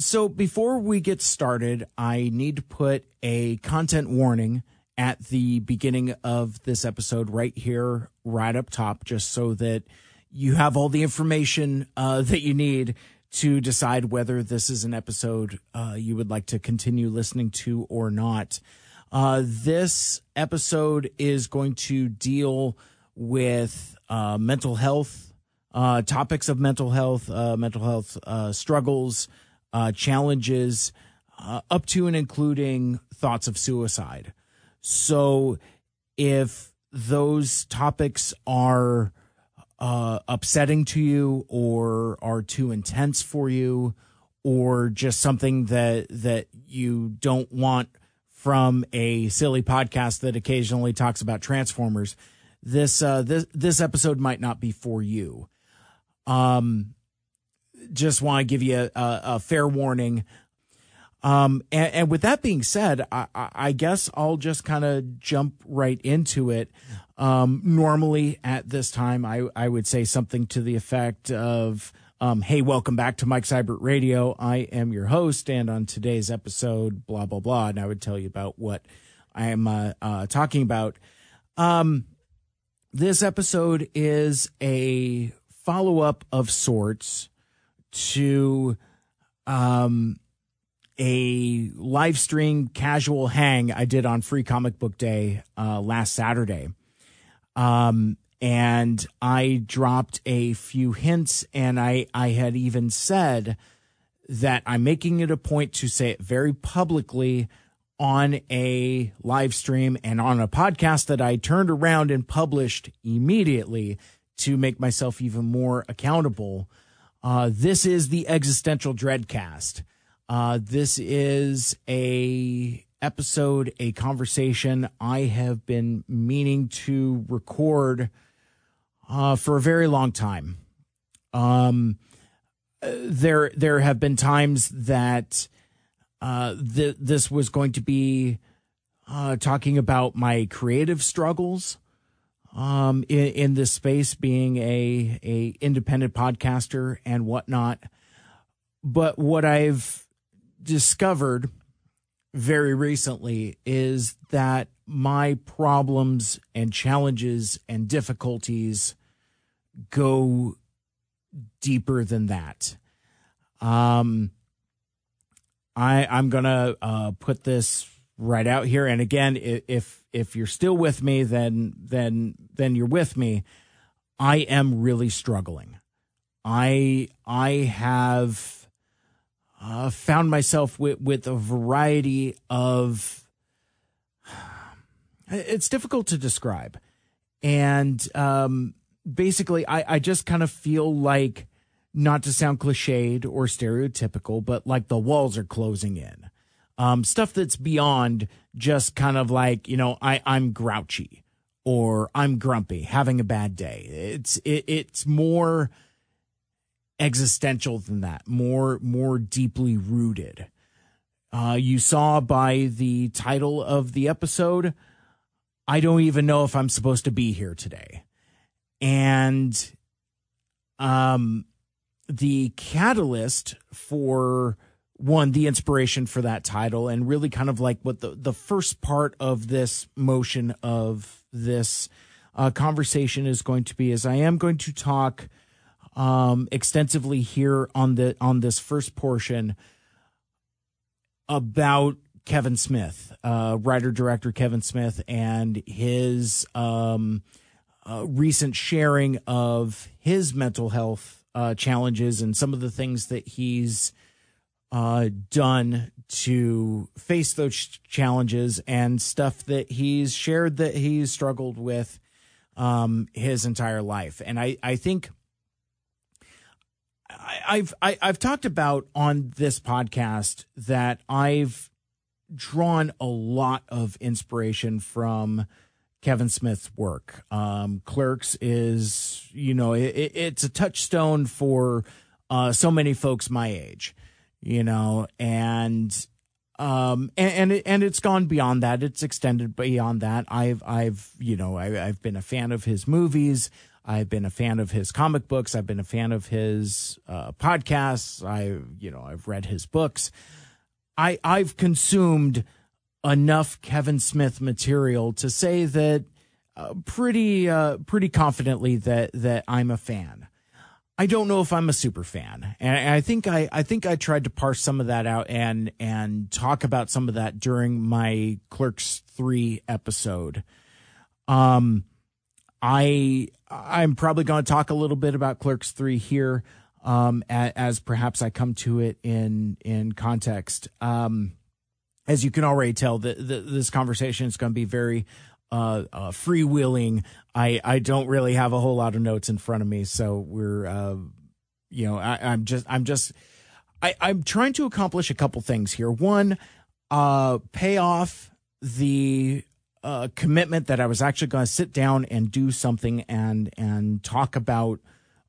So before we get started, I need to put a content warning at the beginning of this episode right here, right up top, just so that you have all the information uh, that you need to decide whether this is an episode uh, you would like to continue listening to or not. Uh, this episode is going to deal with uh, mental health, uh, topics of mental health, uh, mental health uh, struggles, uh, challenges, uh, up to and including thoughts of suicide. So if those topics are uh, upsetting to you or are too intense for you or just something that that you don't want from a silly podcast that occasionally talks about transformers this uh, this this episode might not be for you um just want to give you a, a, a fair warning um, and, and, with that being said, I, I guess I'll just kind of jump right into it. Um, normally at this time, I, I would say something to the effect of, um, Hey, welcome back to Mike Seibert Radio. I am your host. And on today's episode, blah, blah, blah. And I would tell you about what I am, uh, uh, talking about. Um, this episode is a follow up of sorts to, um, a live stream casual hang I did on Free Comic Book Day uh, last Saturday. Um, and I dropped a few hints, and I, I had even said that I'm making it a point to say it very publicly on a live stream and on a podcast that I turned around and published immediately to make myself even more accountable. Uh, this is the existential dreadcast. Uh, this is a episode, a conversation I have been meaning to record uh, for a very long time. Um, there, there have been times that uh, th- this was going to be uh, talking about my creative struggles um, in, in this space, being a a independent podcaster and whatnot. But what I've discovered very recently is that my problems and challenges and difficulties go deeper than that. Um, I I'm gonna uh, put this right out here, and again, if if you're still with me, then then then you're with me. I am really struggling. I I have uh, found myself with, with a variety of. It's difficult to describe. And um, basically, I, I just kind of feel like, not to sound cliched or stereotypical, but like the walls are closing in. Um, stuff that's beyond just kind of like, you know, I, I'm grouchy or I'm grumpy, having a bad day. It's it, it's more existential than that, more more deeply rooted. Uh, you saw by the title of the episode, I don't even know if I'm supposed to be here today, and um, the catalyst for one the inspiration for that title and really kind of like what the the first part of this motion of this uh, conversation is going to be is I am going to talk um, extensively here on the on this first portion about Kevin Smith, uh, writer director Kevin Smith, and his um, uh, recent sharing of his mental health uh, challenges and some of the things that he's uh, done to face those challenges and stuff that he's shared that he's struggled with um, his entire life. And I, I think I, have I, have i have talked about on this podcast that I've drawn a lot of inspiration from Kevin Smith's work. Um, Clerks is, you know, it, it's a touchstone for uh, so many folks my age, you know, and um, and and, and it's gone beyond that. It's extended beyond that. I've I've you know I, I've been a fan of his movies. I've been a fan of his comic books. I've been a fan of his uh, podcasts. I, you know, I've read his books. I I've consumed enough Kevin Smith material to say that uh, pretty uh, pretty confidently that that I'm a fan. I don't know if I'm a super fan, and I think I I think I tried to parse some of that out and and talk about some of that during my Clerks three episode. Um, I I'm probably going to talk a little bit about Clerks three here, um, as, as perhaps I come to it in in context. Um, as you can already tell, the, the, this conversation is going to be very uh, uh, freewheeling. I, I don't really have a whole lot of notes in front of me, so we're, uh, you know, I, I'm just, I'm just, I, I'm trying to accomplish a couple things here. One, uh, pay off the uh, commitment that I was actually going to sit down and do something and and talk about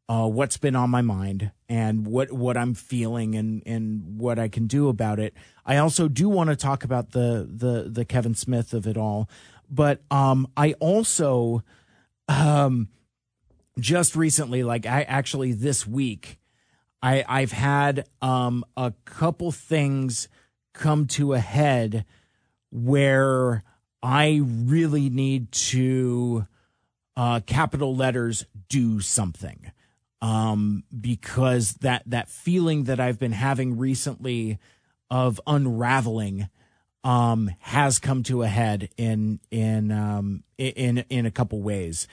uh, what's been on my mind and what what I'm feeling and and what I can do about it. I also do want to talk about the the the Kevin Smith of it all, but um, I also um, just recently, like I actually this week, I I've had um a couple things come to a head where I really need to uh capital letters do something. Um, because that that feeling that I've been having recently of unraveling um, has come to a head in in um, in in a couple ways.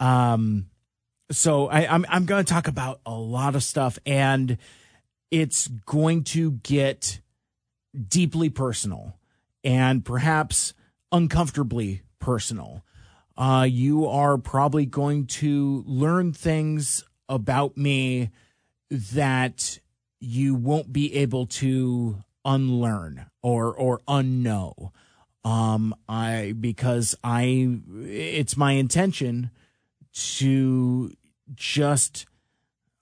Um, so I, I'm I'm going to talk about a lot of stuff, and it's going to get deeply personal and perhaps uncomfortably personal. Uh, you are probably going to learn things about me that you won't be able to unlearn or or unknow. Um i because i it's my intention to just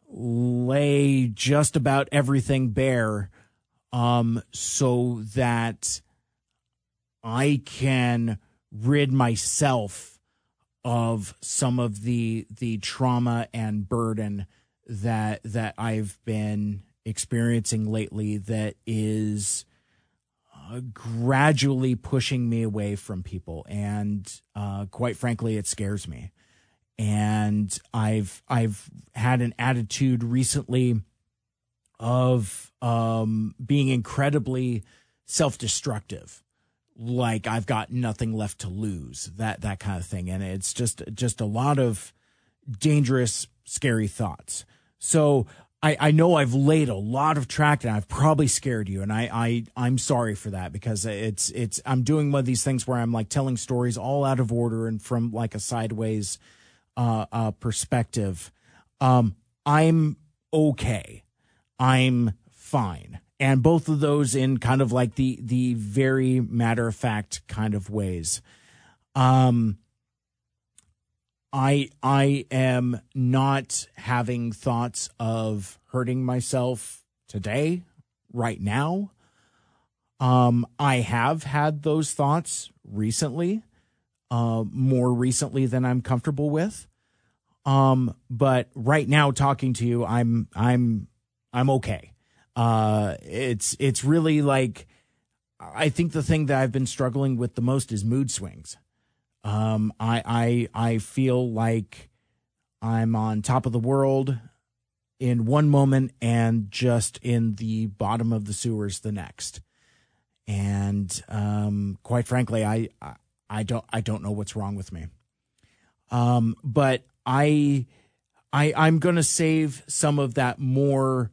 lay just about everything bare um so that i can rid myself of some of the the trauma and burden that that I've been experiencing lately that is uh, gradually pushing me away from people and uh, quite frankly it scares me and I've I've had an attitude recently of um, being incredibly self-destructive like I've got nothing left to lose, that that kind of thing. And it's just just a lot of dangerous, scary thoughts. So I, I know I've laid a lot of track and I've probably scared you and I, I I'm sorry for that because it's it's I'm doing one of these things where I'm like telling stories all out of order and from like a sideways uh, uh perspective. Um I'm okay. I'm fine and both of those in kind of like the the very matter of fact kind of ways um i i am not having thoughts of hurting myself today right now. Um i have had those thoughts recently uh more recently than i'm comfortable with. Um but right now talking to you i'm i'm i'm okay. Uh, it's it's really like I think the thing that I've been struggling with the most is mood swings. Um, I I I feel like I'm on top of the world in one moment and just in the bottom of the sewers the next. And um, quite frankly, I, I I don't I don't know what's wrong with me. Um, but I I I'm gonna save some of that more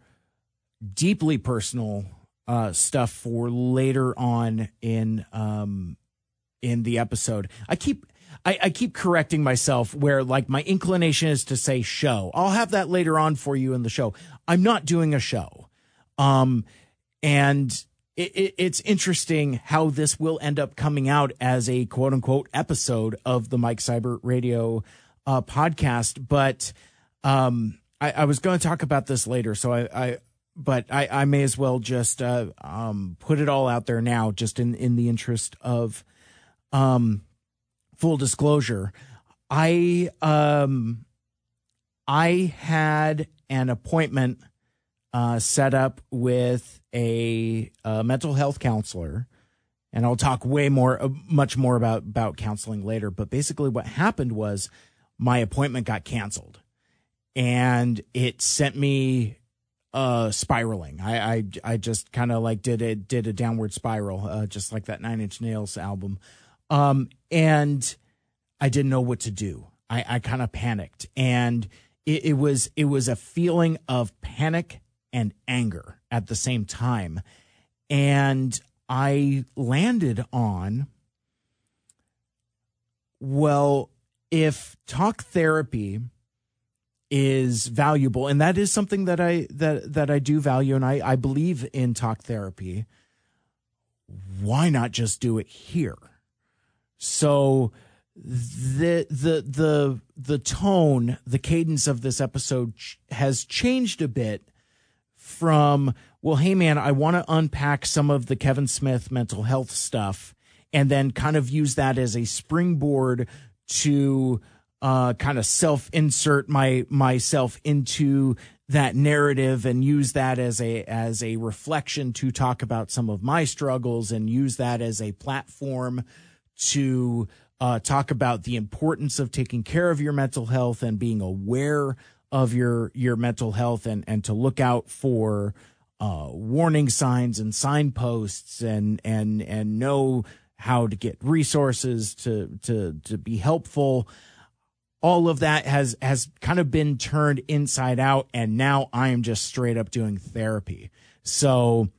deeply personal uh, stuff for later on in um, in the episode. I keep I, I, keep correcting myself where like my inclination is to say show. I'll have that later on for you in the show. I'm not doing a show. Um, and it, it, it's interesting how this will end up coming out as a quote unquote episode of the Mike Seibert Radio uh, podcast. But um, I, I was going to talk about this later, so I, I but I, I may as well just uh, um, put it all out there now, just in, in the interest of um, full disclosure. I um, I had an appointment uh, set up with a, a, mental health counselor, and I'll talk way more, uh, much more about about counseling later. But basically, what happened was my appointment got canceled, and it sent me uh spiraling i i, I just kind of like did a did a downward spiral uh just like that nine inch nails album um and i didn't know what to do. I i kind of panicked. And it, it was it was a feeling of panic and anger at the same time. And i landed on well if talk therapy is valuable and that is something that I that that I do value and I I believe in talk therapy why not just do it here so the the the the tone the cadence of this episode has changed a bit from well hey man I want to unpack some of the Kevin Smith mental health stuff and then kind of use that as a springboard to uh, kind of self insert my myself into that narrative and use that as a as a reflection to talk about some of my struggles and use that as a platform to uh, talk about the importance of taking care of your mental health and being aware of your your mental health and and to look out for uh, warning signs and signposts and and and know how to get resources to to to be helpful all of that has has kind of been turned inside out and now I am just straight up doing therapy. So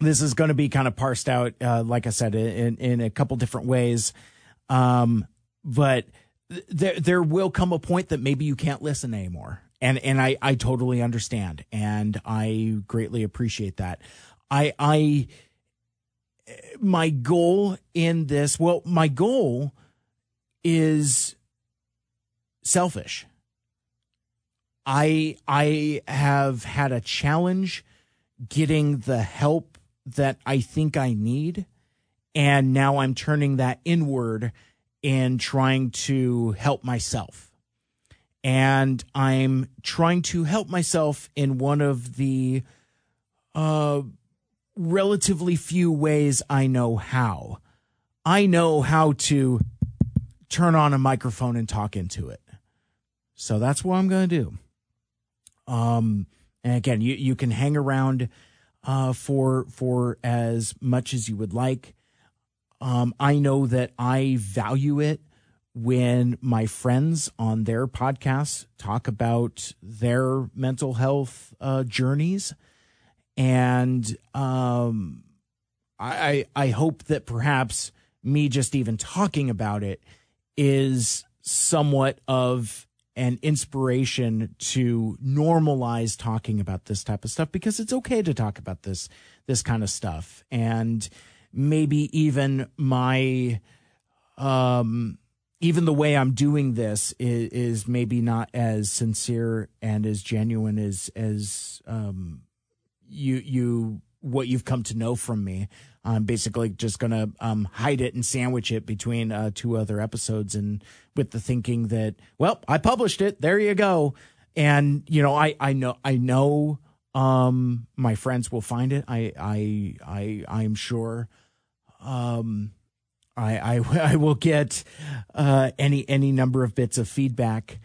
this is going to be kind of parsed out uh, like I said in in a couple different ways. Um, but there there will come a point that maybe you can't listen anymore. And and I I totally understand and I greatly appreciate that. I I my goal in this, well my goal is selfish. I I have had a challenge getting the help that I think I need and now I'm turning that inward and trying to help myself. And I'm trying to help myself in one of the uh relatively few ways I know how. I know how to turn on a microphone and talk into it. So that's what I'm going to do. Um, and again, you, you can hang around uh, for for as much as you would like. Um, I know that I value it when my friends on their podcasts talk about their mental health uh, journeys, and um, I I hope that perhaps me just even talking about it is somewhat of and inspiration to normalize talking about this type of stuff because it's okay to talk about this this kind of stuff. And maybe even my um even the way I'm doing this is, is maybe not as sincere and as genuine as as um you you what you've come to know from me I'm basically just going to um, hide it and sandwich it between uh, two other episodes, and with the thinking that, well, I published it. There you go. And you know, I I know I know um, my friends will find it. I I I I'm sure. Um, I I I will get uh, any any number of bits of feedback,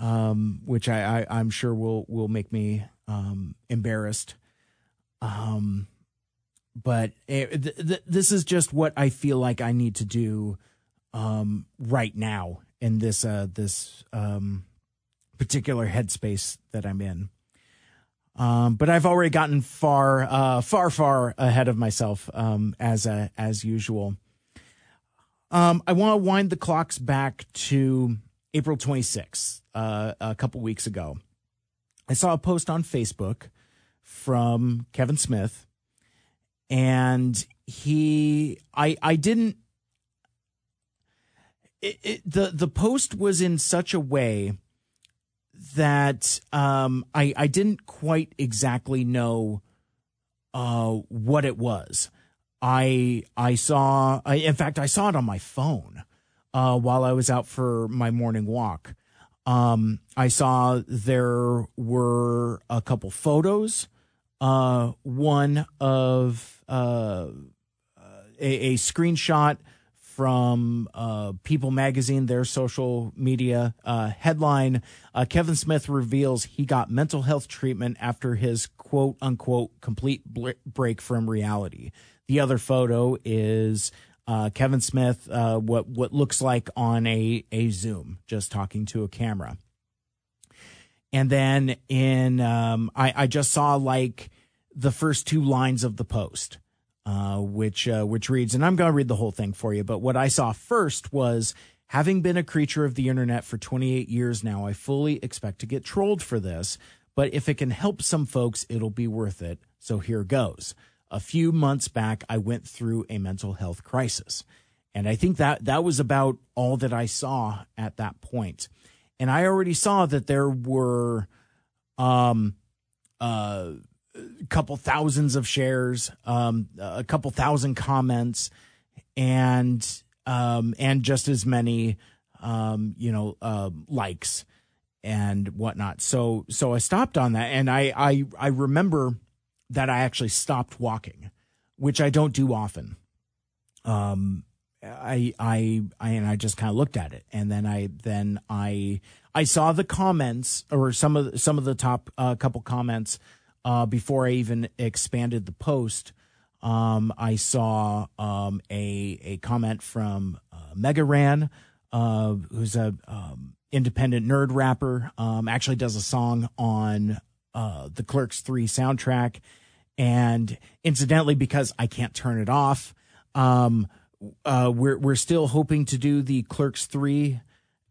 um, which I, I am sure will will make me um, embarrassed. Um, but it, th- th- this is just what I feel like I need to do um, right now in this uh, this um, particular headspace that I'm in. Um, but I've already gotten far, uh, far, far ahead of myself um, as a, as usual. Um, I want to wind the clocks back to April 26th, uh, a couple weeks ago. I saw a post on Facebook from Kevin Smith and he i i didn't it, it, the the post was in such a way that um i i didn't quite exactly know uh what it was i i saw I, in fact i saw it on my phone uh while i was out for my morning walk Um, I saw there were a couple photos. Uh, one of uh, a, a screenshot from uh, People Magazine, their social media uh, headline uh, Kevin Smith reveals he got mental health treatment after his quote unquote complete break from reality. The other photo is uh, Kevin Smith, uh, what what looks like on a a Zoom, just talking to a camera. And then in um, I, I just saw like the first two lines of the post, uh, which uh, which reads, and I'm going to read the whole thing for you. But what I saw first was. Having been a creature of the internet for 28 years now, I fully expect to get trolled for this, but if it can help some folks, it'll be worth it. So here goes a few months back, I went through a mental health crisis. And I think that that was about all that I saw at that point. And I already saw that there were um, uh, a couple thousands of shares, um, a couple thousand comments, and um, and just as many, um, you know, uh, likes and whatnot. So so I stopped on that, and I I I remember that I actually stopped walking, which I don't do often. Um, I, I, I, and I just kind of looked at it, and then I, then I, I saw the comments or some of the, some of the top uh, couple comments uh, before I even expanded the post. Um, I saw um, a a comment from uh, Mega Ran, uh, who's a um, independent nerd rapper. Um, actually, does a song on uh, the Clerks 3 soundtrack. And incidentally, because I can't turn it off, um, uh, we're, we're still hoping to do the Clerks 3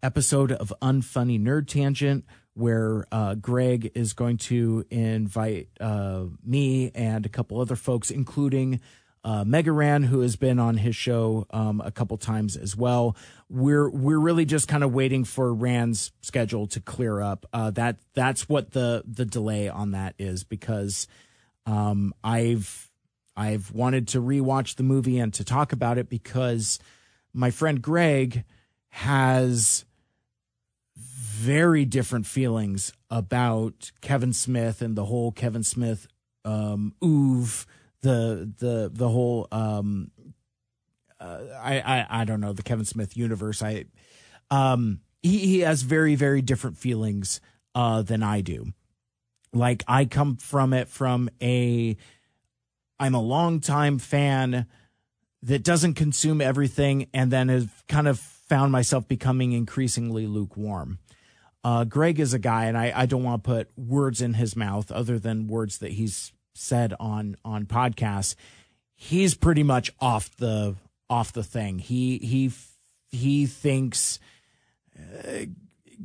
episode of Unfunny Nerd Tangent, where uh, Greg is going to invite uh, me and a couple other folks, including uh, Mega Ran, who has been on his show um, a couple times as well. We're we're really just kind of waiting for Ran's schedule to clear up. Uh, that that's what the the delay on that is because um, I've I've wanted to rewatch the movie and to talk about it because my friend Greg has very different feelings about Kevin Smith and the whole Kevin Smith um, the the the whole um uh, I, I I don't know the Kevin Smith universe. I um he he has very very different feelings uh than I do. Like I come from it from a I'm a longtime fan that doesn't consume everything and then has kind of found myself becoming increasingly lukewarm. Uh, Greg is a guy, and I, I don't want to put words in his mouth other than words that he's said on on podcasts, he's pretty much off the off the thing. He he he thinks uh,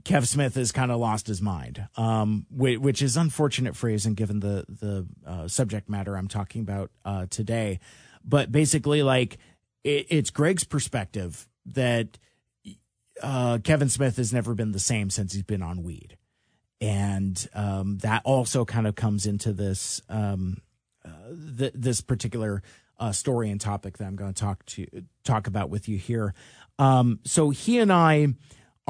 Kev Smith has kind of lost his mind, um, which, is unfortunate phrasing given the the uh, subject matter I'm talking about uh, today. But basically, like it, it's Greg's perspective that uh, Kevin Smith has never been the same since he's been on weed and um, that also kind of comes into this um, uh, th- this particular uh, story and topic that I'm going to talk to talk about with you here. Um, so he and I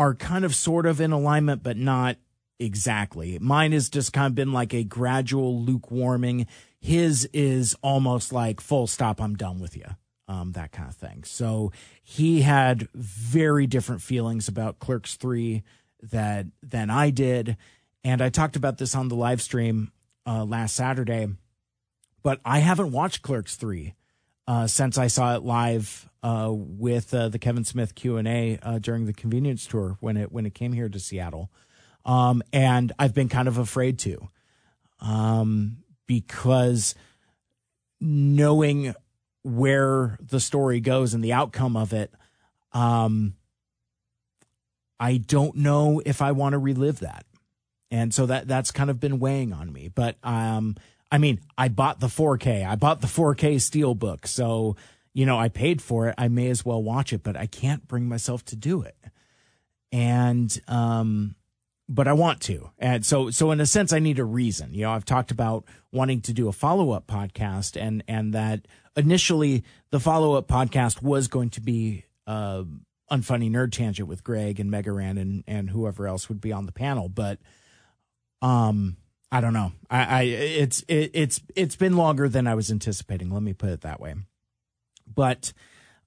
are kind of sort of in alignment, but not exactly. Mine has just kind of been like a gradual lukewarming. His is almost like full stop. I'm done with you. Um, that kind of thing. So he had very different feelings about Clerks three that than I did and I talked about this on the live stream uh, last Saturday, but I haven't watched Clerks 3 uh, since I saw it live uh, with uh, the Kevin Smith Q&A uh, during the convenience tour when it when it came here to Seattle. Um, and I've been kind of afraid to um, because knowing where the story goes and the outcome of it, um, I don't know if I want to relive that and so that that's kind of been weighing on me. But um, I mean, I bought the 4K. I bought the 4K Steelbook, so you know I paid for it. I may as well watch it, but I can't bring myself to do it. And um, but I want to. And so so in a sense, I need a reason. You know, I've talked about wanting to do a follow up podcast, and and that initially the follow up podcast was going to be uh, unfunny nerd tangent with Greg and Megaran and and whoever else would be on the panel. But um, I don't know. I, I it's it, it's it's been longer than I was anticipating. Let me put it that way. But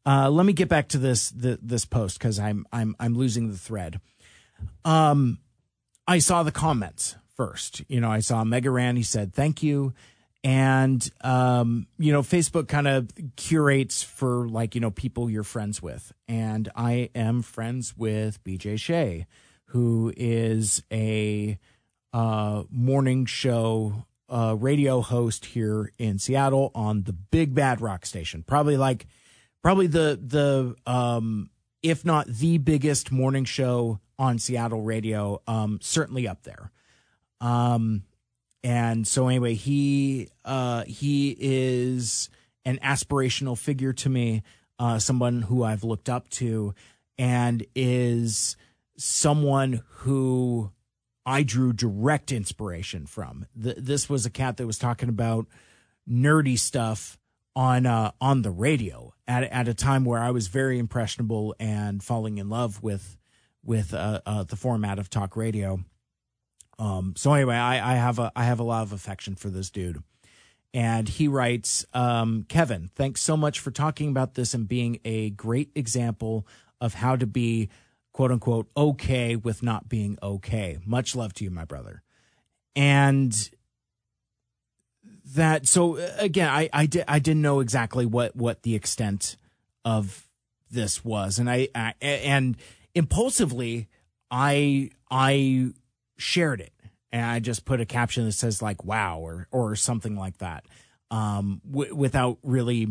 uh, let me get back to this the, this post because I'm I'm I'm losing the thread. Um, I saw the comments first. You know, I saw Megaran. He said thank you, and um, you know, Facebook kind of curates for like you know people you're friends with, and I am friends with BJ Shea, who is a uh, morning show uh, radio host here in Seattle on the Big Bad Rock Station. Probably like, probably the the um, if not the biggest morning show on Seattle radio. Um, certainly up there. Um, and so anyway, he uh, he is an aspirational figure to me, uh, someone who I've looked up to, and is someone who I drew direct inspiration from. The, this was a cat that was talking about nerdy stuff on uh, on the radio at at a time where I was very impressionable and falling in love with with uh, uh, the format of talk radio. Um, so anyway, I, I have a I have a lot of affection for this dude, and he writes, um, Kevin, thanks so much for talking about this and being a great example of how to be quote unquote okay with not being okay. Much love to you, my brother. And that so again, I I did I didn't know exactly what what the extent of this was, and I, I and impulsively I I shared it and I just put a caption that says like "wow" or or something like that, um, w- without really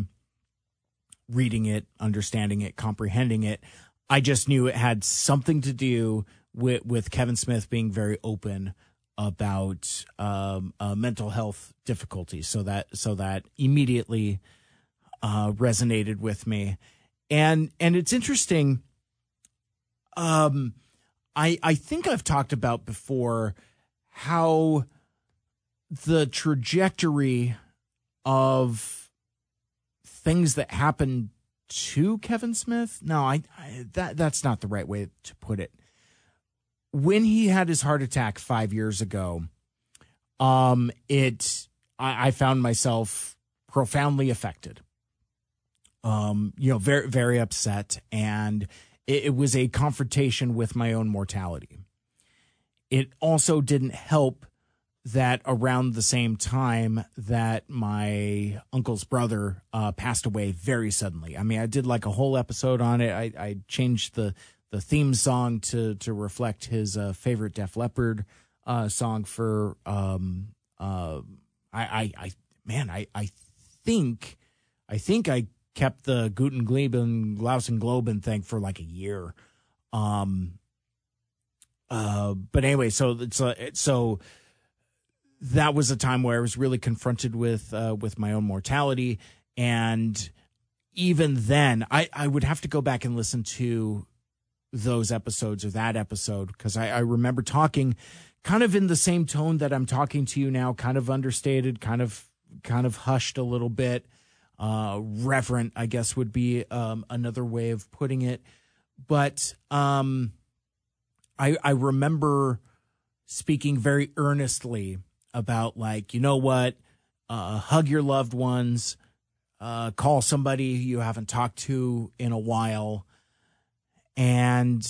reading it, understanding it, comprehending it. I just knew it had something to do with with Kevin Smith being very open about um, uh, mental health difficulties. So that so that immediately uh, resonated with me, and and it's interesting. Um, I I think I've talked about before how the trajectory of things that happened to Kevin Smith. No, I, I, that that's not the right way to put it. When he had his heart attack five years ago, um, it I, I found myself profoundly affected. Um, you know, very very upset, and it, it was a confrontation with my own mortality. It also didn't help that around the same time that my uncle's brother uh, passed away very suddenly. I mean, I did like a whole episode on it. I, I changed the the theme song to to reflect his uh, favorite Def Leppard uh, song for um uh I I, I man I I think I think I kept the Guten Gleben Glausen Globen thing for like a year. Um. Uh. But anyway, so it's uh, so that was a time where I was really confronted with uh, with my own mortality, and even then, I I would have to go back and listen to those episodes or that episode because I, I remember talking kind of in the same tone that I'm talking to you now, kind of understated, kind of kind of hushed a little bit, uh, reverent, I guess would be um, another way of putting it. But um, I I remember speaking very earnestly about like you know what? Uh, hug your loved ones. Uh, call somebody you haven't talked to in a while. And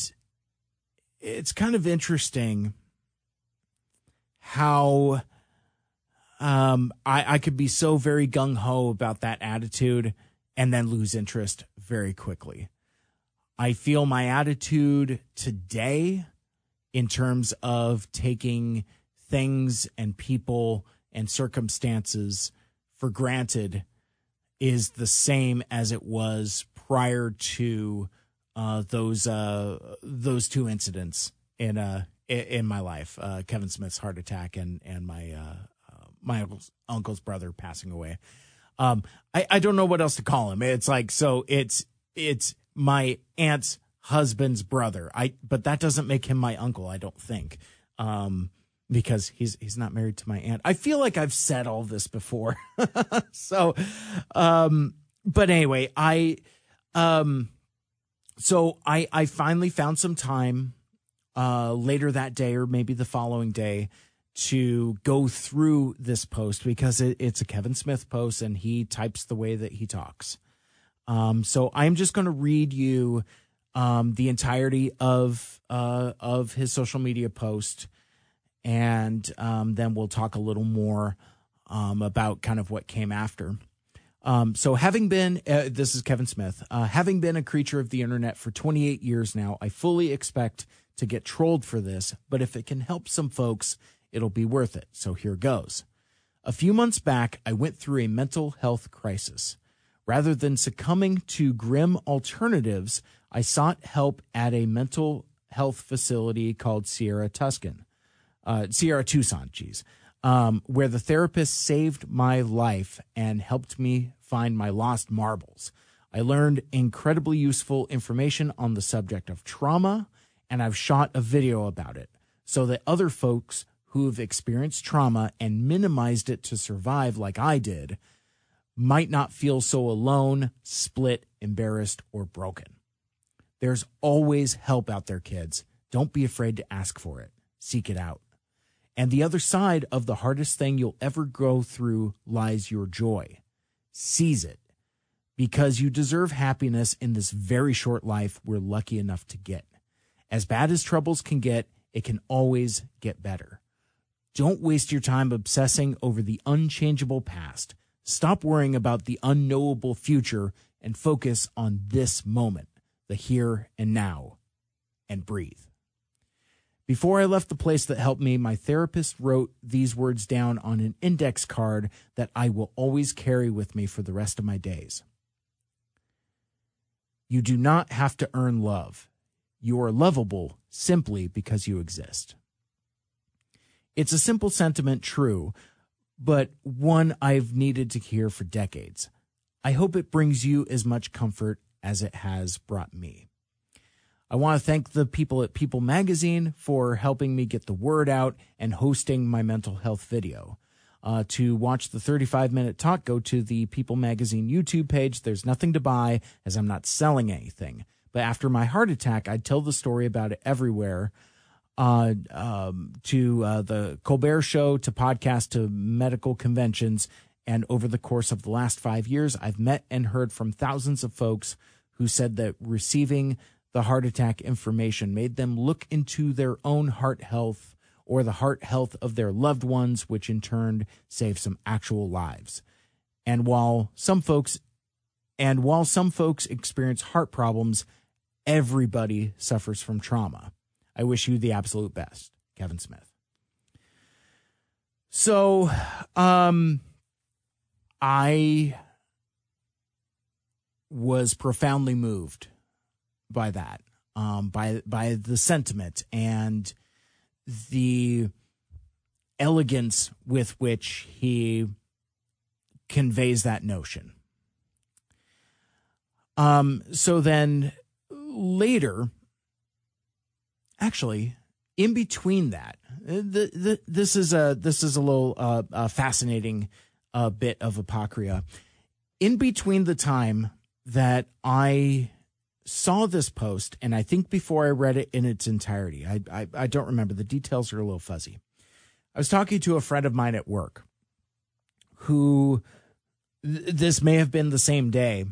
it's kind of interesting how um, I, I could be so very gung ho about that attitude and then lose interest very quickly. I feel my attitude today in terms of taking things and people and circumstances for granted is the same as it was prior to uh, those uh, those two incidents in uh, in my life, uh, Kevin Smith's heart attack and and my uh, uh, my uncle's, uncle's brother passing away. Um, I I don't know what else to call him. It's like so it's it's my aunt's husband's brother. I but that doesn't make him my uncle. I don't think. Um, because he's he's not married to my aunt. I feel like I've said all this before. so um but anyway, I um so I I finally found some time uh, later that day or maybe the following day to go through this post because it, it's a Kevin Smith post and he types the way that he talks. Um, so I'm just going to read you um, the entirety of uh, of his social media post, and um, then we'll talk a little more um, about kind of what came after. Um, so, having been, uh, this is Kevin Smith, uh, having been a creature of the internet for 28 years now, I fully expect to get trolled for this, but if it can help some folks, it'll be worth it. So, here goes. A few months back, I went through a mental health crisis. Rather than succumbing to grim alternatives, I sought help at a mental health facility called Sierra Tuscan, uh, Sierra Tucson, geez um, where the therapist saved my life and helped me find my lost marbles. I learned incredibly useful information on the subject of trauma, and I've shot a video about it so that other folks who've experienced trauma and minimized it to survive, like I did, might not feel so alone, split, embarrassed, or broken. There's always help out there, kids. Don't be afraid to ask for it. Seek it out. And the other side of the hardest thing you'll ever go through lies your joy. Seize it because you deserve happiness in this very short life we're lucky enough to get. As bad as troubles can get, it can always get better. Don't waste your time obsessing over the unchangeable past. Stop worrying about the unknowable future and focus on this moment, the here and now, and breathe. Before I left the place that helped me, my therapist wrote these words down on an index card that I will always carry with me for the rest of my days. You do not have to earn love. You are lovable simply because you exist. It's a simple sentiment, true, but one I've needed to hear for decades. I hope it brings you as much comfort as it has brought me. I want to thank the people at People Magazine for helping me get the word out and hosting my mental health video. Uh, to watch the 35 minute talk, go to the People Magazine YouTube page. There's nothing to buy as I'm not selling anything. But after my heart attack, I'd tell the story about it everywhere. Uh, um, to uh, the Colbert Show, to podcasts, to medical conventions. And over the course of the last five years, I've met and heard from thousands of folks who said that receiving the heart attack information, made them look into their own heart health or the heart health of their loved ones, which in turn saved some actual lives. And while some folks and while some folks experience heart problems, everybody suffers from trauma. I wish you the absolute best, Kevin Smith. So, um, I was profoundly moved by that, um, by by the sentiment and the elegance with which he conveys that notion. Um, so then later, actually, in between that, the, the, this is a this is a little uh, a fascinating uh, bit of apocrypha. In between the time that I saw this post, and I think before I read it in its entirety, I, I, I don't remember. The details are a little fuzzy. I was talking to a friend of mine at work who th- this may have been the same day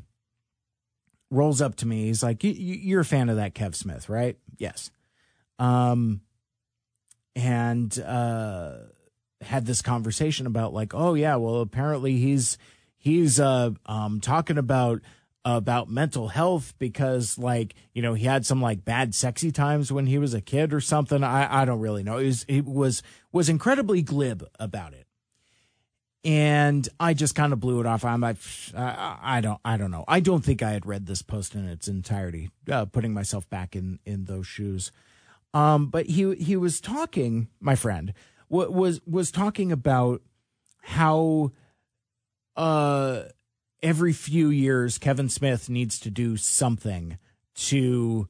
rolls up to me he's like you're a fan of that kev smith right yes um and uh had this conversation about like oh yeah well apparently he's he's uh um talking about about mental health because like you know he had some like bad sexy times when he was a kid or something. I i don't really know. He was he was was incredibly glib about it. And i just kind of blew it off. I'm like I, I don't i don't know. I don't think i had read this post in its entirety uh, putting myself back in in those shoes. Um but he he was talking my friend was was talking about how uh every few years, Kevin Smith needs to do something to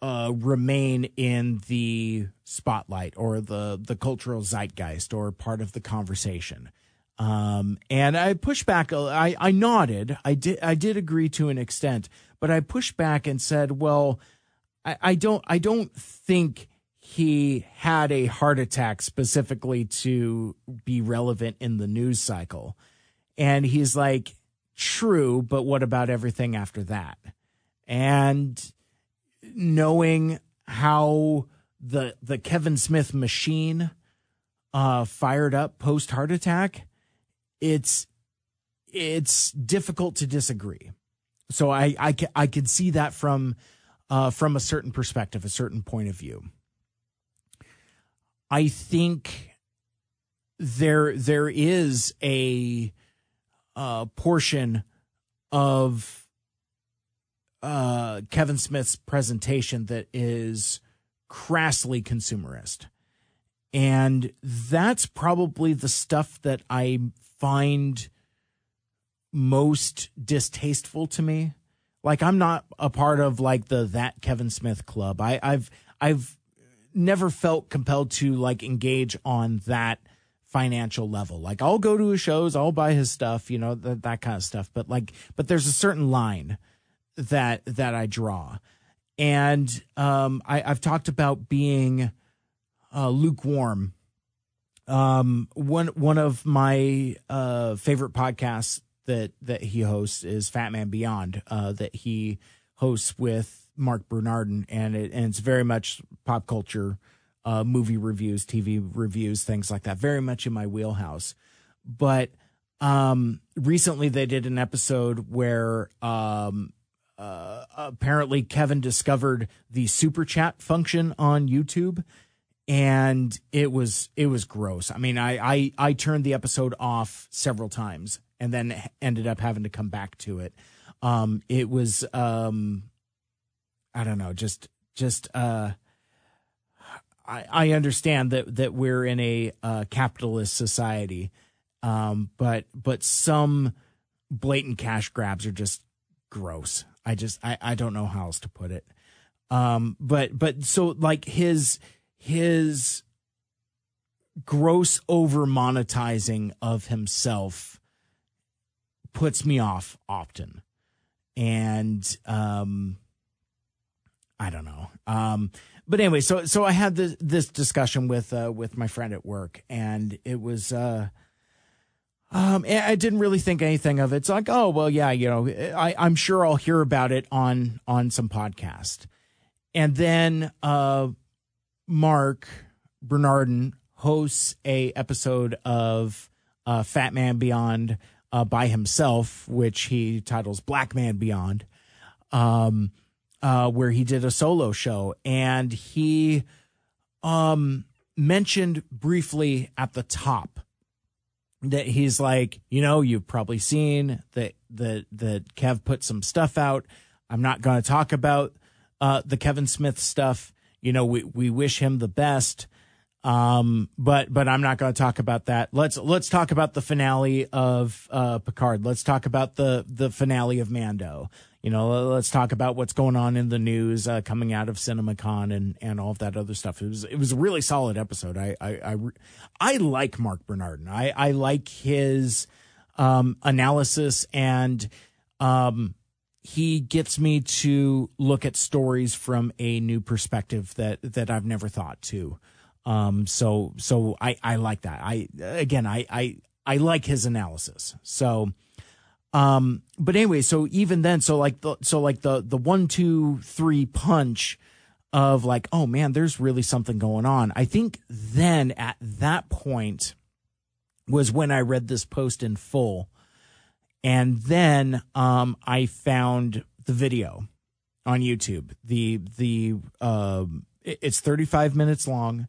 uh, remain in the spotlight or the the cultural zeitgeist or part of the conversation. Um, and I pushed back. I, I nodded. I did. I did agree to an extent, but I pushed back and said, "Well, I, I don't. I don't think he had a heart attack specifically to be relevant in the news cycle." And he's like, "True, but what about everything after that?" And knowing how the the Kevin Smith machine uh, fired up post heart attack, it's it's difficult to disagree. So I I I could see that from uh, from a certain perspective, a certain point of view. I think there there is a uh, portion of uh, Kevin Smith's presentation that is crassly consumerist. And that's probably the stuff that I find most distasteful to me. Like I'm not a part of like the that Kevin Smith club. I, I've I've never felt compelled to like engage on that financial level. Like I'll go to his shows, I'll buy his stuff, you know, that that kind of stuff. But like but there's a certain line that that I draw. And um I, I've talked about being uh, lukewarm. Um, one one of my uh, favorite podcasts that that he hosts is Fat Man Beyond. Uh, that he hosts with Mark Bernardin, and it and it's very much pop culture, uh, movie reviews, TV reviews, things like that. Very much in my wheelhouse. But um, recently they did an episode where um, uh, apparently Kevin discovered the super chat function on YouTube and it was it was gross. I mean, I I I turned the episode off several times and then ended up having to come back to it. Um, it was um, I don't know, just just uh, I I understand that that we're in a uh, capitalist society, um, but but some blatant cash grabs are just gross. I just I I don't know how else to put it. Um, but but so like his his gross over monetizing of himself puts me off often. And um I don't know. Um but anyway, so so I had this this discussion with uh with my friend at work and it was uh um, I didn't really think anything of it. It's like, oh well, yeah, you know, I, I'm sure I'll hear about it on on some podcast. And then uh, Mark Bernardin hosts a episode of uh, Fat Man Beyond uh, by himself, which he titles Black Man Beyond, um, uh, where he did a solo show, and he um, mentioned briefly at the top that he's like, you know, you've probably seen that that that Kev put some stuff out. I'm not going to talk about uh, the Kevin Smith stuff you know, we, we wish him the best. Um, but but I'm not going to talk about that. Let's let's talk about the finale of uh, Picard. Let's talk about the the finale of Mando. You know, let's talk about what's going on in the news uh, coming out of CinemaCon and and all of that other stuff. It was it was a really solid episode. I I I, I like Mark Bernardin. I I like his um, analysis and um, he gets me to look at stories from a new perspective that that I've never thought to. Um, so so I I like that. I again I I I like his analysis. So um but anyway, so even then so like the so like the the one two three punch of like oh man there's really something going on. I think then at that point was when I read this post in full and then um, I found the video on YouTube. The the um, it's 35 minutes long.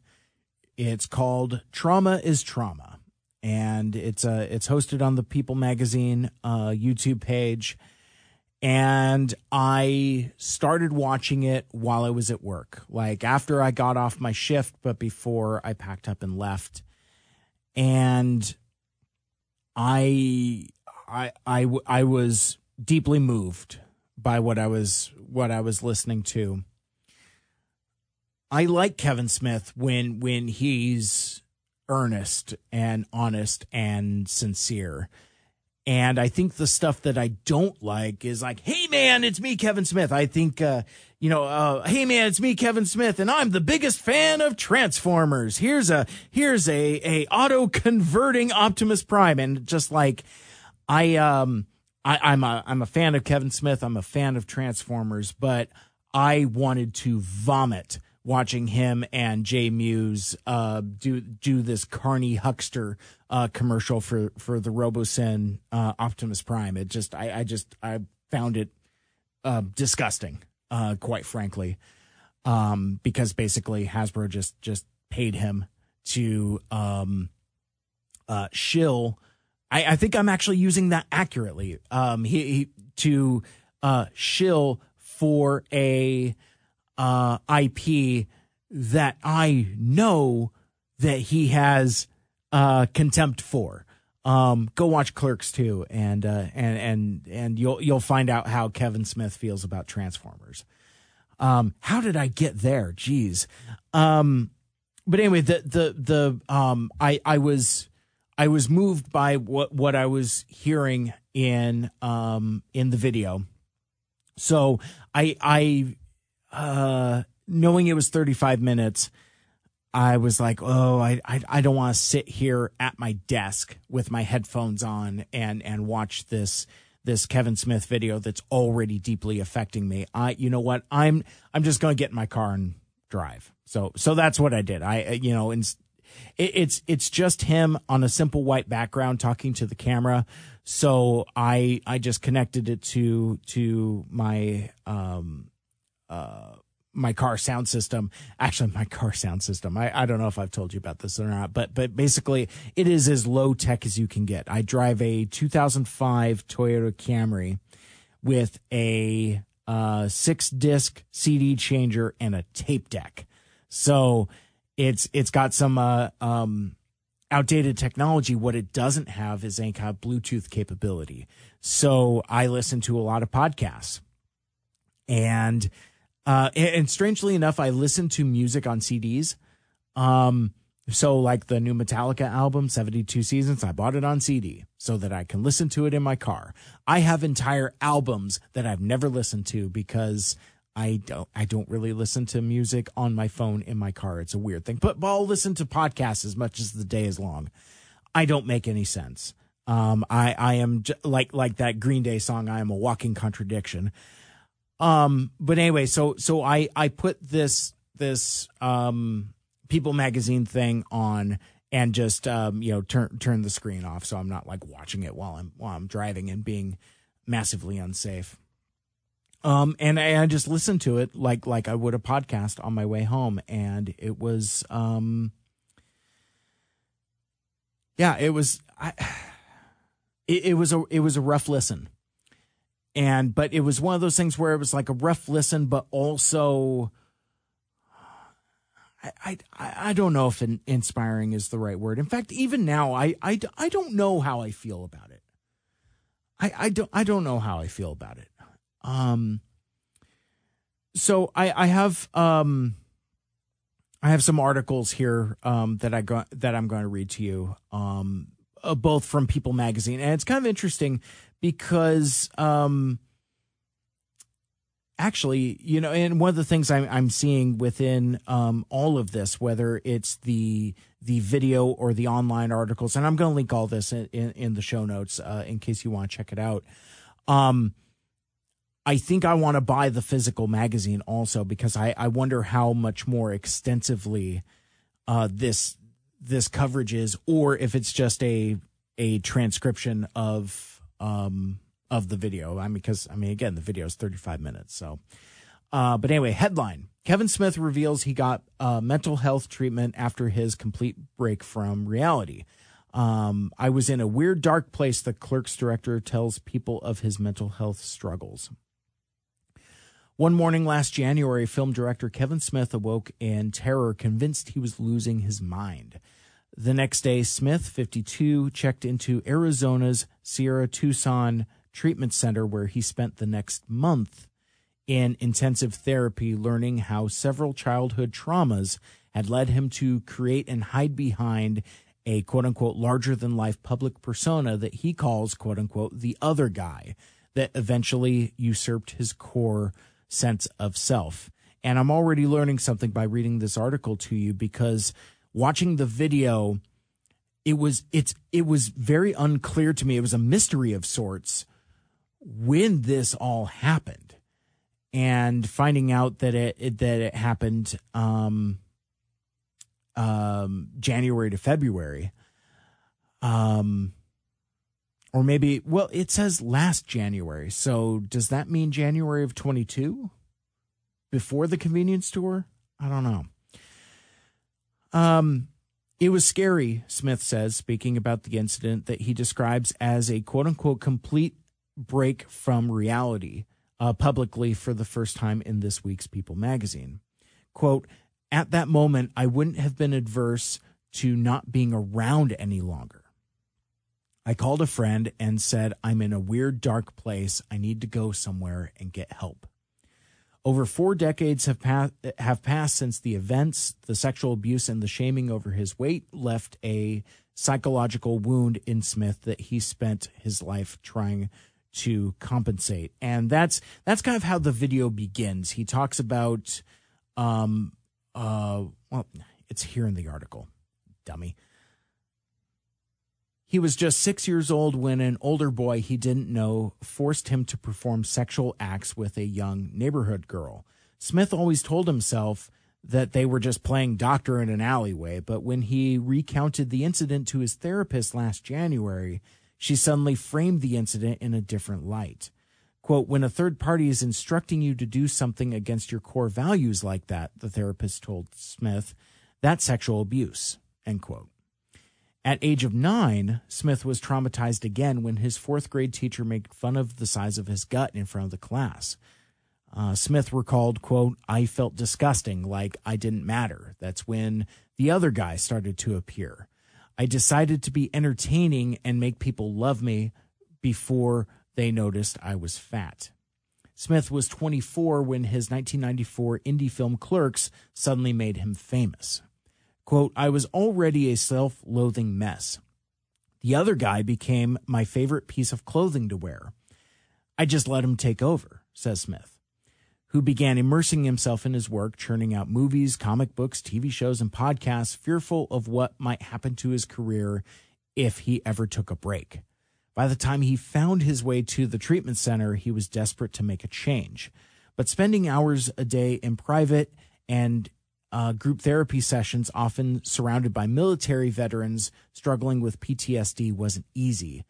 It's called Trauma is Trauma, and it's uh it's hosted on the People Magazine uh, YouTube page. And I started watching it while I was at work, like after I got off my shift, but before I packed up and left. And I I, I, I was deeply moved by what I was what I was listening to. I like Kevin Smith when when he's earnest and honest and sincere. And I think the stuff that I don't like is like, hey man, it's me, Kevin Smith. I think, uh, you know, uh, hey man, it's me, Kevin Smith, and I'm the biggest fan of Transformers. Here's a, here's a, a auto converting Optimus Prime. And just like, I, um, I, I'm a, I'm a fan of Kevin Smith. I'm a fan of Transformers, but I wanted to vomit watching him and Jay Mewes uh, do do this Carney Huckster uh, commercial for for the Robosen uh, Optimus Prime. It just I, I just I found it uh, disgusting, uh, quite frankly, um, because basically Hasbro just just paid him to um, uh, shill. I, I think I'm actually using that accurately. Um, he, he to shill for a uh, IP that I know that he has uh, contempt for. Um, go watch Clerks 2, and uh, and and and you'll you'll find out how Kevin Smith feels about Transformers. Um, how did I get there? Jeez. Um, but anyway, the the the um, I I was I was moved by what what I was hearing in um in the video. So I I uh, knowing it was 35 minutes, I was like, oh, I, I, I don't want to sit here at my desk with my headphones on and, and watch this, this Kevin Smith video that's already deeply affecting me. I, you know what? I'm, I'm just going to get in my car and drive. So, so that's what I did. I, you know, and it, it's, it's just him on a simple white background talking to the camera. So I, I just connected it to, to my, um, uh, my car sound system. Actually, my car sound system. I, I don't know if I've told you about this or not, but but basically, it is as low tech as you can get. I drive a 2005 Toyota Camry with a uh, six disc CD changer and a tape deck. So it's it's got some uh, um, outdated technology. What it doesn't have is any kind of Bluetooth capability. So I listen to a lot of podcasts and uh, and, and, strangely enough, I listen to music on CDs. Um, so like the new Metallica album, 72 Seasons, I bought it on CD so that I can listen to it in my car. I have entire albums that I've never listened to because I don't I don't really listen to music on my phone in my car. It's a weird thing. But, but I'll listen to podcasts as much as the day is long. I don't make any sense. Um, I I am j- like like that Green Day song. I am a walking contradiction. Um, but anyway, so so I I put this this um People magazine thing on and just um you know turn turn the screen off so I'm not like watching it while I'm while I'm driving and being massively unsafe. Um, and I, I just listened to it like like I would a podcast on my way home, and it was um, yeah, it was I, it, it was a it was a rough listen and but it was one of those things where it was like a rough listen, but also I I I don't know if inspiring is the right word. In fact, even now, I I I don't know how I feel about it. I I don't I don't know how I feel about it. Um. So I I have um. I have some articles here um, that I got that I'm going to read to you, um, uh, both from People Magazine, and it's kind of interesting because um, actually, you know, and one of the things I'm, I'm seeing within um, all of this, whether it's the the video or the online articles, and I'm going to link all this in, in, in the show notes uh, in case you want to check it out. Um, I think I want to buy the physical magazine also because I, I wonder how much more extensively uh, this this coverage is, or if it's just a a transcription of um, of the video. I mean, because I mean, again, the video is 35 minutes. So, uh, but anyway, headline: Kevin Smith reveals he got uh, mental health treatment after his complete break from reality. Um, I was in a weird, dark place. The Clerks director tells people of his mental health struggles. One morning last January, film director Kevin Smith awoke in terror, convinced he was losing his mind. The next day, Smith, 52, checked into Arizona's Sierra Tucson Treatment Center, where he spent the next month in intensive therapy, learning how several childhood traumas had led him to create and hide behind a quote unquote larger than life public persona that he calls quote unquote the other guy that eventually usurped his core sense of self. And I'm already learning something by reading this article to you because watching the video, it was it's it was very unclear to me. It was a mystery of sorts when this all happened, and finding out that it, it that it happened um, um, January to February. Um, or maybe well it says last january so does that mean january of 22 before the convenience store i don't know um it was scary smith says speaking about the incident that he describes as a quote unquote complete break from reality uh, publicly for the first time in this week's people magazine quote at that moment i wouldn't have been adverse to not being around any longer I called a friend and said, I'm in a weird, dark place. I need to go somewhere and get help. Over four decades have, pa- have passed since the events, the sexual abuse, and the shaming over his weight left a psychological wound in Smith that he spent his life trying to compensate. And that's that's kind of how the video begins. He talks about um uh well it's here in the article. Dummy. He was just six years old when an older boy he didn't know forced him to perform sexual acts with a young neighborhood girl. Smith always told himself that they were just playing doctor in an alleyway, but when he recounted the incident to his therapist last January, she suddenly framed the incident in a different light. Quote, when a third party is instructing you to do something against your core values like that, the therapist told Smith, that's sexual abuse, end quote. At age of nine, Smith was traumatized again when his fourth grade teacher made fun of the size of his gut in front of the class. Uh, Smith recalled, quote, I felt disgusting, like I didn't matter. That's when the other guy started to appear. I decided to be entertaining and make people love me before they noticed I was fat. Smith was 24 when his 1994 indie film Clerks suddenly made him famous. Quote, I was already a self loathing mess. The other guy became my favorite piece of clothing to wear. I just let him take over, says Smith, who began immersing himself in his work, churning out movies, comic books, TV shows, and podcasts, fearful of what might happen to his career if he ever took a break. By the time he found his way to the treatment center, he was desperate to make a change. But spending hours a day in private and uh, group therapy sessions, often surrounded by military veterans struggling with PTSD, wasn't easy,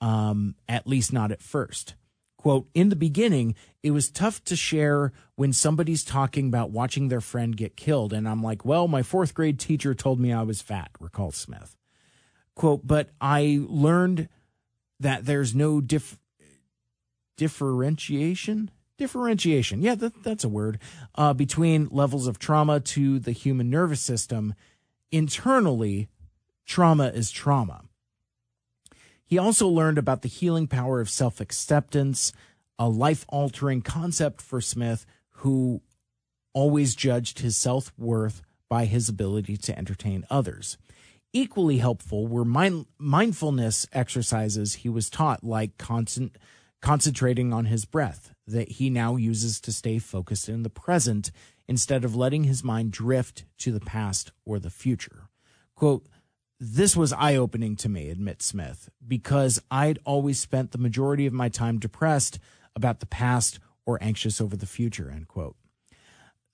um, at least not at first. Quote, in the beginning, it was tough to share when somebody's talking about watching their friend get killed. And I'm like, well, my fourth grade teacher told me I was fat, recalls Smith. Quote, but I learned that there's no dif- differentiation differentiation. Yeah, that, that's a word. Uh, between levels of trauma to the human nervous system. Internally, trauma is trauma. He also learned about the healing power of self acceptance, a life altering concept for Smith, who always judged his self worth by his ability to entertain others. Equally helpful were mind- mindfulness exercises he was taught, like constant, concentrating on his breath, that he now uses to stay focused in the present instead of letting his mind drift to the past or the future. Quote, this was eye opening to me, admits Smith, because I'd always spent the majority of my time depressed about the past or anxious over the future, end quote.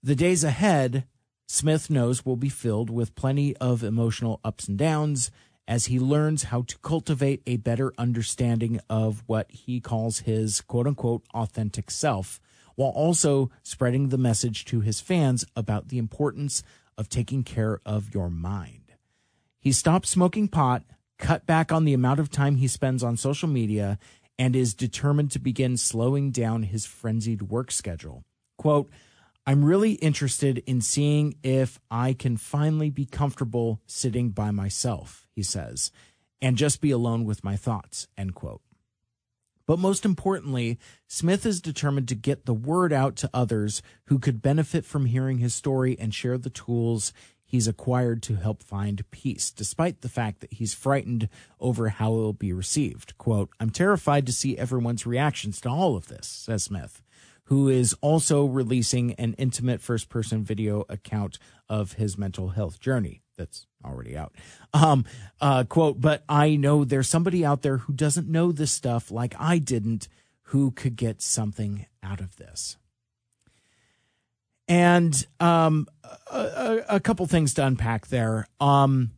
The days ahead, Smith knows, will be filled with plenty of emotional ups and downs as he learns how to cultivate a better understanding of what he calls his quote unquote authentic self, while also spreading the message to his fans about the importance of taking care of your mind. He stopped smoking pot, cut back on the amount of time he spends on social media, and is determined to begin slowing down his frenzied work schedule. Quote, I'm really interested in seeing if I can finally be comfortable sitting by myself, he says, and just be alone with my thoughts, end quote. But most importantly, Smith is determined to get the word out to others who could benefit from hearing his story and share the tools he's acquired to help find peace, despite the fact that he's frightened over how it will be received. Quote, I'm terrified to see everyone's reactions to all of this, says Smith, who is also releasing an intimate first person video account of his mental health journey that's already out. Um, uh, quote, but I know there's somebody out there who doesn't know this stuff like I didn't who could get something out of this. And um, a, a, couple things to unpack there. Um,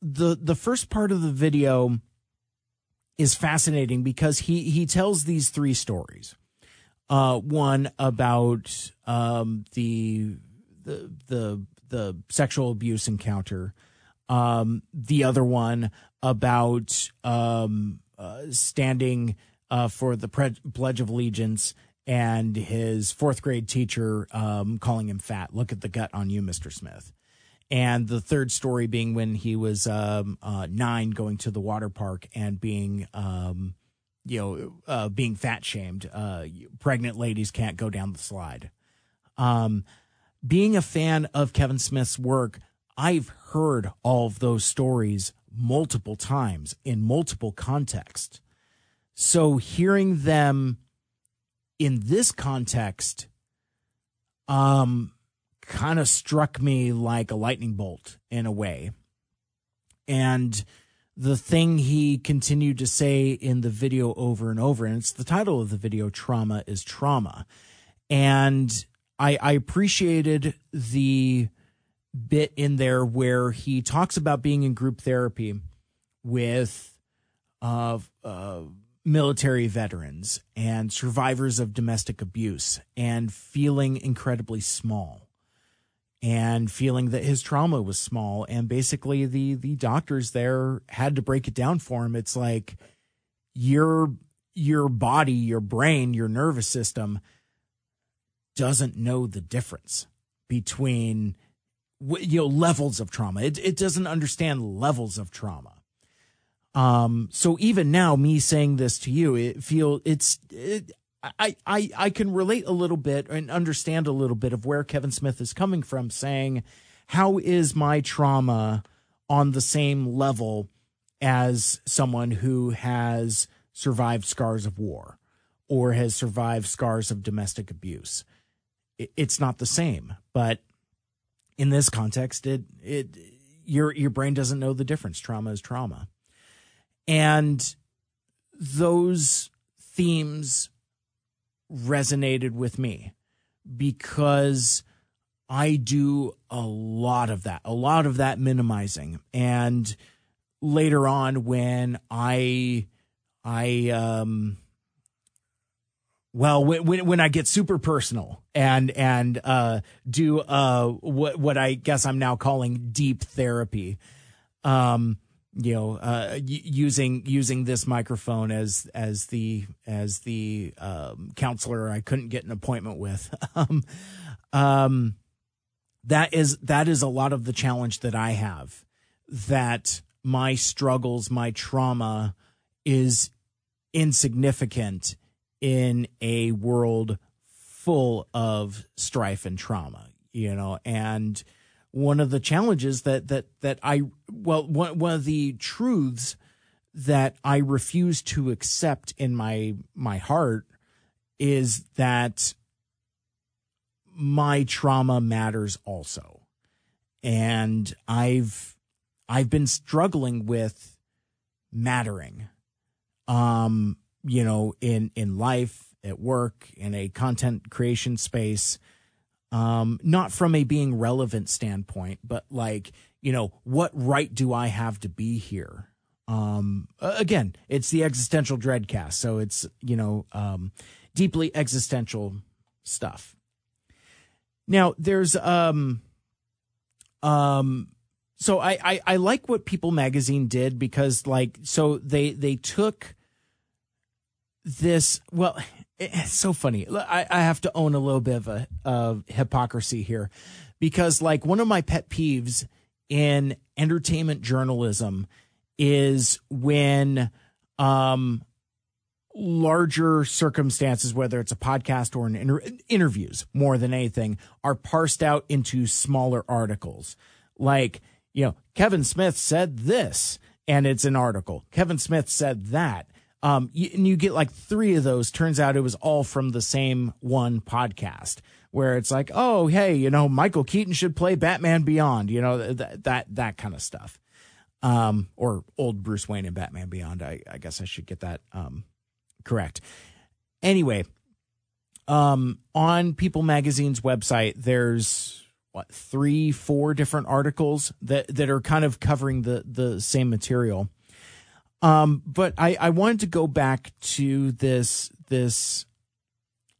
the the first part of the video is fascinating because he he tells these three stories. Uh, one about um, the the the the sexual abuse encounter. Um, the other one about um, uh, standing uh, for the Pre- Pledge of Allegiance and his fourth grade teacher um, calling him fat. Look at the gut on you, Mr. Smith. And the third story being when he was um, uh, nine, going to the water park and being, um, you know, uh, being fat shamed. Uh, pregnant ladies can't go down the slide. Um, being a fan of Kevin Smith's work, I've heard all of those stories multiple times in multiple contexts. So hearing them in this context um kind of struck me like a lightning bolt in a way. And the thing he continued to say in the video over and over, and it's the title of the video, Trauma is Trauma. And I, I appreciated the bit in there where he talks about being in group therapy with uh, uh, military veterans and survivors of domestic abuse and feeling incredibly small and feeling that his trauma was small. And basically the the doctors there had to break it down for him. It's like your your body your brain your nervous system doesn't know the difference between you know levels of trauma. It, it doesn't understand levels of trauma. Um, so even now, me saying this to you, it feel it's it, I I I can relate a little bit and understand a little bit of where Kevin Smith is coming from, saying, "How is my trauma on the same level as someone who has survived scars of war or has survived scars of domestic abuse?" It's not the same, but in this context, it it your your brain doesn't know the difference. Trauma is trauma. And those themes resonated with me because I do a lot of that, a lot of that minimizing. And later on when I I um well when when I get super personal and and uh do uh what what I guess I'm now calling deep therapy um you know uh, using using this microphone as as the as the um, counselor I couldn't get an appointment with. Um, um, that is that is a lot of the challenge that I have that my struggles my trauma is insignificant in a world full of strife and trauma you know and one of the challenges that that that I well one one of the truths that I refuse to accept in my my heart is that my trauma matters also. And I've I've been struggling with mattering um you know in in life at work in a content creation space um, not from a being relevant standpoint, but like, you know, what right do I have to be here? Um, again, it's the existential dreadcast. So it's, you know, um, deeply existential stuff. Now there's, um, um, so I, I, I like what People Magazine did because like, so they, they took this, well, it's so funny. I, I have to own a little bit of a of hypocrisy here because like one of my pet peeves in entertainment journalism is when um larger circumstances whether it's a podcast or an inter- interviews more than anything are parsed out into smaller articles like you know Kevin Smith said this, and it's an article. Kevin Smith said that. Um, you, and you get like three of those. Turns out it was all from the same one podcast where it's like, oh, hey, you know, Michael Keaton should play Batman Beyond, you know, that that that kind of stuff. Um, or old Bruce Wayne in Batman Beyond. I, I guess I should get that um, correct. Anyway, um, on People Magazine's website, there's what three, four different articles that that are kind of covering the the same material. Um, but I I wanted to go back to this this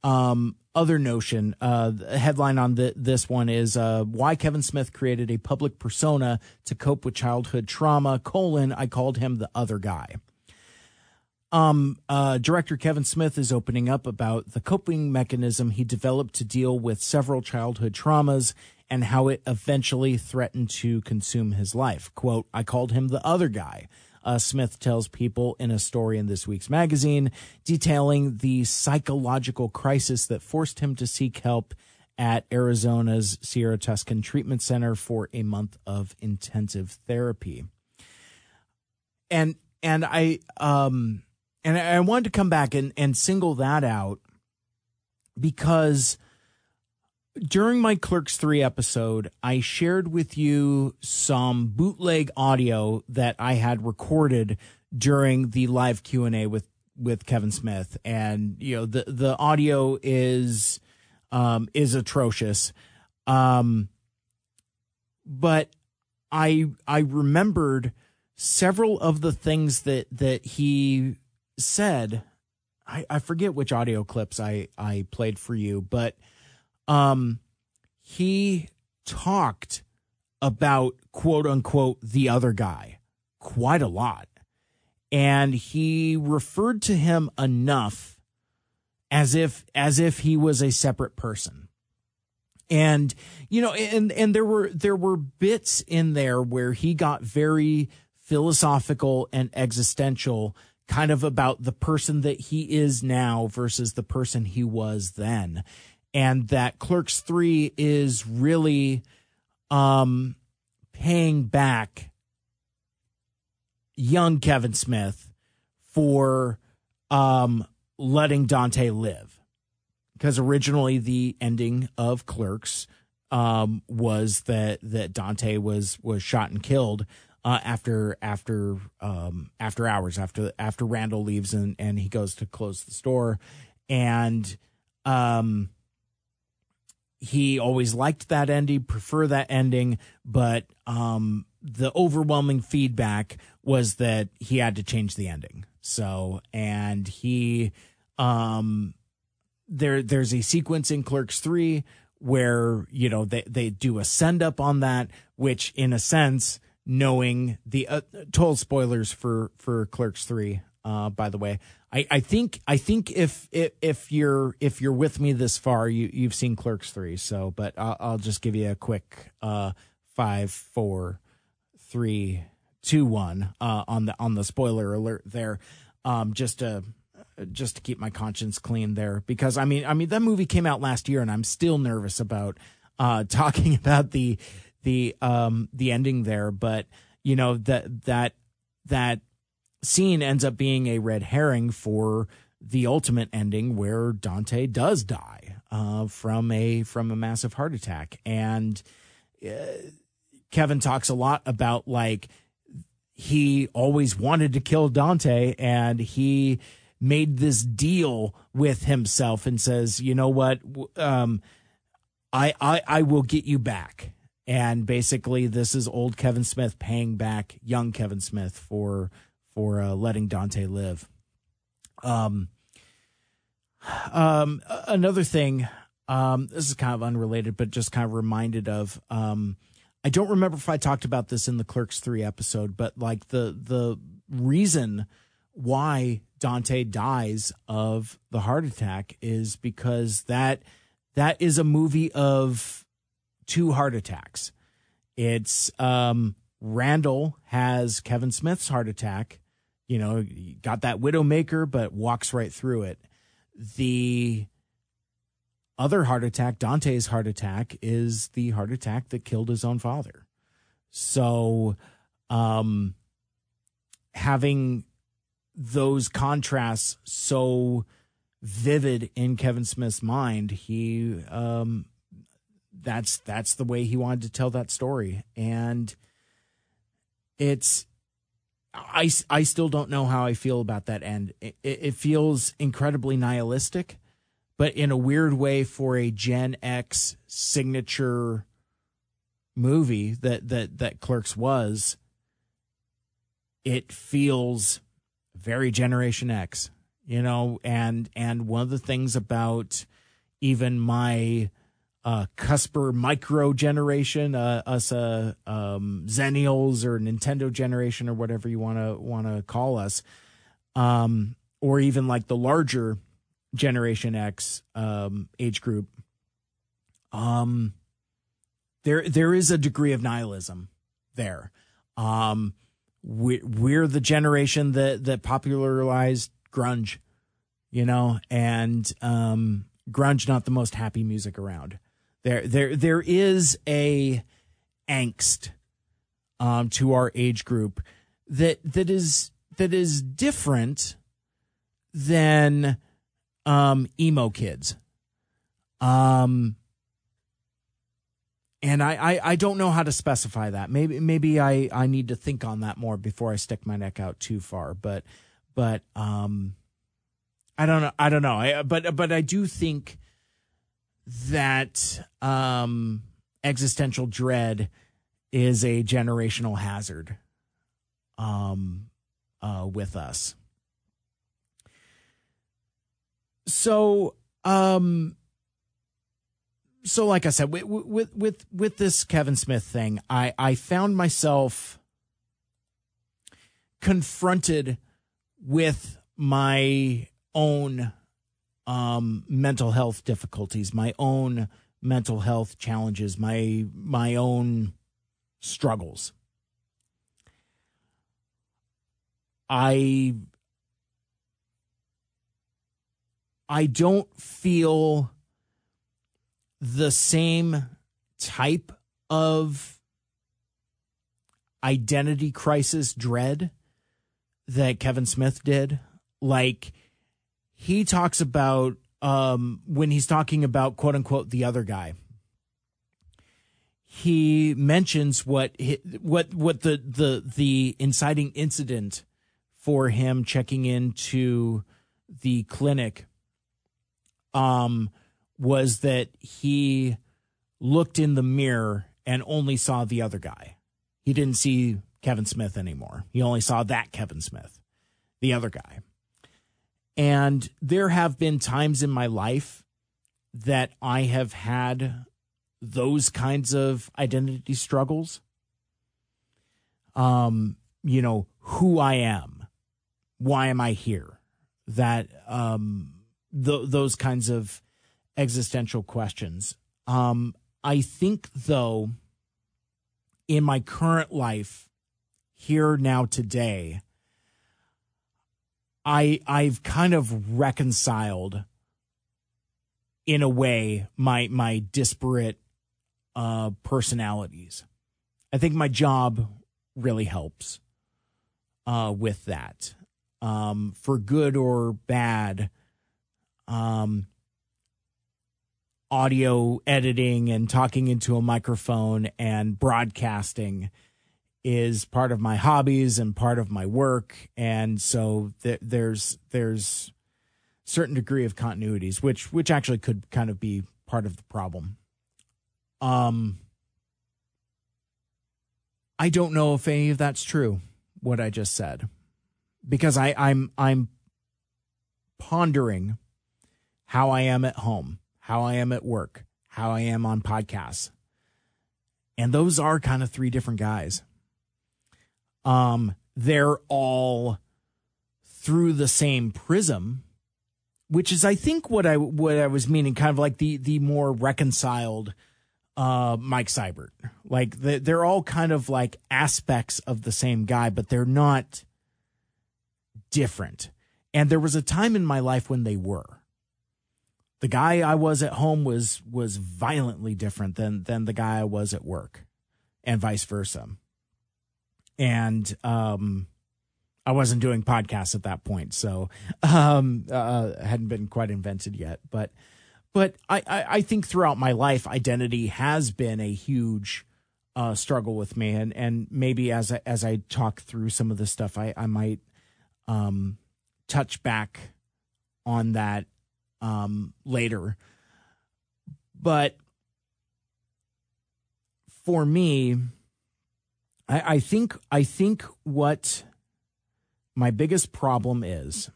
um other notion. Uh, the headline on the, this one is uh, why Kevin Smith created a public persona to cope with childhood trauma. Colon, I called him the other guy. Um, uh, director Kevin Smith is opening up about the coping mechanism he developed to deal with several childhood traumas and how it eventually threatened to consume his life. Quote, I called him the other guy uh, Smith tells people in a story in this week's magazine, detailing the psychological crisis that forced him to seek help at Arizona's Sierra Tucson Treatment Center for a month of intensive therapy. And and I um and I wanted to come back and, and single that out because during my Clerks 3 episode, I shared with you some bootleg audio that I had recorded during the live Q&A with with Kevin Smith and you know the the audio is um is atrocious. Um but I I remembered several of the things that that he said. I, I forget which audio clips I I played for you, but um, he talked about quote unquote the other guy quite a lot. And he referred to him enough as if as if he was a separate person. And you know, and and there were there were bits in there where he got very philosophical and existential kind of about the person that he is now versus the person he was then and that Clerks 3 is really um, paying back young Kevin Smith for um, letting Dante live. Because originally the ending of Clerks um, was that that Dante was was shot and killed uh, after after um, after hours after after Randall leaves and and he goes to close the store and um he always liked that ending, prefer that ending, but um, the overwhelming feedback was that he had to change the ending. So, and he, um, there, there's a sequence in Clerks three where you know they they do a send up on that, which in a sense, knowing the uh, spoilers for for Clerks three. Uh, by the way, I, I think I think if, if if you're if you're with me this far, you you've seen Clerks three. So, but I'll, I'll just give you a quick uh, five, four, three, two, one uh, on the on the spoiler alert there, um, just to just to keep my conscience clean there because I mean I mean that movie came out last year and I'm still nervous about uh, talking about the the um the ending there, but you know that that that scene ends up being a red herring for the ultimate ending where Dante does die uh, from a from a massive heart attack and uh, Kevin talks a lot about like he always wanted to kill Dante and he made this deal with himself and says, "You know what? Um, I I I will get you back." And basically, this is old Kevin Smith paying back young Kevin Smith for for uh, letting Dante live. Um, um, another thing, um, this is kind of unrelated, but just kind of reminded of. Um, I don't remember if I talked about this in the Clerks three episode, but like the the reason why Dante dies of the heart attack is because that that is a movie of two heart attacks. It's um, Randall has Kevin Smith's heart attack, you know, got that widowmaker, but walks right through it. The other heart attack, Dante's heart attack, is the heart attack that killed his own father. So, um, having those contrasts so vivid in Kevin Smith's mind, he um, that's that's the way he wanted to tell that story, and it's I I still don't know how I feel about that end. It, it feels incredibly nihilistic, but in a weird way for a Gen X signature movie that that that Clerks was. It feels very Generation X, you know, and and one of the things about even my uh, cusper micro generation, uh, us uh, um, Xennials or Nintendo generation or whatever you want to want to call us, um, or even like the larger Generation X um, age group. Um, there there is a degree of nihilism there. Um, we, we're the generation that that popularized grunge, you know, and um, grunge not the most happy music around. There there there is a angst um, to our age group that that is that is different than um, emo kids. Um, and I, I, I don't know how to specify that. Maybe maybe I, I need to think on that more before I stick my neck out too far. But but um, I don't know. I don't know. I, but but I do think that um, existential dread is a generational hazard um, uh, with us. So um so like I said, with with with with this Kevin Smith thing, I I found myself confronted with my own um mental health difficulties, my own mental health challenges, my my own struggles. I I don't feel the same type of identity crisis dread that Kevin Smith did. Like he talks about um, when he's talking about quote unquote the other guy. He mentions what what what the the the inciting incident for him checking into the clinic um was that he looked in the mirror and only saw the other guy. He didn't see Kevin Smith anymore. He only saw that Kevin Smith, the other guy. And there have been times in my life that I have had those kinds of identity struggles. Um, you know, who I am, why am I here? That um th- those kinds of existential questions. Um, I think, though, in my current life, here now today, I I've kind of reconciled in a way my my disparate uh, personalities. I think my job really helps uh, with that, um, for good or bad. Um, audio editing and talking into a microphone and broadcasting is part of my hobbies and part of my work and so th- there's there's certain degree of continuities which which actually could kind of be part of the problem um I don't know if any of that's true what I just said because I I'm I'm pondering how I am at home how I am at work, how I am on podcasts. And those are kind of three different guys. Um, they're all through the same prism, which is, I think, what I what I was meaning, kind of like the the more reconciled uh, Mike Seibert. Like the, they're all kind of like aspects of the same guy, but they're not different. And there was a time in my life when they were the guy I was at home was was violently different than than the guy I was at work, and vice versa. And um, I wasn't doing podcasts at that point, so um, uh, hadn't been quite invented yet. But but I, I, I think throughout my life, identity has been a huge uh, struggle with me, and and maybe as I, as I talk through some of this stuff, I I might um, touch back on that um, later. But for me, I, I think I think what my biggest problem is,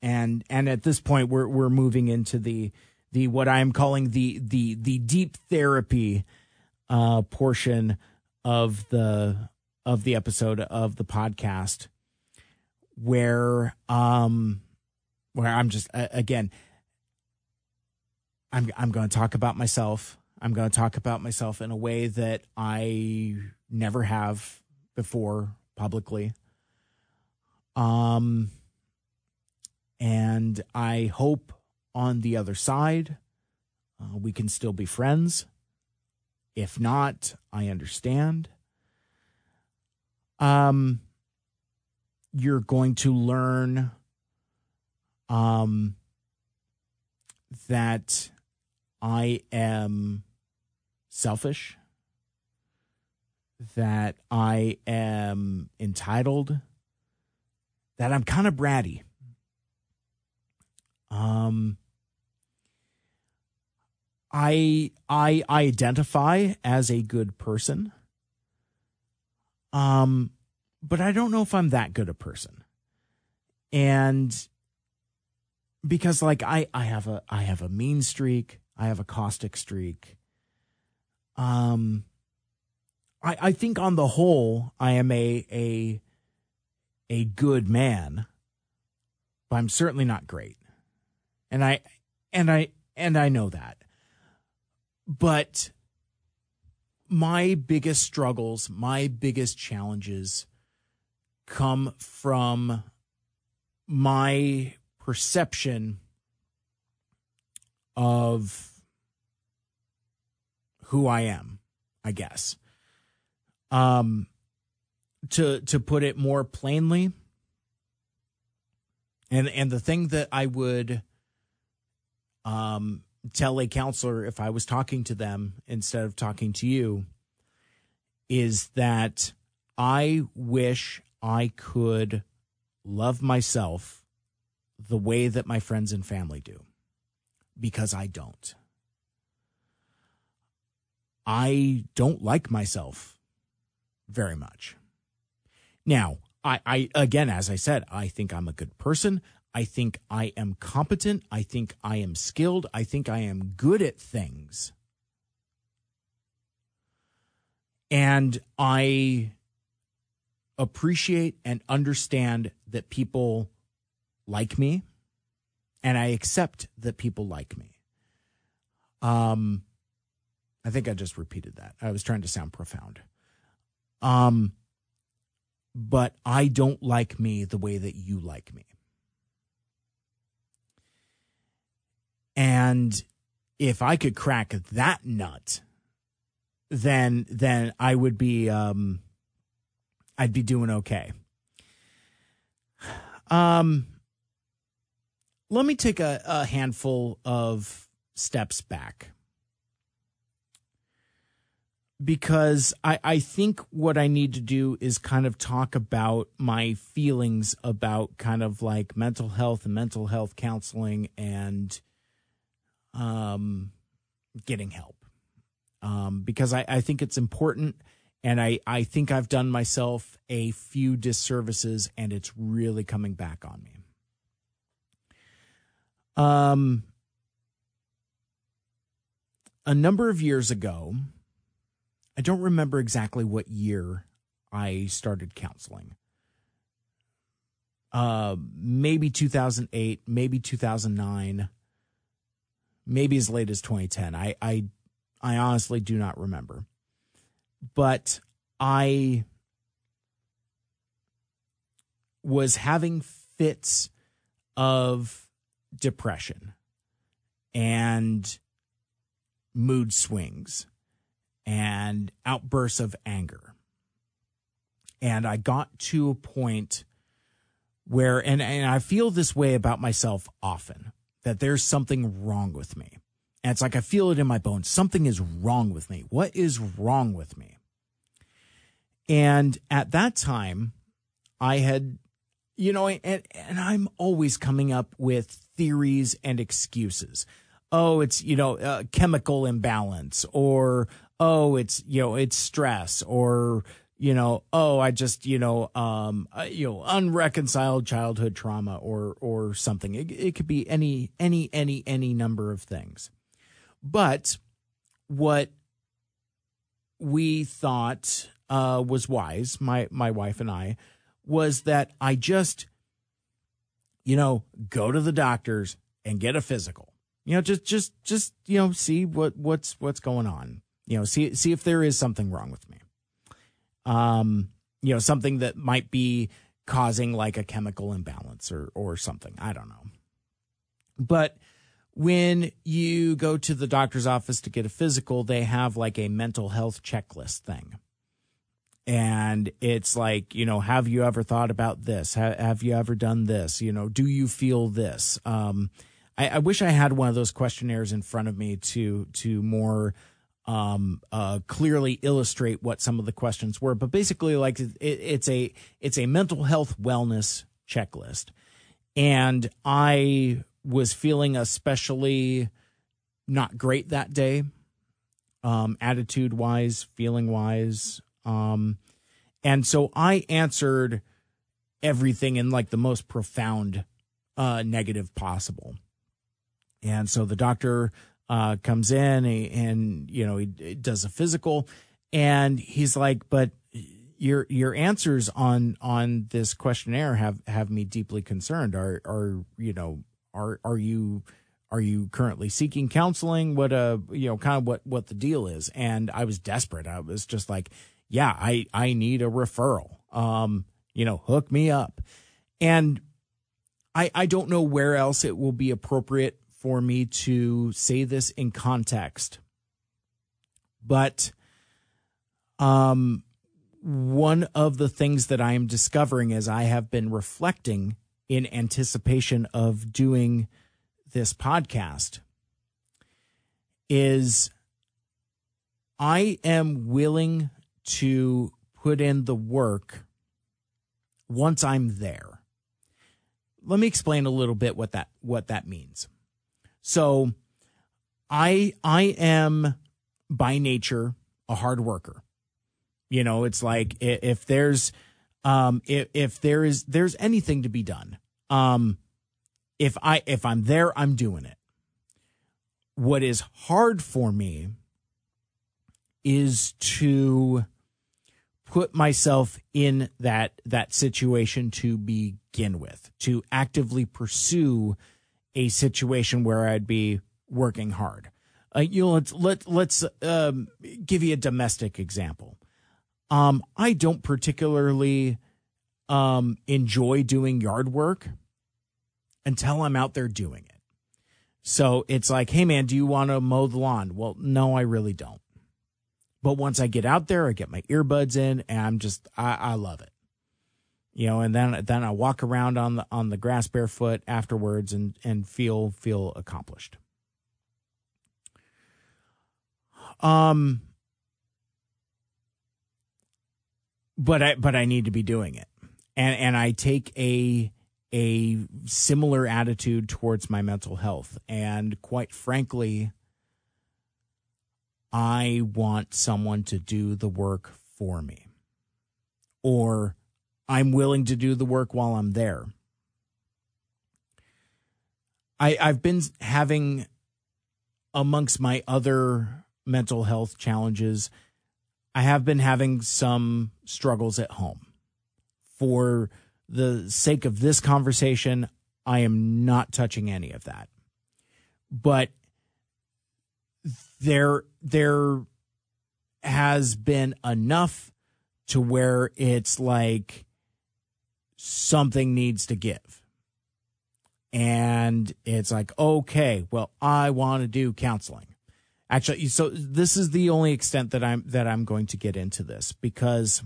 and and at this point we're we're moving into the the what I'm calling the the the deep therapy uh, portion of the of the episode of the podcast where um where I'm just uh, again I'm I'm going to talk about myself. I'm going to talk about myself in a way that I never have before publicly. Um and I hope on the other side uh, we can still be friends. If not, I understand. Um you're going to learn um, that I am selfish, that I am entitled, that I'm kind of bratty. Um, I I identify as a good person. Um, but I don't know if I'm that good a person. And because like I I have a I have a mean streak, I have a caustic streak. Um I I think on the whole I am a a a good man, but I'm certainly not great. And I and I and I know that. But my biggest struggles, my biggest challenges come from my perception of who I am, I guess. Um to to put it more plainly, and and the thing that I would um tell a counselor if I was talking to them instead of talking to you is that I wish I could love myself the way that my friends and family do because I don't. I don't like myself very much. Now, I, I, again, as I said, I think I'm a good person. I think I am competent. I think I am skilled. I think I am good at things. And I appreciate and understand that people like me and I accept that people like me. Um I think I just repeated that. I was trying to sound profound. Um but I don't like me the way that you like me. And if I could crack that nut, then then I would be um I'd be doing okay. Um, let me take a, a handful of steps back because I, I think what I need to do is kind of talk about my feelings about kind of like mental health and mental health counseling and um, getting help. Um, because I, I think it's important and I, I think I've done myself a few disservices and it's really coming back on me. Um, a number of years ago, I don't remember exactly what year I started counseling. Uh, maybe 2008, maybe 2009, maybe as late as 2010. I, I, I honestly do not remember but I was having fits of depression and mood swings and outbursts of anger. And I got to a point where, and, and I feel this way about myself often, that there's something wrong with me. And it's like I feel it in my bones. Something is wrong with me. What is wrong with me? And at that time, I had, you know, and, and I'm always coming up with theories and excuses. Oh, it's, you know, uh, chemical imbalance or, oh, it's, you know, it's stress or, you know, oh, I just, you know, um, uh, you know, unreconciled childhood trauma or, or something. It, it could be any, any, any, any number of things. But what we thought uh, was wise, my my wife and I, was that I just, you know, go to the doctors and get a physical. You know, just just just you know, see what what's what's going on. You know, see see if there is something wrong with me. Um, you know, something that might be causing like a chemical imbalance or or something. I don't know. But when you go to the doctor's office to get a physical, they have like a mental health checklist thing. And it's like, you know, have you ever thought about this? have have you ever done this? You know, do you feel this? Um, I, I, wish I had one of those questionnaires in front of me to to more um, uh, clearly illustrate what some of the questions were. But basically, like it, it's a it's a mental health wellness checklist, and I was feeling especially not great that day, um, attitude wise, feeling wise. Um, and so I answered everything in like the most profound uh, negative possible. And so the doctor uh, comes in and, you know, he does a physical and he's like, but your your answers on on this questionnaire have have me deeply concerned are are you know are are you are you currently seeking counseling? What uh you know kind of what what the deal is? And I was desperate. I was just like, yeah, I I need a referral. Um, you know, hook me up. And I I don't know where else it will be appropriate for me to say this in context. But um one of the things that I am discovering as I have been reflecting in anticipation of doing this podcast is I am willing to put in the work once I'm there. Let me explain a little bit what that what that means. So I I am by nature a hard worker. You know, it's like if there's um, if, if there is there's anything to be done, um, if I if I'm there, I'm doing it. What is hard for me is to put myself in that that situation to begin with, to actively pursue a situation where I'd be working hard. Uh, you know, let's let let's um, give you a domestic example. Um, I don't particularly um, enjoy doing yard work until I'm out there doing it. So it's like, hey man, do you want to mow the lawn? Well, no, I really don't. But once I get out there, I get my earbuds in, and I'm just I, I love it. You know, and then then I walk around on the on the grass barefoot afterwards and and feel feel accomplished. Um but I but I need to be doing it. And and I take a a similar attitude towards my mental health and quite frankly I want someone to do the work for me. Or I'm willing to do the work while I'm there. I, I've been having amongst my other mental health challenges I have been having some struggles at home. For the sake of this conversation, I am not touching any of that. But there there has been enough to where it's like something needs to give. And it's like, okay, well, I want to do counseling. Actually, so this is the only extent that I'm that I'm going to get into this because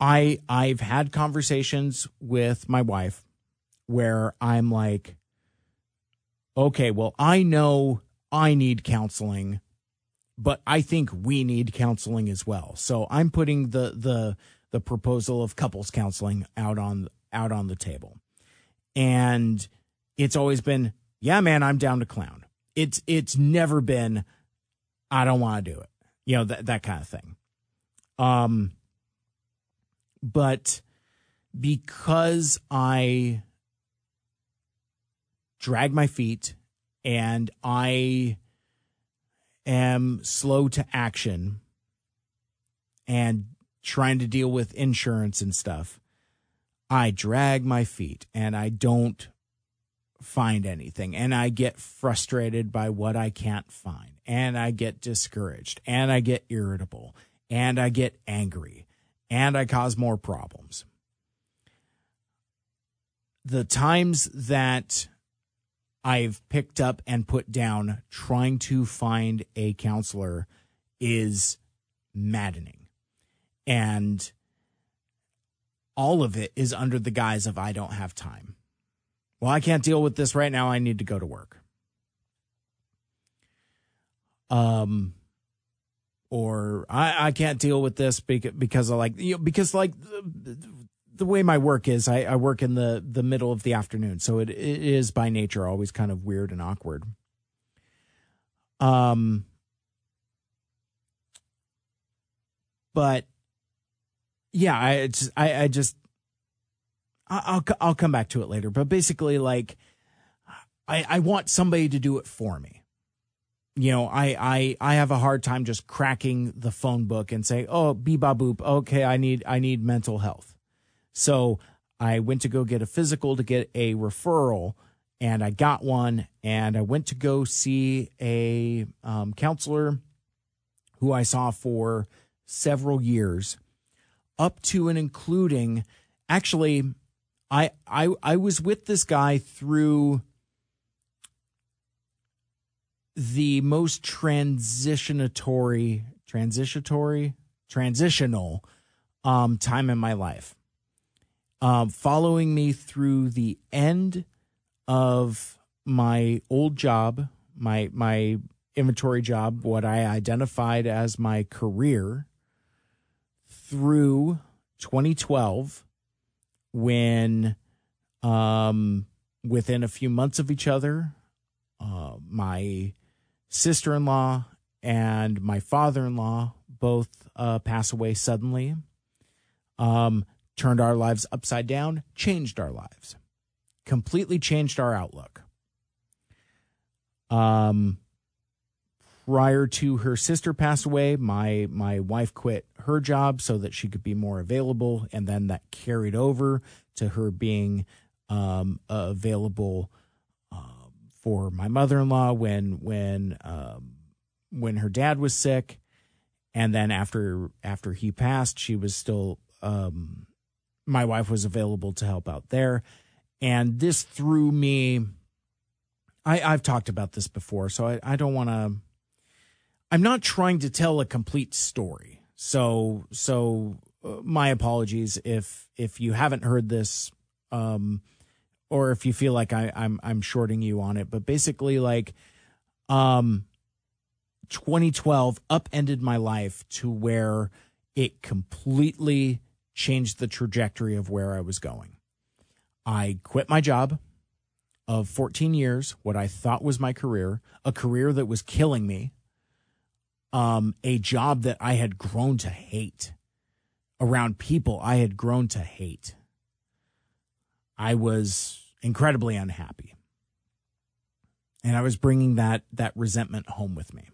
I I've had conversations with my wife where I'm like, okay, well, I know I need counseling, but I think we need counseling as well. So I'm putting the the the proposal of couples counseling out on out on the table. And it's always been, yeah, man, I'm down to clown. It's it's never been I don't want to do it. You know, that that kind of thing. Um but because I drag my feet and I am slow to action and trying to deal with insurance and stuff, I drag my feet and I don't find anything. And I get frustrated by what I can't find. And I get discouraged. And I get irritable. And I get angry. And I cause more problems. The times that I've picked up and put down trying to find a counselor is maddening. And all of it is under the guise of I don't have time. Well, I can't deal with this right now. I need to go to work. Um, or I, I can't deal with this because, because of like, you know, because like the, the way my work is, I, I work in the, the middle of the afternoon. So it, it is by nature always kind of weird and awkward. Um, but yeah, I just, I, I just, I'll, I'll come back to it later, but basically like, I, I want somebody to do it for me. You know, I, I, I have a hard time just cracking the phone book and say, oh, beba boop. Okay. I need, I need mental health. So I went to go get a physical to get a referral and I got one and I went to go see a um, counselor who I saw for several years up to and including actually I I I was with this guy through the most transitionatory transitionatory transitional um time in my life. Um following me through the end of my old job, my my inventory job, what I identified as my career through 2012 when um within a few months of each other uh, my sister-in-law and my father-in-law both uh, pass away suddenly um turned our lives upside down changed our lives completely changed our outlook. Um prior to her sister pass away, my my wife quit her job so that she could be more available, and then that carried over to her being um, available uh, for my mother in law when when um, when her dad was sick, and then after after he passed, she was still um, my wife was available to help out there, and this threw me. I, I've talked about this before, so I, I don't want to I'm not trying to tell a complete story. So so uh, my apologies if if you haven't heard this um or if you feel like I I'm I'm shorting you on it, but basically like um 2012 upended my life to where it completely changed the trajectory of where I was going. I quit my job of 14 years, what I thought was my career, a career that was killing me um, a job that I had grown to hate around people I had grown to hate. I was incredibly unhappy. And I was bringing that, that resentment home with me.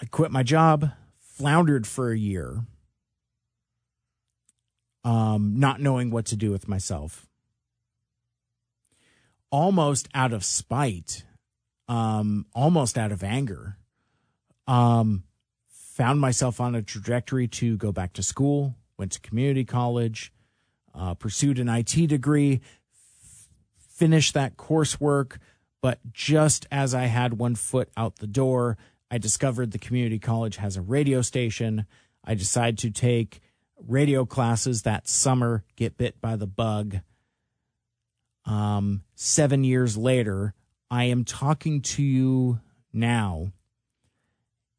I quit my job, floundered for a year, um, not knowing what to do with myself. Almost out of spite, um, almost out of anger, um, found myself on a trajectory to go back to school, went to community college, uh, pursued an IT degree, f- finished that coursework. But just as I had one foot out the door, I discovered the community college has a radio station. I decide to take radio classes that summer, get bit by the bug. Um, seven years later, I am talking to you now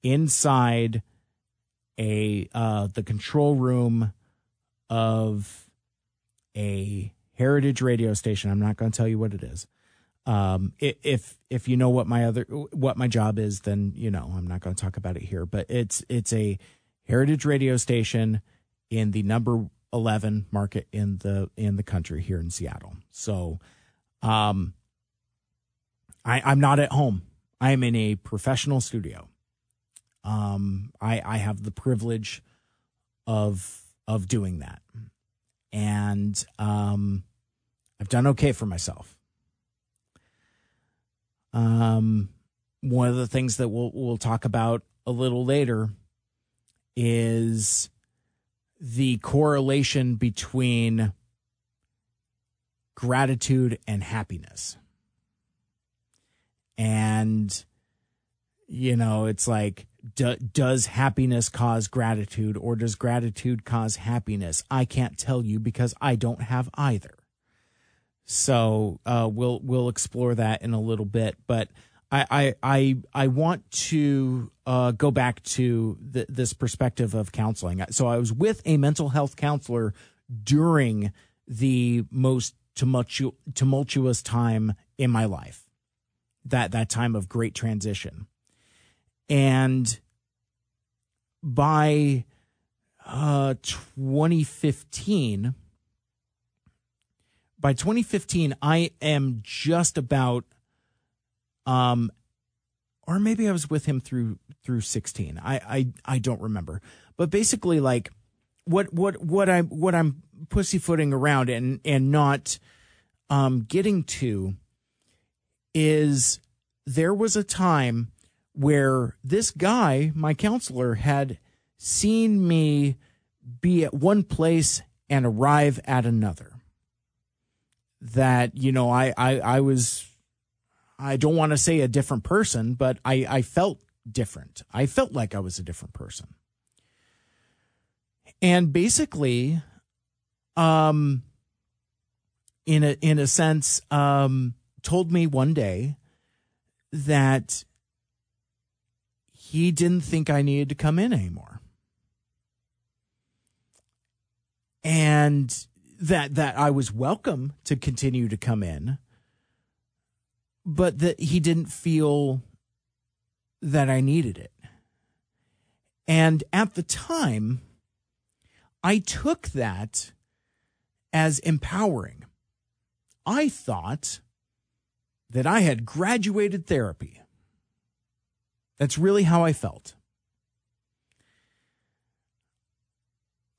inside a uh, the control room of a heritage radio station. I'm not going to tell you what it is. Um, if if you know what my other what my job is, then you know I'm not going to talk about it here. But it's it's a heritage radio station in the number 11 market in the in the country here in Seattle. So, um, I I'm not at home. I am in a professional studio. Um, I I have the privilege of of doing that, and um, I've done okay for myself. Um, one of the things that we'll we'll talk about a little later is the correlation between gratitude and happiness. And you know, it's like do, does happiness cause gratitude or does gratitude cause happiness? I can't tell you because I don't have either. So uh, we'll we'll explore that in a little bit, but I I I, I want to uh, go back to this perspective of counseling. So I was with a mental health counselor during the most tumultu- tumultuous time in my life, that that time of great transition, and by uh, 2015 by 2015, I am just about, um, or maybe I was with him through through 16. I I I don't remember, but basically, like what what what I what I'm pussyfooting around and and not um getting to is there was a time where this guy, my counselor, had seen me be at one place and arrive at another that you know I I, I was I don't want to say a different person, but I I felt different. I felt like I was a different person. And basically, um, in a in a sense, um, told me one day that he didn't think I needed to come in anymore. And that that I was welcome to continue to come in, but that he didn't feel that I needed it. And at the time, I took that as empowering. I thought that I had graduated therapy. That's really how I felt.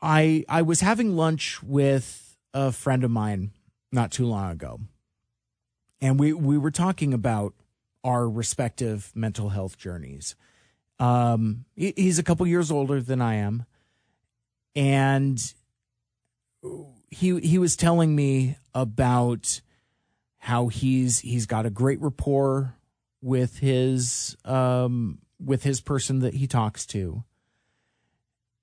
I I was having lunch with a friend of mine not too long ago, and we we were talking about our respective mental health journeys. Um, he's a couple years older than I am, and he he was telling me about how he's he's got a great rapport with his um with his person that he talks to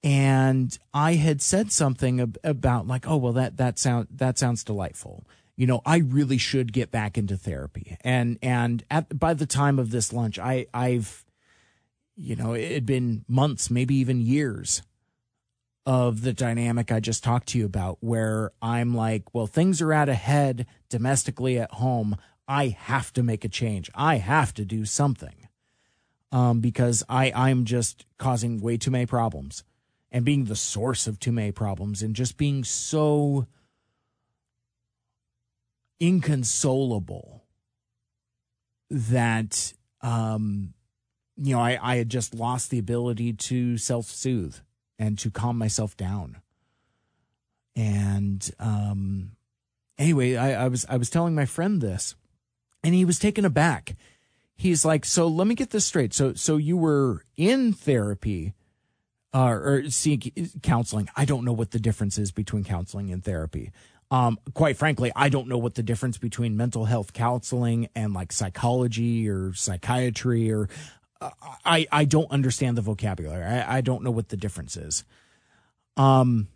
and I had said something about like, oh well, that that sound that sounds delightful. You know, I really should get back into therapy. And and at by the time of this lunch, I I've, you know, it had been months, maybe even years, of the dynamic I just talked to you about, where I'm like, well, things are out ahead domestically at home. I have to make a change. I have to do something. Um, because I I'm just causing way too many problems and being the source of too many problems and just being so inconsolable that um you know I, I had just lost the ability to self-soothe and to calm myself down and um anyway I, I was i was telling my friend this and he was taken aback he's like so let me get this straight so so you were in therapy uh, or seek counseling. I don't know what the difference is between counseling and therapy. Um, quite frankly, I don't know what the difference between mental health counseling and like psychology or psychiatry or I I don't understand the vocabulary. I, I don't know what the difference is. Um,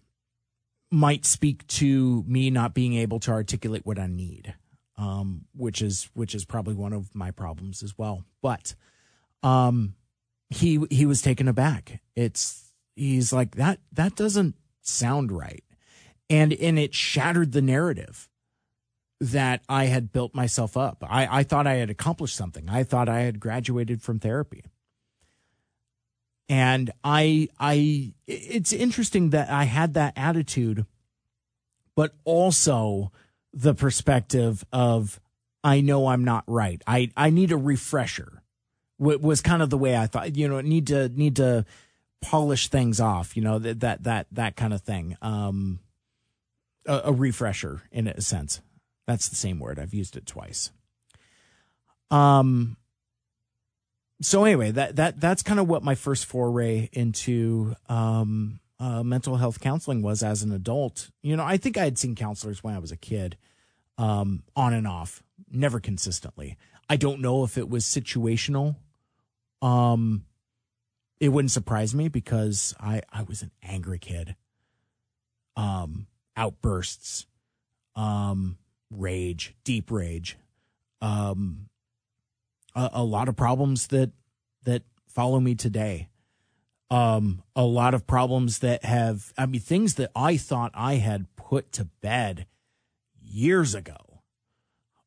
might speak to me not being able to articulate what I need, um, which is which is probably one of my problems as well. But um, he he was taken aback. It's he's like that that doesn't sound right, and and it shattered the narrative that I had built myself up. I, I thought I had accomplished something. I thought I had graduated from therapy. And I, I, it's interesting that I had that attitude, but also the perspective of, I know I'm not right. I, I need a refresher was kind of the way I thought, you know, need to, need to polish things off, you know, that, that, that, that kind of thing. Um, a, a refresher in a sense. That's the same word. I've used it twice. Um so anyway, that that that's kind of what my first foray into um uh, mental health counseling was as an adult. You know, I think I had seen counselors when I was a kid, um, on and off, never consistently. I don't know if it was situational. Um, it wouldn't surprise me because I I was an angry kid. Um, outbursts, um, rage, deep rage, um, a, a lot of problems that that follow me today. Um, a lot of problems that have, I mean, things that I thought I had put to bed years ago,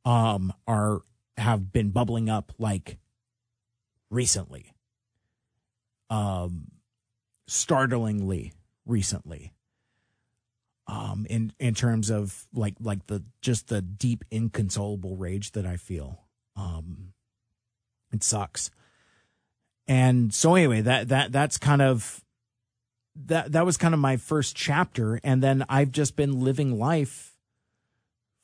um, are have been bubbling up like recently, um, startlingly recently um, in in terms of like like the just the deep inconsolable rage that I feel. Um, it sucks. And so anyway, that that that's kind of that that was kind of my first chapter, and then I've just been living life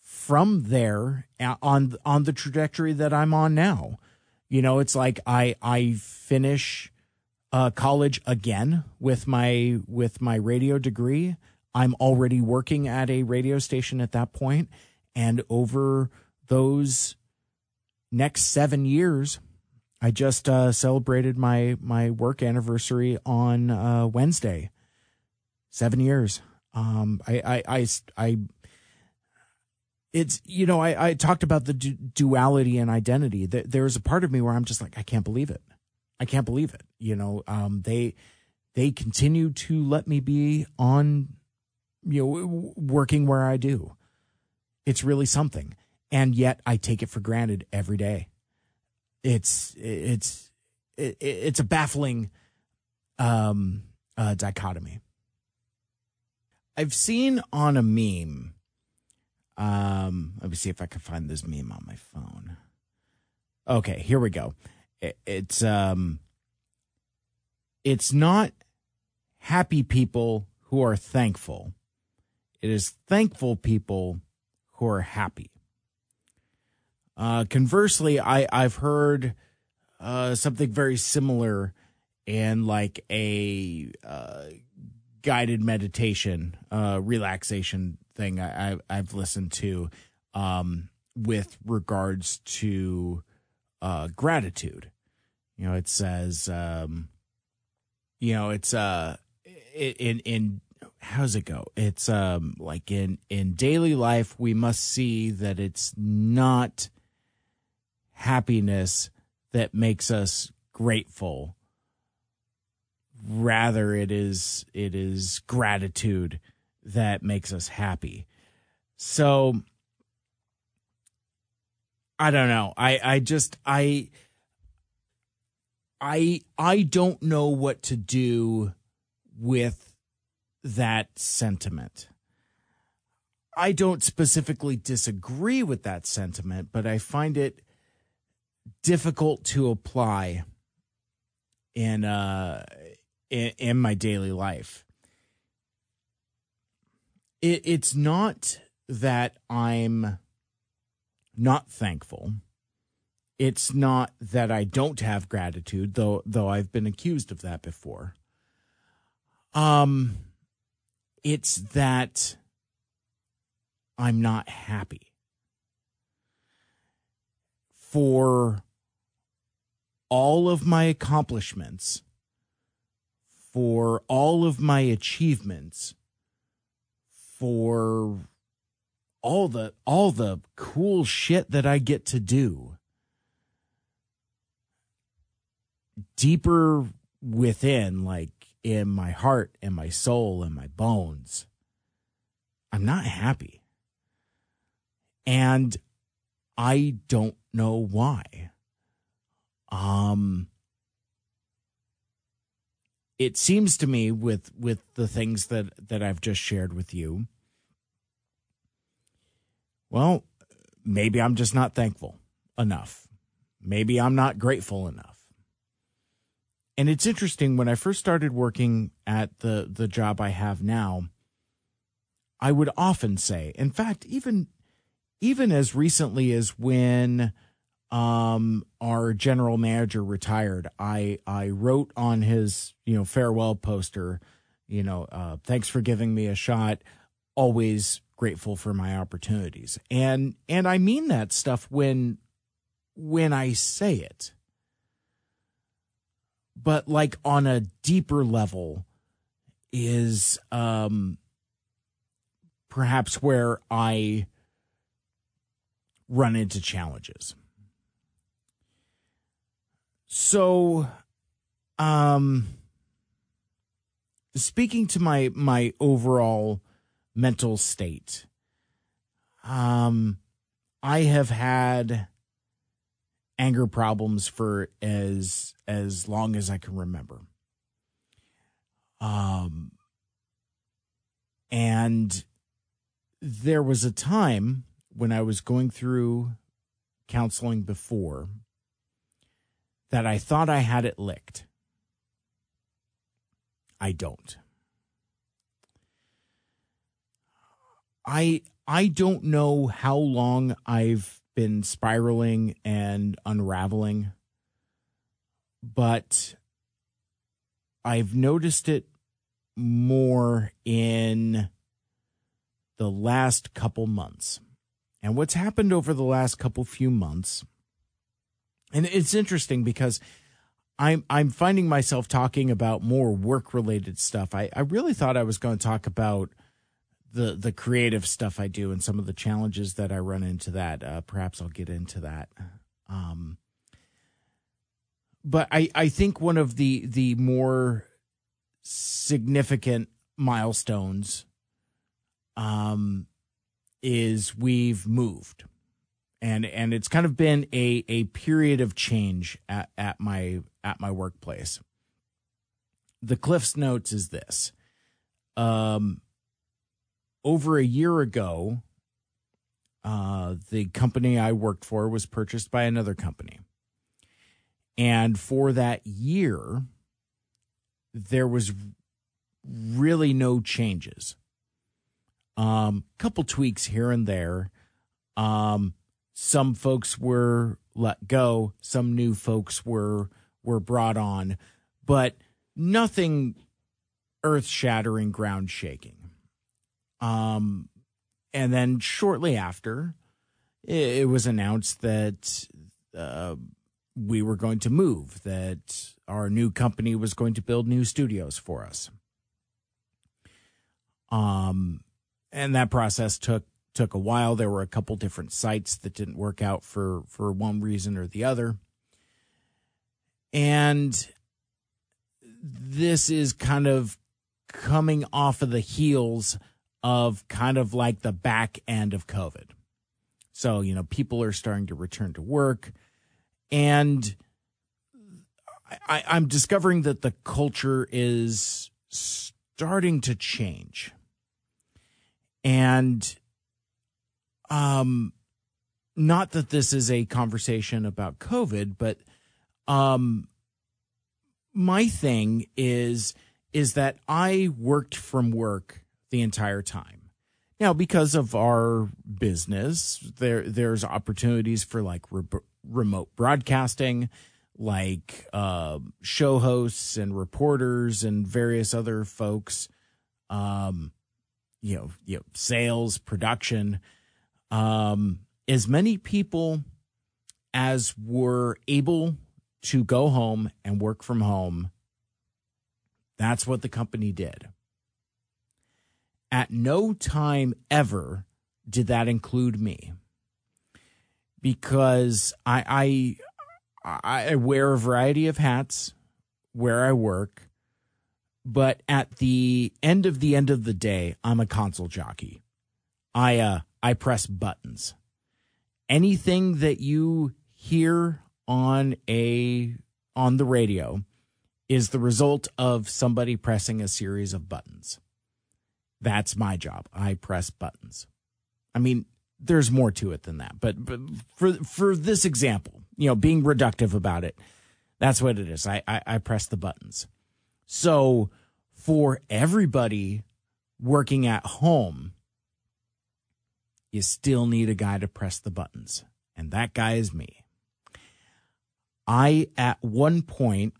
from there on on the trajectory that I'm on now. You know, it's like I I finish uh, college again with my with my radio degree. I'm already working at a radio station at that point, and over those next seven years, I just uh, celebrated my my work anniversary on uh, Wednesday. Seven years. Um, I, I, I, I, it's you know I, I talked about the du- duality and identity. There's a part of me where I'm just like I can't believe it. I can't believe it. You know, um, they they continue to let me be on you know, working where I do. It's really something. And yet I take it for granted every day. It's, it's, it's a baffling, um, uh, dichotomy. I've seen on a meme, um, let me see if I can find this meme on my phone. Okay, here we go. it's, um, it's not happy people who are thankful it is thankful people who are happy. Uh, conversely, I, I've heard uh, something very similar in like a uh, guided meditation, uh, relaxation thing I, I, have listened to um, with regards to uh, gratitude. You know, it says, um, you know, it's uh, in in how's it go? It's um like in in daily life we must see that it's not happiness that makes us grateful. Rather it is it is gratitude that makes us happy. So I don't know. I I just I I I don't know what to do with that sentiment. I don't specifically disagree with that sentiment, but I find it difficult to apply in uh in, in my daily life. It, it's not that I'm not thankful. It's not that I don't have gratitude, though though I've been accused of that before. Um it's that I'm not happy for all of my accomplishments, for all of my achievements, for all the all the cool shit that I get to do. Deeper within, like in my heart and my soul and my bones, I'm not happy. And I don't know why. Um it seems to me with with the things that that I've just shared with you well maybe I'm just not thankful enough maybe I'm not grateful enough and it's interesting when I first started working at the the job I have now I would often say in fact even even as recently as when um, our general manager retired, I I wrote on his you know farewell poster, you know, uh, thanks for giving me a shot. Always grateful for my opportunities, and and I mean that stuff when when I say it. But like on a deeper level, is um perhaps where I run into challenges. So, um, speaking to my my overall mental state, um, I have had anger problems for as as long as I can remember. Um, and there was a time when I was going through counseling before that I thought I had it licked. I don't. I I don't know how long I've been spiraling and unraveling, but I've noticed it more in the last couple months. And what's happened over the last couple few months, and it's interesting because I'm I'm finding myself talking about more work related stuff. I, I really thought I was going to talk about the the creative stuff I do and some of the challenges that I run into that. Uh, perhaps I'll get into that. Um, but I, I think one of the the more significant milestones um, is we've moved. And and it's kind of been a a period of change at, at my at my workplace. The cliffs notes is this. Um over a year ago uh the company i worked for was purchased by another company and for that year there was really no changes um, couple tweaks here and there. Um, some folks were let go, some new folks were were brought on, but nothing earth shattering, ground shaking. Um, and then shortly after, it, it was announced that uh, we were going to move, that our new company was going to build new studios for us. Um, and that process took took a while. There were a couple different sites that didn't work out for for one reason or the other. And this is kind of coming off of the heels of kind of like the back end of COVID. So, you know, people are starting to return to work. And I, I'm discovering that the culture is starting to change. And um not that this is a conversation about covid but um my thing is is that i worked from work the entire time. Now because of our business there there's opportunities for like re- remote broadcasting like uh, show hosts and reporters and various other folks um, you know, you know sales, production, um, as many people as were able to go home and work from home. That's what the company did. At no time ever did that include me because I, I, I wear a variety of hats where I work, but at the end of the end of the day, I'm a console jockey. I uh I press buttons. Anything that you hear on a on the radio is the result of somebody pressing a series of buttons. That's my job. I press buttons. I mean, there's more to it than that, but, but for for this example, you know, being reductive about it, that's what it is. I, I, I press the buttons. So for everybody working at home, you still need a guy to press the buttons. And that guy is me. I, at one point,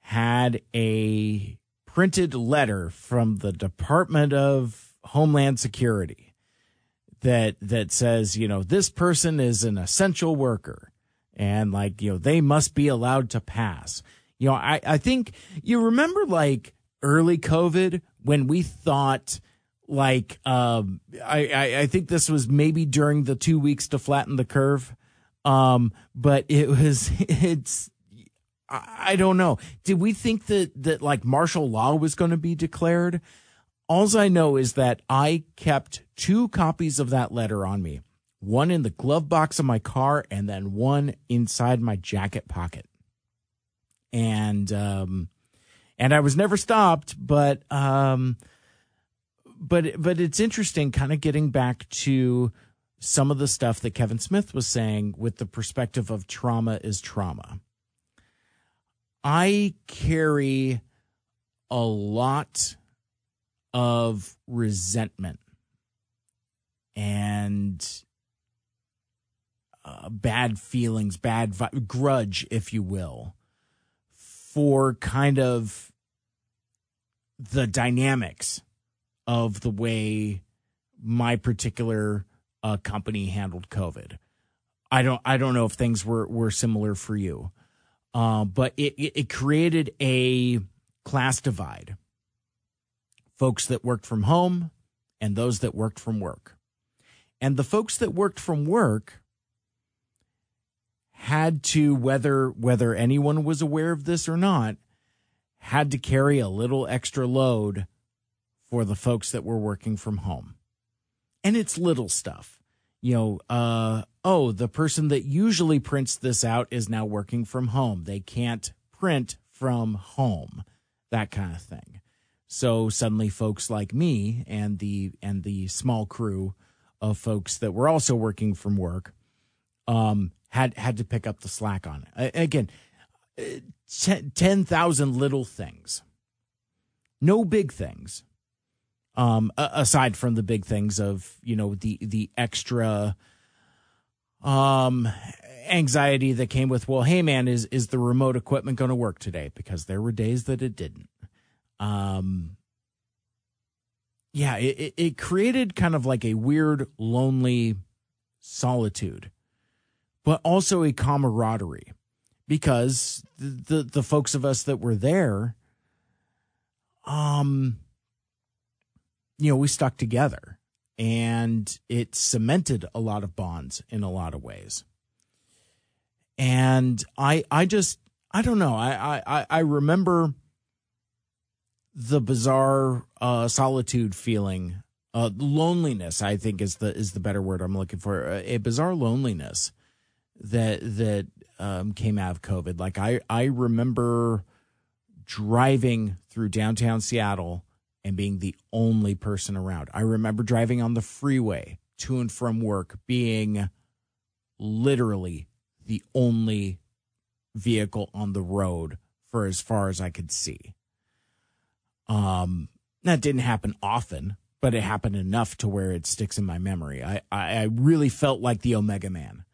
had a printed letter from the Department of Homeland Security that that says, you know, this person is an essential worker and like, you know, they must be allowed to pass. You know, I, I think you remember like early COVID when we thought like um I, I, I think this was maybe during the two weeks to flatten the curve. Um, but it was it's I, don't know. Did we think that that like martial law was going to be declared? Alls I know is that I kept two copies of that letter on me. One in the glove box of my car and then one inside my jacket pocket. And um and I was never stopped, but um but but it's interesting kind of getting back to some of the stuff that Kevin Smith was saying with the perspective of trauma is trauma. I carry a lot of resentment and uh, bad feelings, bad vi- grudge, if you will, for kind of the dynamics of the way my particular uh, company handled COVID. I don't I don't know if things were were similar for you, uh, but it, it it created a class divide. Folks that worked from home and those that worked from work, and the folks that worked from work had to whether whether anyone was aware of this or not had to carry a little extra load for the folks that were working from home. And it's little stuff. You know, uh, oh, the person that usually prints this out is now working from home. They can't print from home, that kind of thing. So suddenly folks like me and the and the small crew of folks that were also working from work um, had had to pick up the slack on it. Again, uh, 10,000 little things. No big things, um, aside from the big things of you know the the extra um anxiety that came with well hey man is is the remote equipment going to work today because there were days that it didn't um yeah it, it created kind of like a weird lonely solitude but also a camaraderie because the, the the folks of us that were there um you know, we stuck together and it cemented a lot of bonds in a lot of ways. And I, I just, I don't know. I, I, I remember the bizarre uh, solitude feeling, uh, loneliness. I think is the is the better word I'm looking for. A bizarre loneliness that that um, came out of COVID. Like I, I remember driving through downtown Seattle and being the only person around. I remember driving on the freeway to and from work being literally the only vehicle on the road for as far as I could see. Um, that didn't happen often, but it happened enough to where it sticks in my memory. I, I, I really felt like the Omega Man,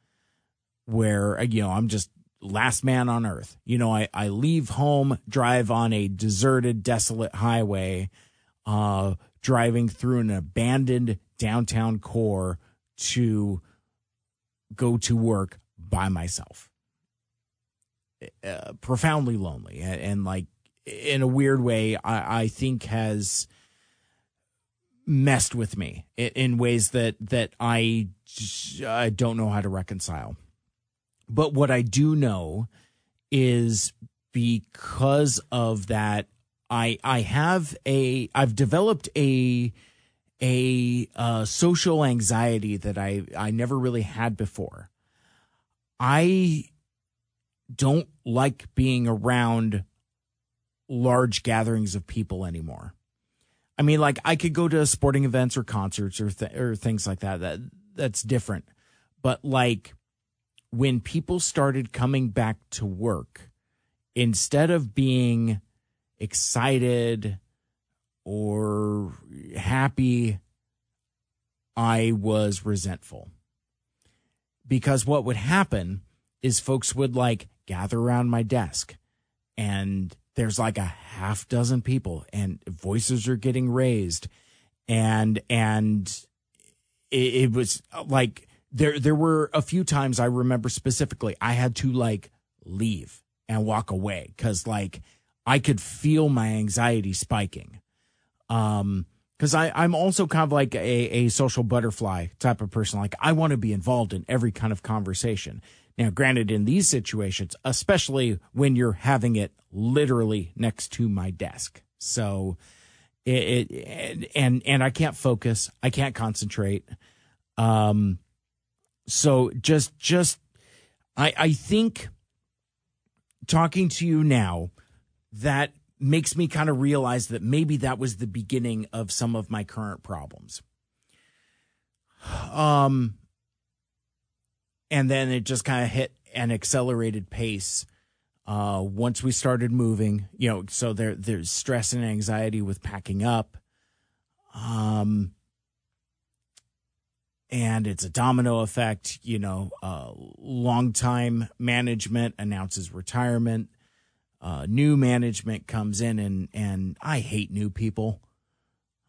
where, you know, I'm just last man on earth. You know, I, I leave home, drive on a deserted, desolate highway, uh, driving through an abandoned downtown core to go to work by myself. uh, profoundly lonely and, and, like in a weird way, I, I think has messed with me in, in ways that that I I don't know how to reconcile. But what I do know is because of that, I I have a I've developed a a uh, social anxiety that I I never really had before. I don't like being around large gatherings of people anymore. I mean, like I could go to sporting events or concerts or th- or things like that. That that's different. But like when people started coming back to work, instead of being excited or happy, I was resentful. Because what would happen is folks would like gather around my desk and there's like a half dozen people and voices are getting raised and and it, it was like there there were a few times I remember specifically I had to like leave and walk away cuz like I could feel my anxiety spiking. Um because I'm also kind of like a a social butterfly type of person like I want to be involved in every kind of conversation. Now granted in these situations especially when you're having it literally next to my desk. So it, it and and I can't focus, I can't concentrate. Um so just just I I think talking to you now that makes me kind of realize that maybe that was the beginning of some of my current problems. Um and then it just kind of hit an accelerated pace uh, once we started moving, you know, so there there's stress and anxiety with packing up. Um, and it's a domino effect. You know, uh, long time management announces retirement. Uh, new management comes in, and and I hate new people.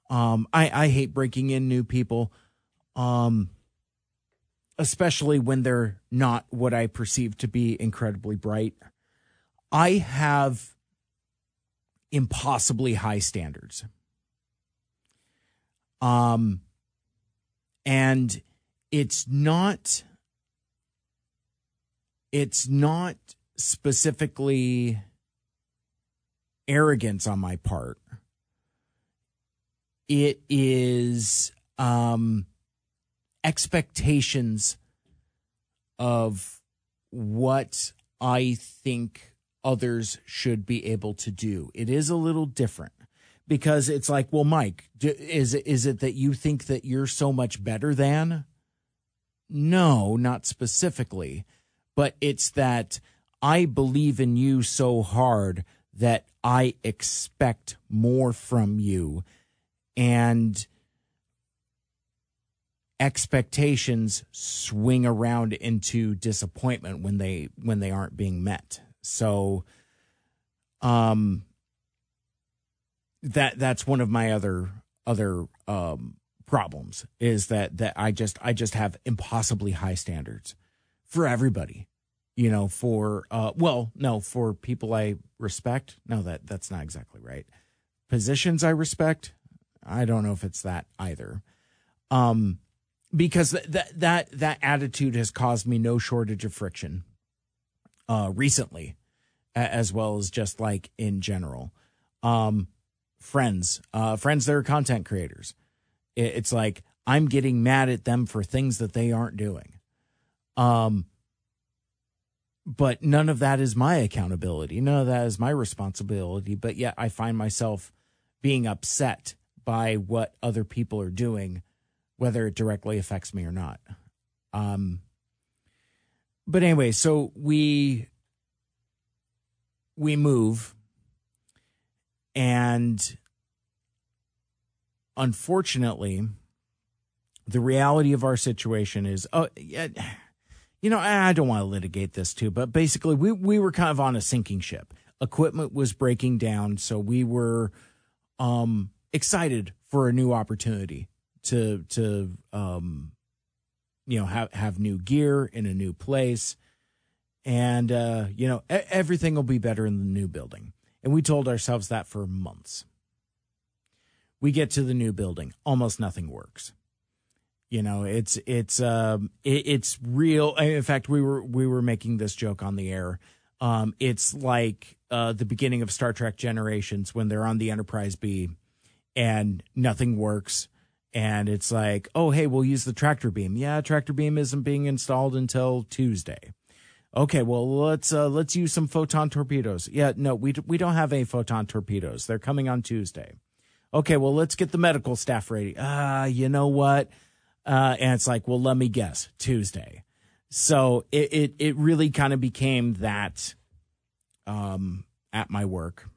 Um, I I hate breaking in new people. Um, especially when they're not what I perceive to be incredibly bright. I have impossibly high standards. Um, and it's not, it's not specifically arrogance on my part. It is, um, expectations of what I think others should be able to do. It is a little different because it's like, well, Mike, is it, is it that you think that you're so much better than? No, not specifically, but it's that I believe in you so hard that I expect more from you. And expectations swing around into disappointment when they when they aren't being met. So um that that's one of my other other um problems is that that I just I just have impossibly high standards for everybody. You know, for uh well, no, for people I respect. No, that that's not exactly right. Positions I respect, I don't know if it's that either. Um because that that that attitude has caused me no shortage of friction uh recently as well as just like in general. Um friends uh friends that are content creators. It's like i'm getting mad at them for things that they aren't doing. Um but none of that is my accountability. None of that is my responsibility. But yet i find myself being upset by what other people are doing whether it directly affects me or not. Um, but anyway, so we we move, and unfortunately, the reality of our situation is, oh, yeah, you know, I don't want to litigate this too, but basically, we we were kind of on a sinking ship. Equipment was breaking down, so we were um, excited for a new opportunity to to um you know have have new gear in a new place and uh, you know everything will be better in the new building. And we told ourselves that for months. We get to the new building, almost nothing works. You know, it's it's um it, it's real. In fact, we were we were making this joke on the air. Um, it's like uh, the beginning of Star Trek Generations when they're on the Enterprise B, and nothing works and it's like, oh, hey, we'll use the tractor beam. Yeah, tractor beam isn't being installed until Tuesday. Okay, well let's uh, let's use some photon torpedoes. Yeah, no, we we don't have any photon torpedoes. They're coming on Tuesday. Okay, well let's get the medical staff ready. Ah, uh, you know what? Uh, and it's like, well, let me guess, Tuesday. So it it, it really kind of became that um, at my work.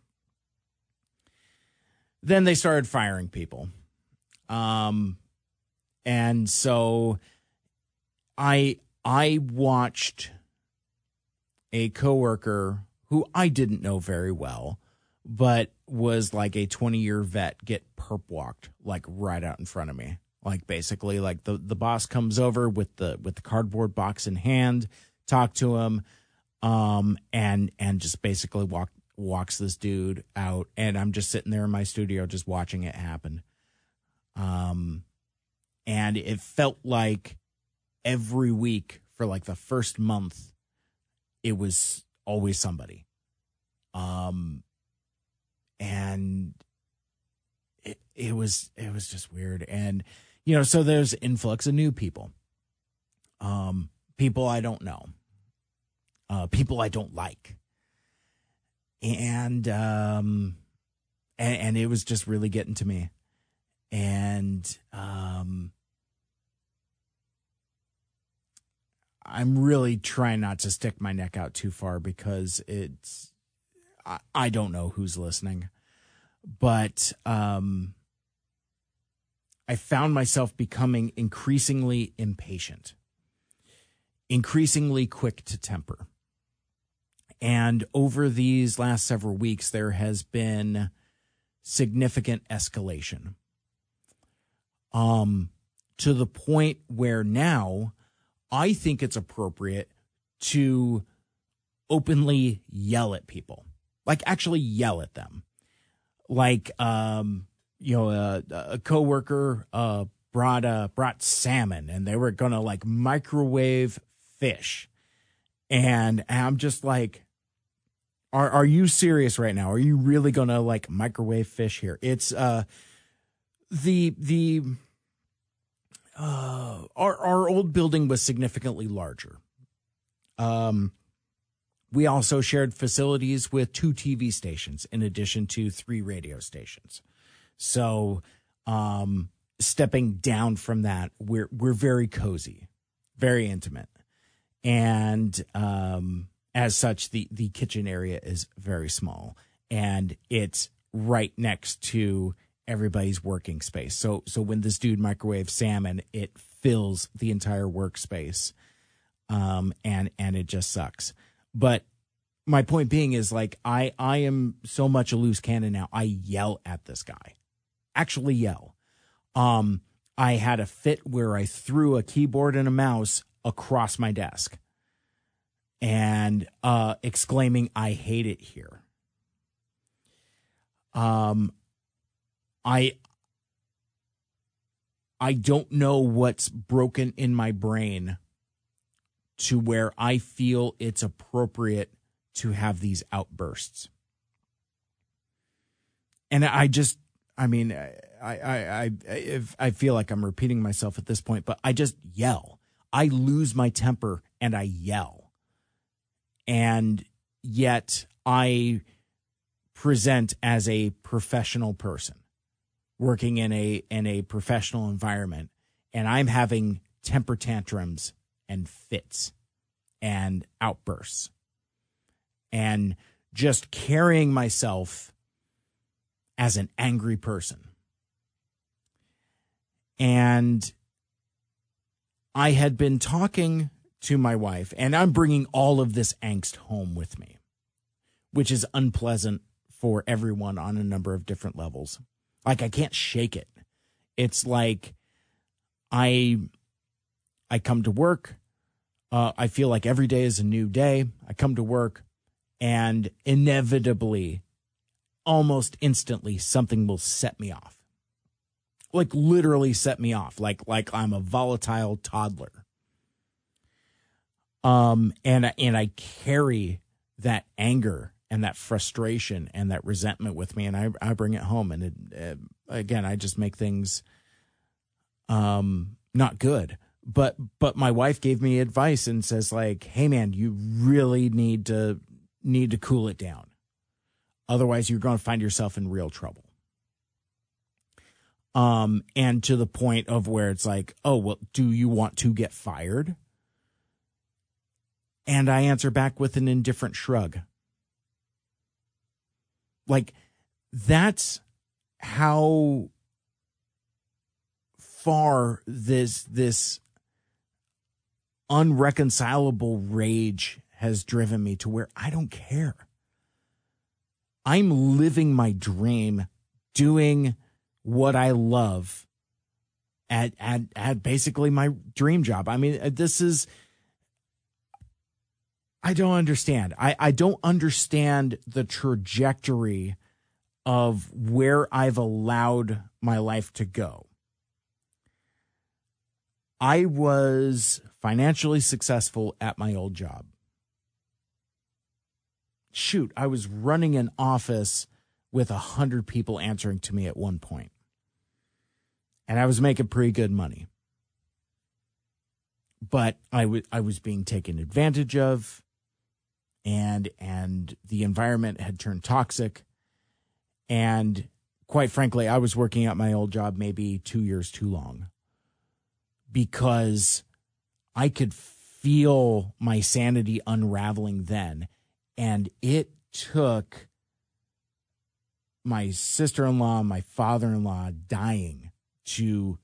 Then they started firing people um, and so I I watched a coworker who I didn't know very well, but was like a 20 year vet get perp walked like right out in front of me. Like basically like the, the boss comes over with the with the cardboard box in hand, talk to him, um, and and just basically walk walks this dude out and I'm just sitting there in my studio just watching it happen. Um, and it felt like every week for like the first month, it was always somebody. Um, and it, it was, it was just weird. And, you know, so there's influx of new people. Um, people I don't know, uh, people I don't like. And, um, and, and it was just really getting to me and um, I'm really trying not to stick my neck out too far because it's I, I don't know who's listening, but um, I found myself becoming increasingly impatient, increasingly quick to temper. And over these last several weeks, there has been significant escalation um, to the point where now I think it's appropriate to openly yell at people, like actually yell at them. Like, um, you know, a, a coworker uh, brought uh, brought salmon, and they were gonna like microwave fish, and I'm just like, are are you serious right now? Are you really gonna like microwave fish here? It's uh the the uh, our our old building was significantly larger. Um, we also shared facilities with two TV stations in addition to three radio stations. So, um, stepping down from that, we're we're very cozy, very intimate, and um, as such, the the kitchen area is very small, and it's right next to everybody's working space. So so when this dude microwaves salmon, it fills the entire workspace. Um and and it just sucks. But my point being is like I I am so much a loose cannon now. I yell at this guy. Actually yell. Um I had a fit where I threw a keyboard and a mouse across my desk and uh exclaiming I hate it here. Um I I don't know what's broken in my brain to where I feel it's appropriate to have these outbursts. And I just I mean I I I I feel like I'm repeating myself at this point, but I just yell. I lose my temper and I yell. And yet I present as a professional person working in a in a professional environment and I'm having temper tantrums and fits and outbursts and just carrying myself as an angry person. And I had been talking to my wife, and I'm bringing all of this angst home with me, which is unpleasant for everyone on a number of different levels. Like I can't shake it. It's like I I come to work, Uh, I feel like every day is a new day. I come to work and inevitably, almost instantly, something will set me off. Like literally set me off, like like I'm a volatile toddler. Um, and and I carry that anger and that frustration and that resentment with me, and I I bring it home, and it, uh, again I just make things um not good. But but my wife gave me advice and says like, hey man, you really need to need to cool it down, otherwise you're going to find yourself in real trouble. Um, and to the point of where it's like, oh well, do you want to get fired? And I answer back with an indifferent shrug. Like, that's how far this this unreconcilable rage has driven me to where I don't care. I'm living my dream, doing what I love at at at basically my dream job. I mean, uh, this is I don't understand. I, I don't understand the trajectory of where I've allowed my life to go. I was financially successful at my old job. Shoot, I was running an office with a hundred people answering to me at one point. And I was making pretty good money. But I, w- I was being taken advantage of and and the environment had turned toxic. And quite frankly i was working at my old job maybe 2 years too long because i could feel my sanity unraveling then. And it took my sister-in-law my father-in-law dying to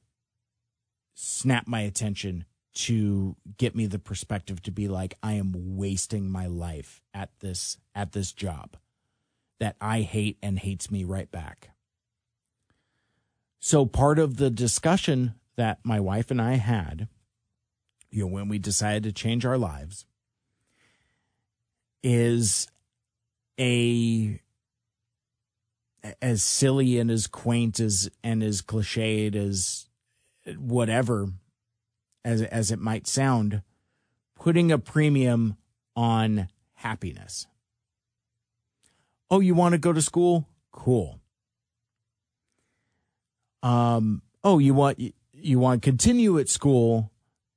snap my attention to get me the perspective to be like I am wasting my life at this at this job that I hate and hates me right back. So part of the discussion that my wife and I had, you know, when we decided to change our lives is a as silly and as quaint as and as cliched as whatever as as it might sound, putting a premium on happiness. Oh, you want to go to school? Cool. Um, oh, you want you want to continue at school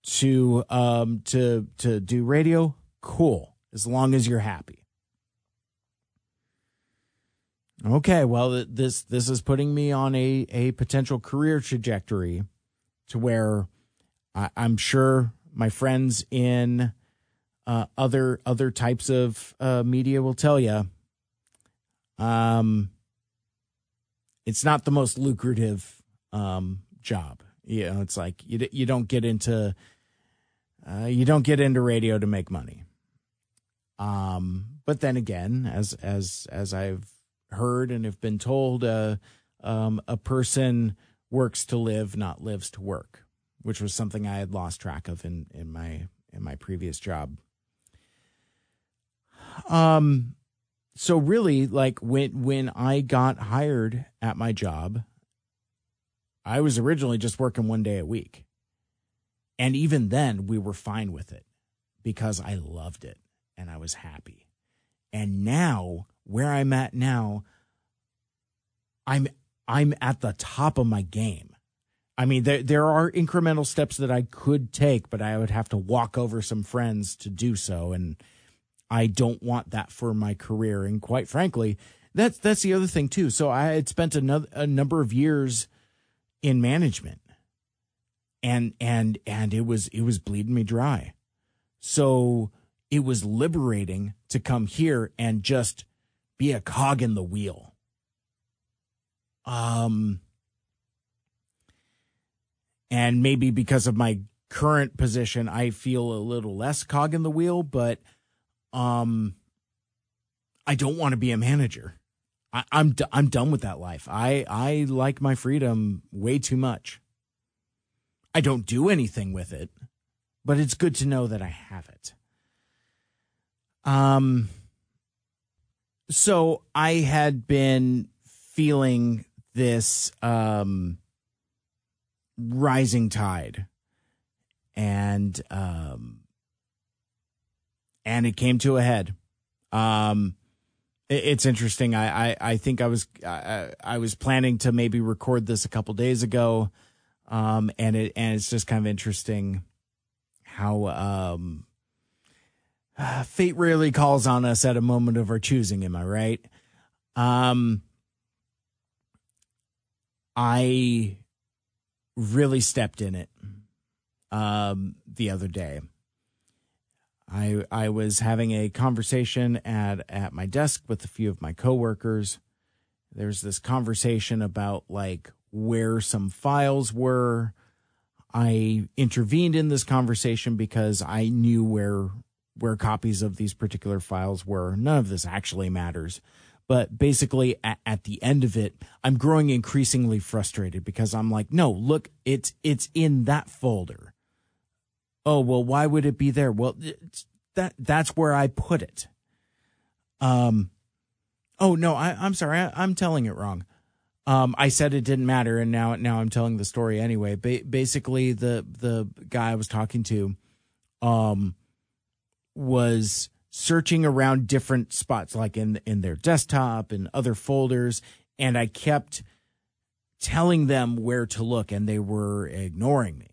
to um to to do radio? Cool. As long as you're happy. Okay, well this this is putting me on a a potential career trajectory to where I, am sure my friends in uh, other other types of uh, media will tell you. Um, it's not the most lucrative um, job. You know, it's like you you don't get into uh, you don't get into radio to make money. Um, but then again, as as as I've heard and have been told, uh, um, a person works to live, not lives to work which was something I had lost track of in in my in my previous job. Um so really like when when I got hired at my job I was originally just working one day a week. And even then we were fine with it because I loved it and I was happy. And now where I'm at now I'm I'm at the top of my game. I mean, there there are incremental steps that I could take, but I would have to walk over some friends to do so, and I don't want that for my career. And quite frankly, that's that's the other thing too. So I had spent another a number of years in management, and and and it was it was bleeding me dry. So it was liberating to come here and just be a cog in the wheel. Um and maybe because of my current position, I feel a little less cog in the wheel, but um, I don't want to be a manager. I, I'm d- I'm done with that life. I I like my freedom way too much. I don't do anything with it. but it's good to know that I have it. Um, so I had been feeling this um rising tide. And um and it came to a head. Um it, it's interesting. I, I i think i was I, I was planning to maybe record this a couple days ago. Um and it and it's just kind of interesting how um fate rarely calls on us at a moment of our choosing am i right? Um I really stepped in it um, the other day. I I was having a conversation at at my desk with a few of my coworkers. There's this conversation about like where some files were. I intervened in this conversation because I knew where where copies of these particular files were. None of this actually matters. But basically, at, at, the end of it, I'm growing increasingly frustrated because I'm like, no, look, it's it's in that folder. Oh well, why would it be there? Well, that that's where I put it. Um, oh no, I, I'm sorry, I, I'm telling it wrong. Um, I said it didn't matter, and now now I'm telling the story anyway. Ba- basically, the the guy I was talking to, um, was searching around different spots like in in their desktop and other folders and I kept telling them where to look and they were ignoring me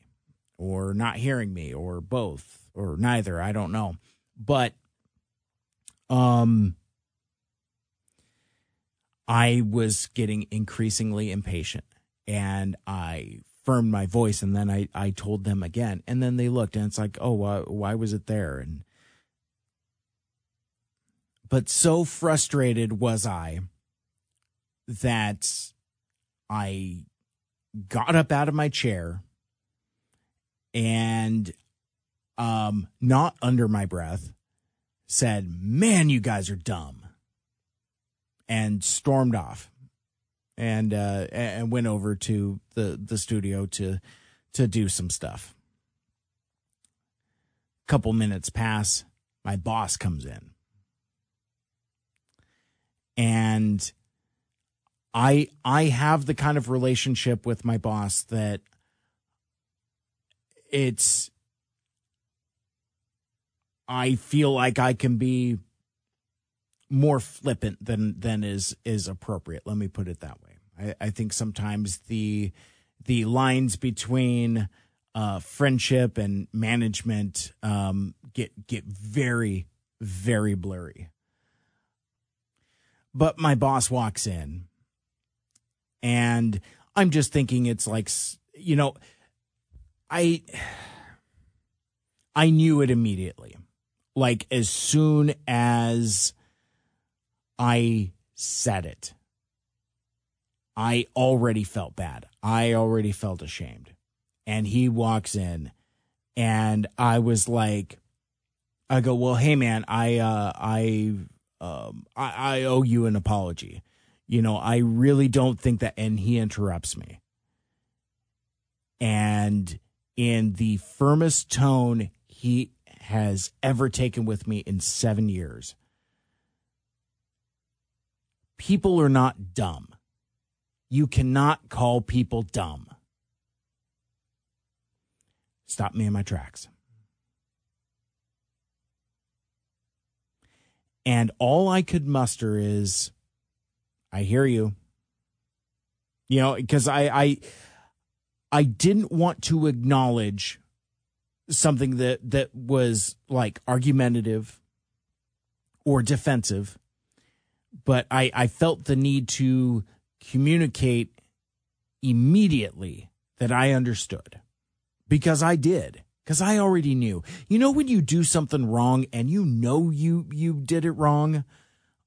or not hearing me or both or neither. I don't know. But um I was getting increasingly impatient and I firmed my voice and then I I told them again and then they looked and it's like oh why, why was it there? And but so frustrated was I that I got up out of my chair and um not under my breath said, "Man, you guys are dumb." And stormed off. And uh and went over to the the studio to to do some stuff. Couple minutes pass, my boss comes in and I I have the kind of relationship with my boss that it's I feel like I can be more flippant than than is is appropriate. Let me put it that way. I, I think sometimes the the lines between uh, friendship and management um, get get very very blurry. But my boss walks in and I'm just thinking it's like, you know, I, I knew it immediately. Like as soon as I said it, I already felt bad. I already felt ashamed. And he walks in and I was like, I go, well, hey man, I, uh, I um, I, I owe you an apology. You know, I really don't think that. And he interrupts me. And in the firmest tone he has ever taken with me in seven years, people are not dumb. You cannot call people dumb. Stop me in my tracks. And all I could muster is, I hear you. You know, because I, I, I didn't want to acknowledge something that that was like argumentative or defensive, but I, I felt the need to communicate immediately that I understood because I did because I already knew. You know when you do something wrong and you know you you did it wrong.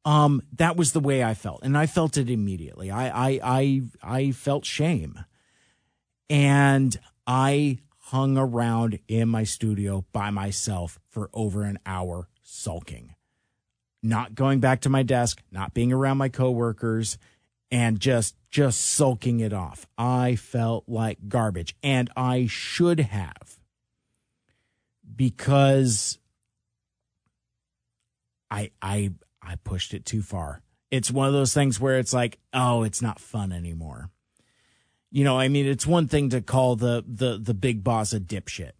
Um, that was the way I felt, and I felt it immediately. I I I I felt shame, and I hung around in my studio by myself for over an hour sulking, not going back to my desk, not being around my coworkers, and just just sulking it off. I felt like garbage, and I should have because I I I pushed it too far. It's one of those things where it's like, oh, it's not fun anymore. You know, I mean, it's one thing to call the the the big boss a dipshit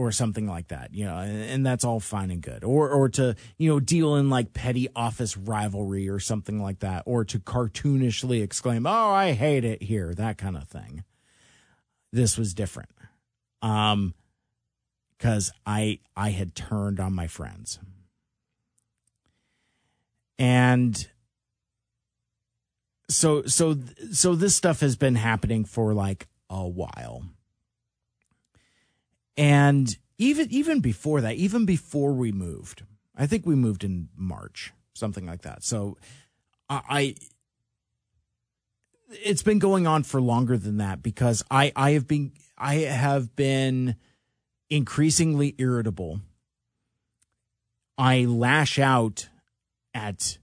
or something like that, you know, and, and, that's all fine and good. Or or to, you know, deal in like petty office rivalry or something like that, or to cartoonishly exclaim, "Oh, I hate it here," that kind of thing. This was different. Um cuz I I had turned on my friends. And so so so this stuff has been happening for like a while and even even before that even before we moved i think we moved in march something like that so i, I it's been going on for longer than that because i i have been i have been increasingly irritable i lash out at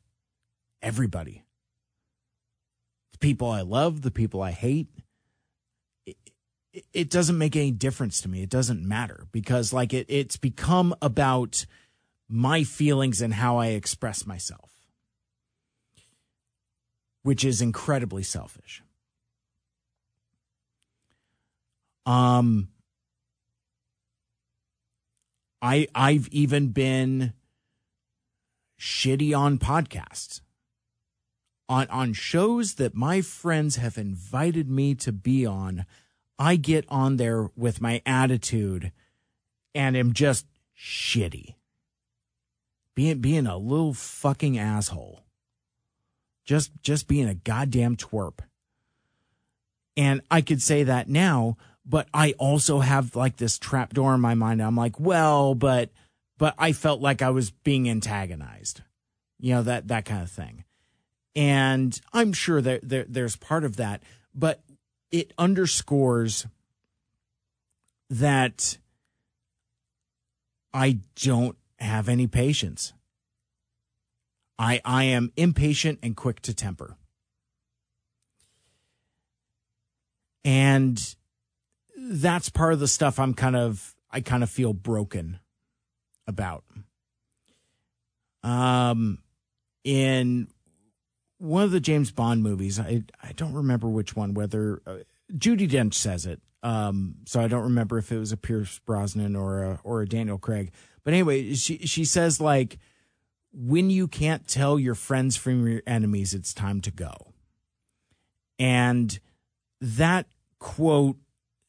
everybody the people I love, the people I hate. It, it doesn't make any difference to me. It doesn't matter because like it, it's become about my feelings and how I express myself, which is incredibly selfish. Um, I I've even been shitty on podcasts. On on shows that my friends have invited me to be on i get on there with my attitude and am just shitty. Being being a little fucking asshole. Just just being a goddamn twerp. And i could say that now but i also have like this trap door in my mind i'm like well but but i felt like i was being antagonized you know that that kind of thing and I'm sure that there, there's part of that, but it underscores that I don't have any patience. I I am impatient and quick to temper. And that's part of the stuff I'm kind of I kind of feel broken about. Um in one of the James Bond movies. I I don't remember which one. Whether uh, Judi Dench says it, um, so I don't remember if it was a Pierce Brosnan or a or a Daniel Craig. But anyway, she she says like, when you can't tell your friends from your enemies, it's time to go. And that quote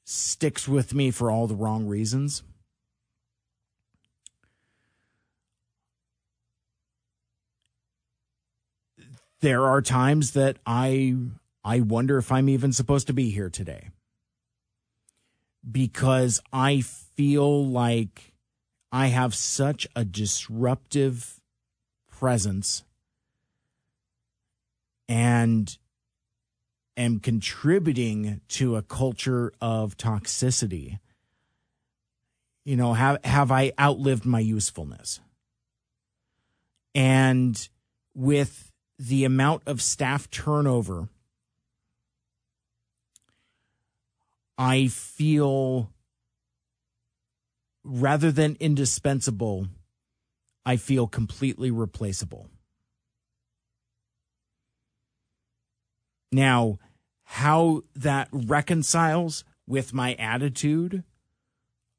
sticks with me for all the wrong reasons. there are times that I I wonder if I'm even supposed to be here today. Because I feel like I have such a disruptive presence and am contributing to a culture of toxicity. You know, have have I outlived my usefulness? And with the amount of staff turnover, I feel rather than indispensable, I feel completely replaceable. Now, how that reconciles with my attitude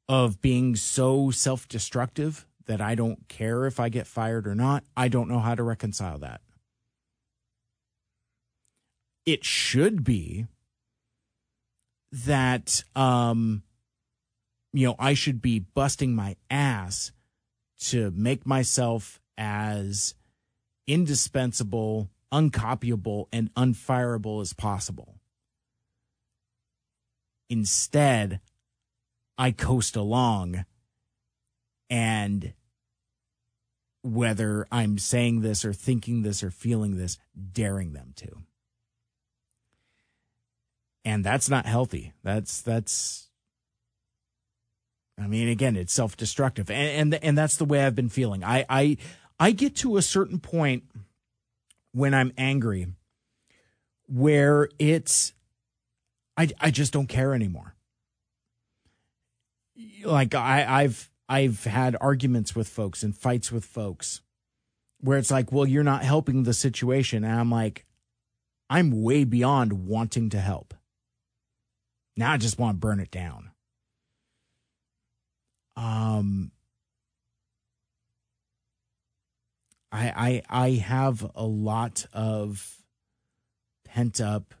of being so self destructive that I don't care if I get fired or not, I don't know how to reconcile that it should be that um you know I should be busting my ass to make myself as indispensable, uncopyable and unfireable as possible. Instead, I coast along and whether I'm saying this or thinking this or feeling this, daring them to and that's not healthy. That's that's. I mean, again, it's self-destructive, and and and that's the way I've been feeling. I I I get to a certain point when I'm angry, where it's, I I just don't care anymore. Like I I've I've had arguments with folks and fights with folks where it's like, well, you're not helping the situation. And I'm like, I'm way beyond wanting to help. Now I just want to burn it down. Um, I I I have a lot of pent up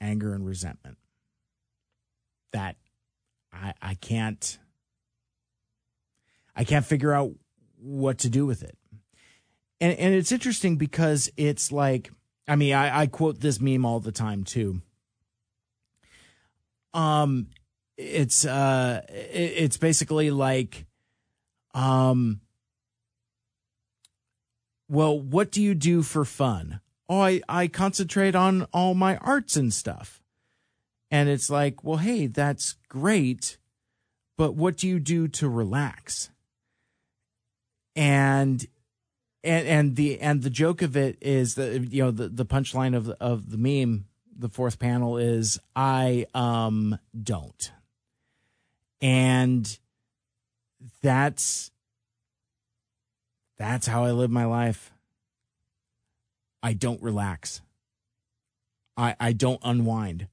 anger and resentment that I I can't I can't figure out what to do with it. And and it's interesting because it's like I mean I, I quote this meme all the time too. Um it's uh it, it's basically like um well what do you do for fun oh i i concentrate on all my arts and stuff and it's like well hey that's great but what do you do to relax and and and the and the joke of it is that you know the the punchline of of the meme the fourth panel is i um don't and that's that's how I live my life. I don't relax. I I don't unwind.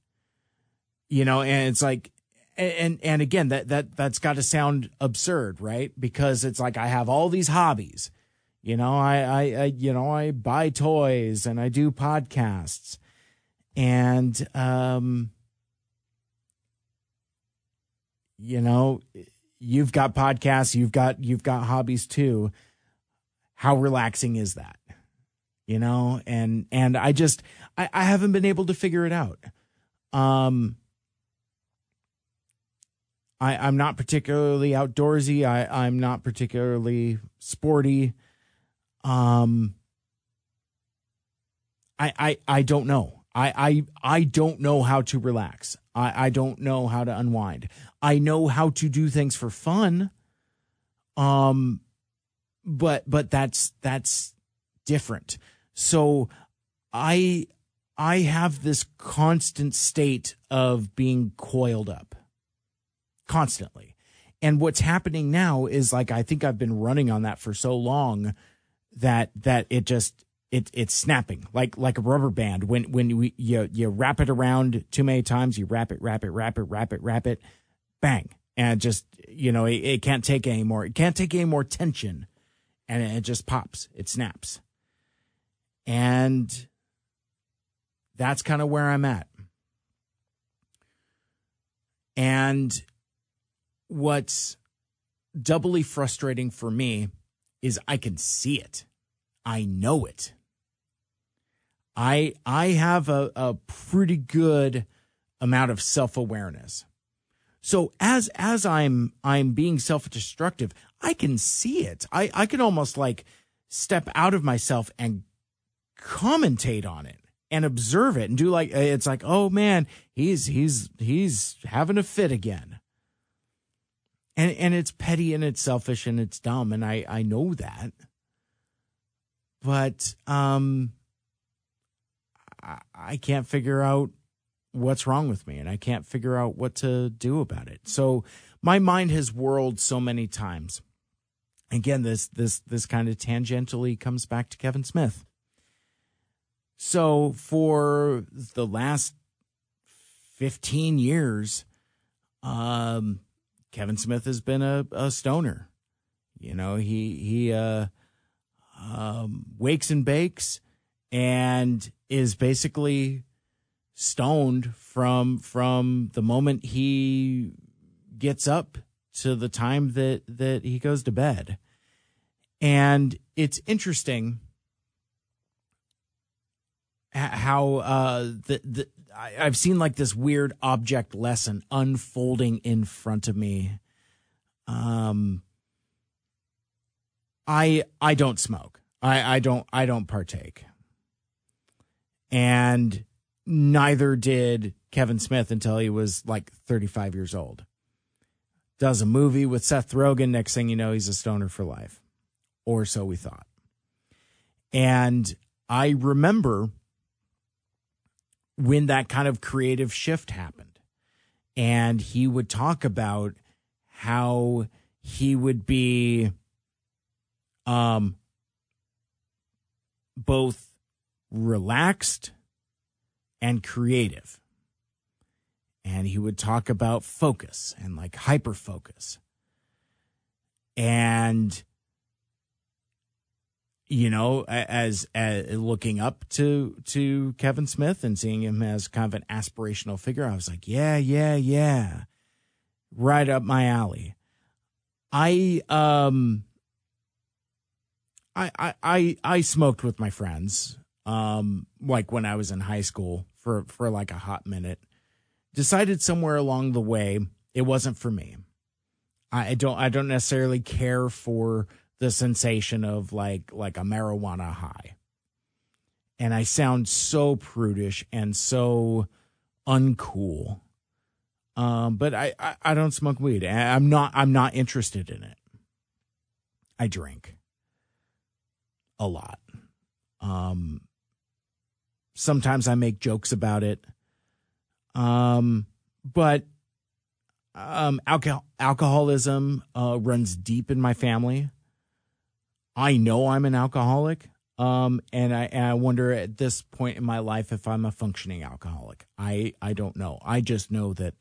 You know, and it's like and and again that that that's got to sound absurd, right? Because it's like I have all these hobbies. You know, I, I, I you know, I buy toys and I do podcasts. And um you know, you've got podcasts, you've got you've got hobbies too. How relaxing is that? You know, and and I just I, I haven't been able to figure it out. Um I, I'm not particularly outdoorsy. I, I'm not particularly sporty. Um I I I don't know. I I I don't know how to relax. I, I don't know how to unwind. I know how to do things for fun. Um, but but that's that's different. So I I have this constant state of being coiled up constantly. And what's happening now is like I think I've been running on that for so long that that it just it it's snapping like like a rubber band. When when we you you wrap it around too many times you wrap it wrap it wrap it wrap it wrap it bang. And just you know it, it can't take any more it can't take any more tension. And it just pops it snaps. And that's kind of where I'm at. And what's doubly frustrating for me is I can see it I know it. I I have a, a pretty good amount of self-awareness. So as as I'm I'm being self-destructive, I can see it. I, I can almost like step out of myself and commentate on it and observe it and do like it's like, oh man, he's he's he's having a fit again. And and it's petty and it's selfish and it's dumb and I I know that but um, I, I can't figure out what's wrong with me and I can't figure out what to do about it. So my mind has whirled so many times. Again, this this this kind of tangentially comes back to Kevin Smith. So for the last 15 years, um, Kevin Smith has been a, a stoner. You know, he he uh um, wakes and bakes and is basically stoned from from the moment he gets up to the time that that he goes to bed and it's interesting how uh the, the I, I've seen like this weird object lesson unfolding in front of me um I I don't smoke. I I don't I don't partake. And neither did Kevin Smith until he was like 35 years old. Does a movie with Seth Rogen. Next thing you know, he's a stoner for life, or so we thought. And I remember when that kind of creative shift happened. And he would talk about how he would be um both relaxed and creative. And he would talk about focus and like hyper focus. And you know, as, as looking up to to Kevin Smith and seeing him as kind of an aspirational figure, I was like, yeah, yeah, yeah, right up my alley. I um, I I I, I smoked with my friends, um, like when I was in high school for for like a hot minute. Decided somewhere along the way it wasn't for me. I don't I don't necessarily care for the sensation of like like a marijuana high. And I sound so prudish and so uncool. Um, but I, I, I don't smoke weed. I'm not I'm not interested in it. I drink a lot. Um, sometimes I make jokes about it. Um, but um, alcohol, alcoholism uh, runs deep in my family. I know I'm an alcoholic. Um, and I, and I wonder at this point in my life if I'm a functioning alcoholic. I, I don't know. I just know that,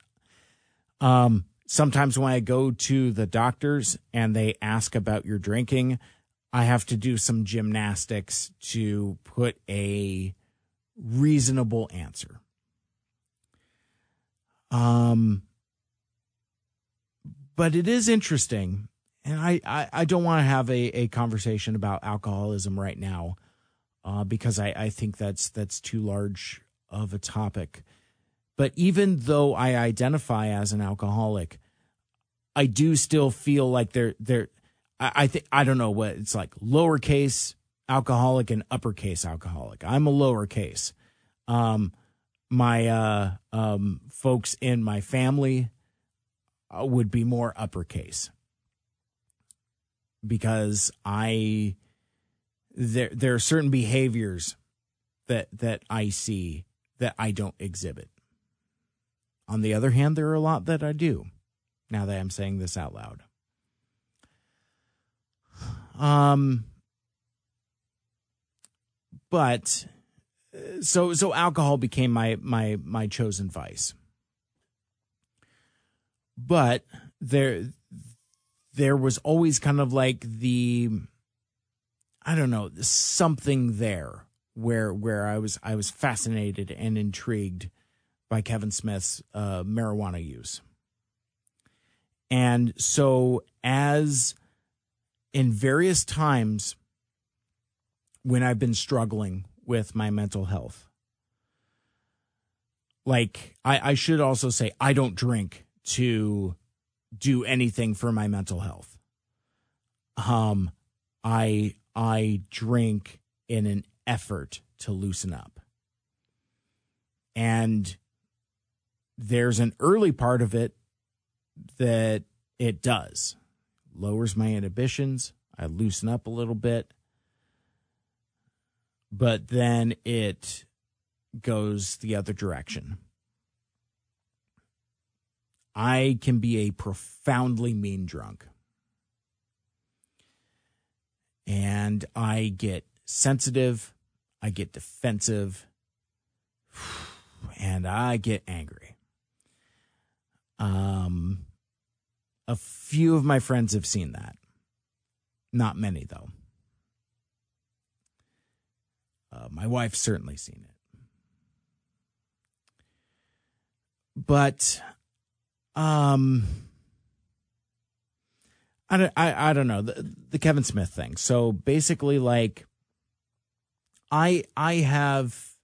um, sometimes when I go to the doctors and they ask about your drinking, I have to do some gymnastics to put a reasonable answer. Um, but it is interesting and I, I, I don't want to have a, a conversation about alcoholism right now uh, because I, I think that's that's too large of a topic. But even though I identify as an alcoholic, I do still feel like there there I, I think I don't know what it's like lowercase alcoholic and uppercase alcoholic. I'm a lowercase. Um, my uh, um, folks in my family uh, would be more uppercase because I there there are certain behaviors that that I see that I don't exhibit. On the other hand, there are a lot that I do. Now that I'm saying this out loud. Um but so so alcohol became my my my chosen vice. But there there was always kind of like the I don't know, something there where where I was I was fascinated and intrigued by Kevin Smith's uh, marijuana use. And so as in various times when I've been struggling with my mental health, like I, I should also say I don't drink to do anything for my mental health. Um, I I drink in an effort to loosen up. And there's an early part of it that it does. Lowers my inhibitions. I loosen up a little bit. But then it goes the other direction. I can be a profoundly mean drunk. And I get sensitive, I get defensive, and I get angry. Um, a few of my friends have seen that. Not many, though. Uh, my wife's certainly seen it. But um, I don't, I, I don't know the, the Kevin Smith thing. So basically, like, I I have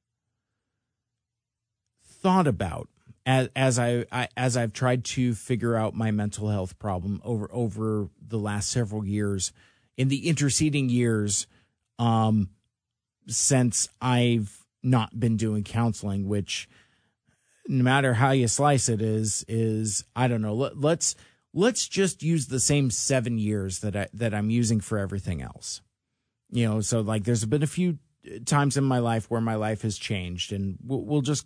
thought about as as I, I, as I've tried to figure out my mental health problem over over the last several years, in the interceding years, um, since I've not been doing counseling, which no matter how you slice it is is I don't know. Let, let's let's just use the same seven years that I that I'm using for everything else. You know, so like there's been a few times in my life where my life has changed, and we'll, we'll just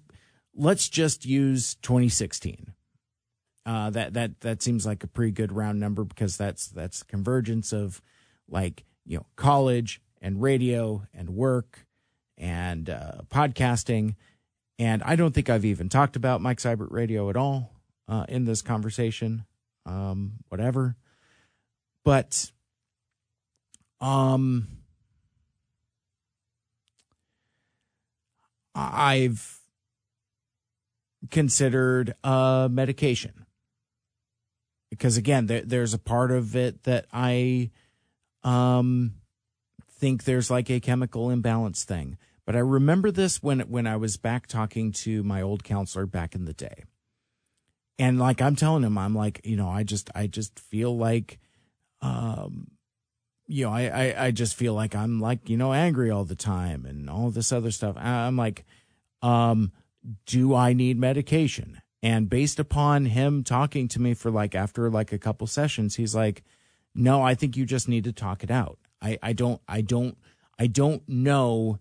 let's just use 2016 Uh, that that that seems like a pretty good round number because that's that's convergence of like you know college and radio and work and uh, podcasting. And I don't think I've even talked about Mike Seibert Radio at all uh, in this conversation. Um, whatever, but um, I've considered uh, medication because again, there, there's a part of it that I um think there's like a chemical imbalance thing. But I remember this when when I was back talking to my old counselor back in the day. And like I'm telling him, I'm like, you know, I just I just feel like um you know, I, I, I just feel like I'm like, you know, angry all the time and all this other stuff. I'm like, um, do I need medication? And based upon him talking to me for like after like a couple sessions, he's like, no, I think you just need to talk it out. I, I don't I don't I don't know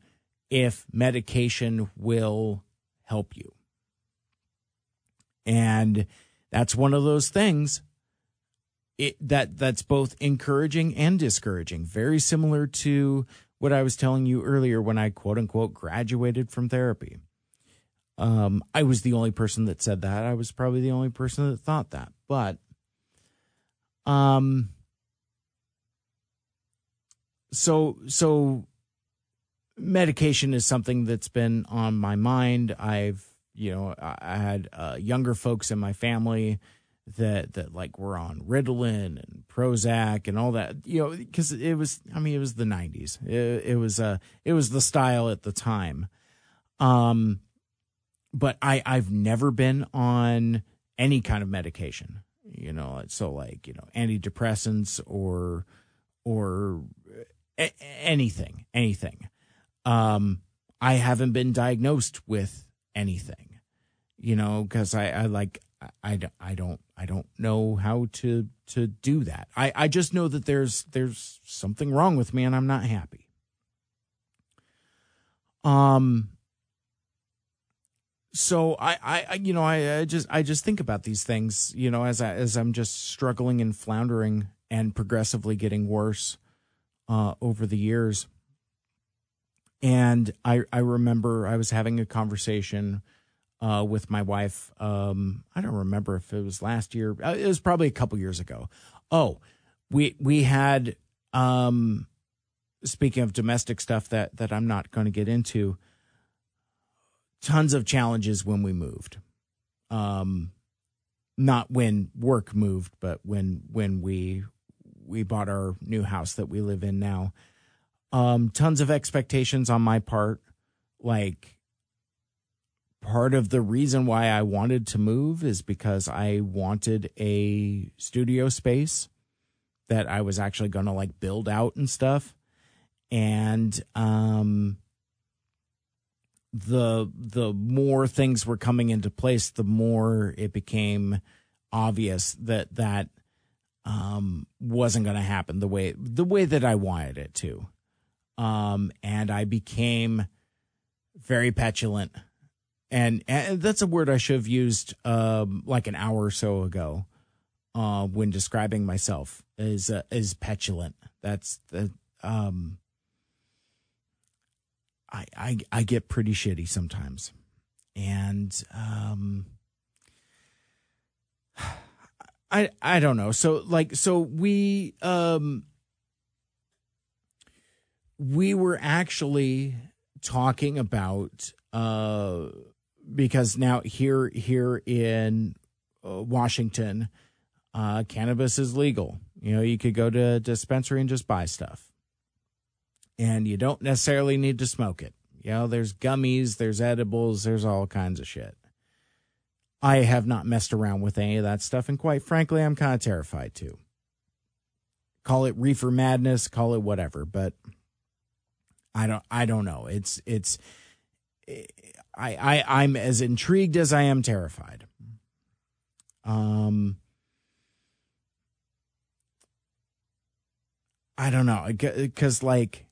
if medication will help you. And that's one of those things it, that that's both encouraging and discouraging. Very similar to what I was telling you earlier when I quote unquote graduated from therapy. Um, I was the only person that said that. I was probably the only person that thought that. But um so so medication is something that's been on my mind. I've you know I had uh, younger folks in my family that that like were on Ritalin and Prozac and all that. You know because it was I mean it was the '90s. It, it was uh it was the style at the time. Um, but I I've never been on any kind of medication. You know, so like you know antidepressants or or anything, anything. Um, I haven't been diagnosed with anything, you know, because I, I like I, I don't I don't know how to to do that. I, I just know that there's there's something wrong with me and I'm not happy. Um so I, I you know I, I just I just think about these things you know as I as I'm just struggling and floundering and progressively getting worse uh, over the years. And I, I remember I was having a conversation uh, with my wife. Um, I don't remember if it was last year. Uh, it was probably a couple years ago. Oh, we we had. Um, speaking of domestic stuff that that I'm not going to get into. Tons of challenges when we moved. Um, not when work moved, but when when we we bought our new house that we live in now. Um, tons of expectations on my part. Like, part of the reason why I wanted to move is because I wanted a studio space that I was actually going to like build out and stuff. And, um, the the more things were coming into place, the more it became obvious that that um, wasn't going to happen the way the way that I wanted it to. Um, and I became very petulant, and, and that's a word I should have used um, like an hour or so ago uh, when describing myself is uh, is petulant. That's the um, I, I I get pretty shitty sometimes, and um. I I don't know. So like so we um we were actually talking about uh because now here here in uh, Washington uh cannabis is legal. You know, you could go to a dispensary and just buy stuff. And you don't necessarily need to smoke it. You know, there's gummies, there's edibles, there's all kinds of shit. I have not messed around with any of that stuff, and quite frankly, I'm kind of terrified to. Call it reefer madness, call it whatever, but I don't I don't know. It's it's I I I'm as intrigued as I am terrified. Um I don't know cuz like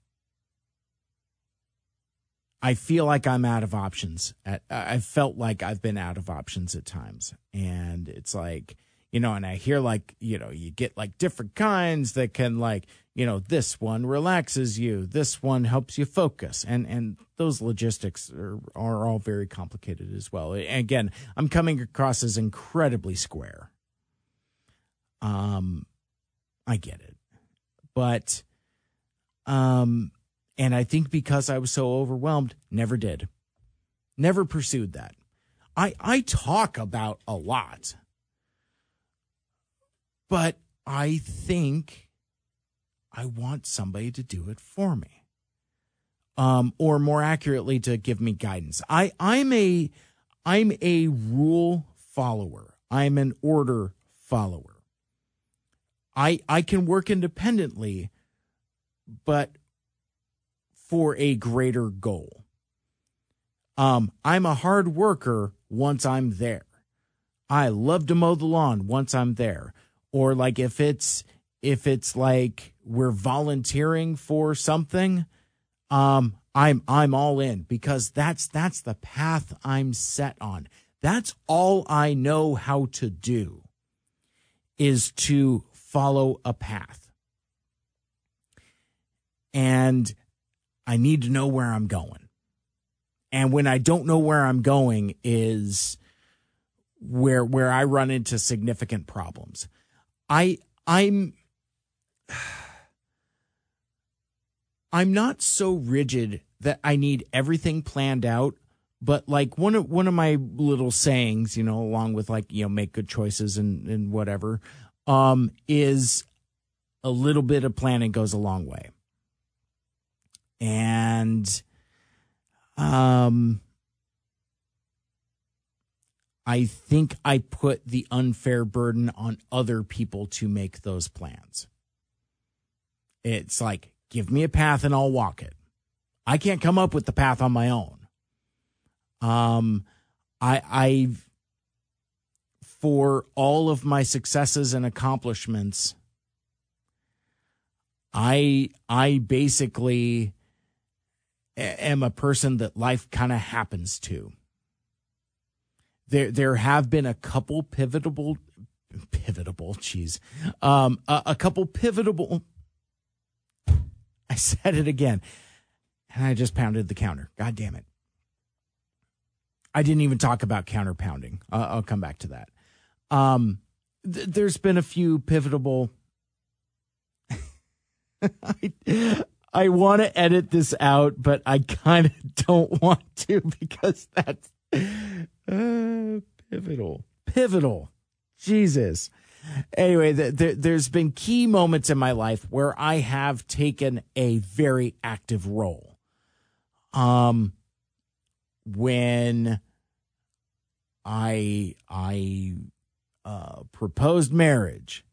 I feel like I'm out of options. At, I felt like I've been out of options at times. And it's like, you know, and I hear like, you know, you get like different kinds that can like, you know, this one relaxes you, this one helps you focus. And and those logistics are, are all very complicated as well. And again, I'm coming across as incredibly square. Um I get it. But um and I think because I was so overwhelmed, never did. Never pursued that. I I talk about a lot. But I think I want somebody to do it for me. Um, or more accurately to give me guidance. I, I'm a I'm a rule follower. I'm an order follower. I I can work independently, but for a greater goal. Um, I'm a hard worker once I'm there. I love to mow the lawn once I'm there. Or like if it's if it's like we're volunteering for something, um, I'm I'm all in because that's that's the path I'm set on. That's all I know how to do is to follow a path. And I need to know where I'm going. And when I don't know where I'm going is where where I run into significant problems. I I'm I'm not so rigid that I need everything planned out, but like one of one of my little sayings, you know, along with like, you know, make good choices and and whatever, um, is a little bit of planning goes a long way. And um I think I put the unfair burden on other people to make those plans. It's like, give me a path and I'll walk it. I can't come up with the path on my own. Um, I, I've, for all of my successes and accomplishments, I, I basically am a person that life kind of happens to. There, there have been a couple pivotal, pivotal, geez, um, a, a couple pivotal. I said it again, and I just pounded the counter. God damn it! I didn't even talk about counter pounding. Uh, I'll come back to that. Um, th- there's been a few pivotal. I, I want to edit this out, but I kind of don't want to because that's uh, pivotal. Pivotal. Jesus. Anyway, the, the, there's been key moments in my life where I have taken a very active role. Um, when I I uh, proposed marriage.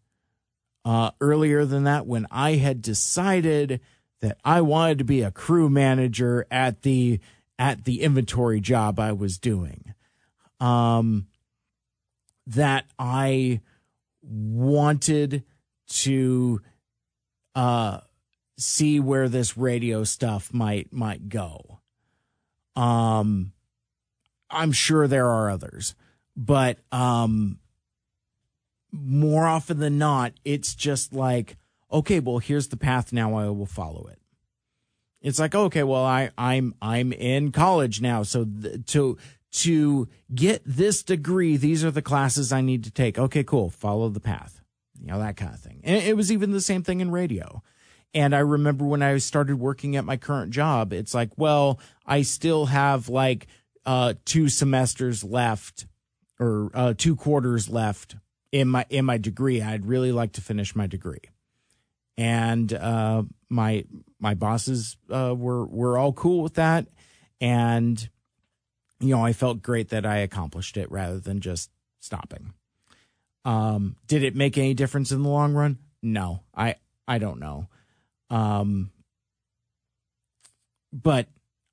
Uh, earlier than that, when I had decided that I wanted to be a crew manager at the at the inventory job I was doing. Um, that I wanted to uh, see where this radio stuff might might go. Um, I'm sure there are others, but um, more often than not, it's just like okay, well, here's the path now. I will follow it. It's like, okay, well, I, I'm, I'm in college now. So th- to, to get this degree, these are the classes I need to take. Okay, cool. Follow the path. You know, that kind of thing. And it was even the same thing in radio. And I remember when I started working at my current job, it's like, well, I still have like uh, two semesters left or uh, two quarters left in my in my degree. I'd really like to finish my degree and uh, my my bosses uh, were were all cool with that, and you know I felt great that I accomplished it rather than just stopping. Um, did it make any difference in the long run? No, I I don't know. Um, but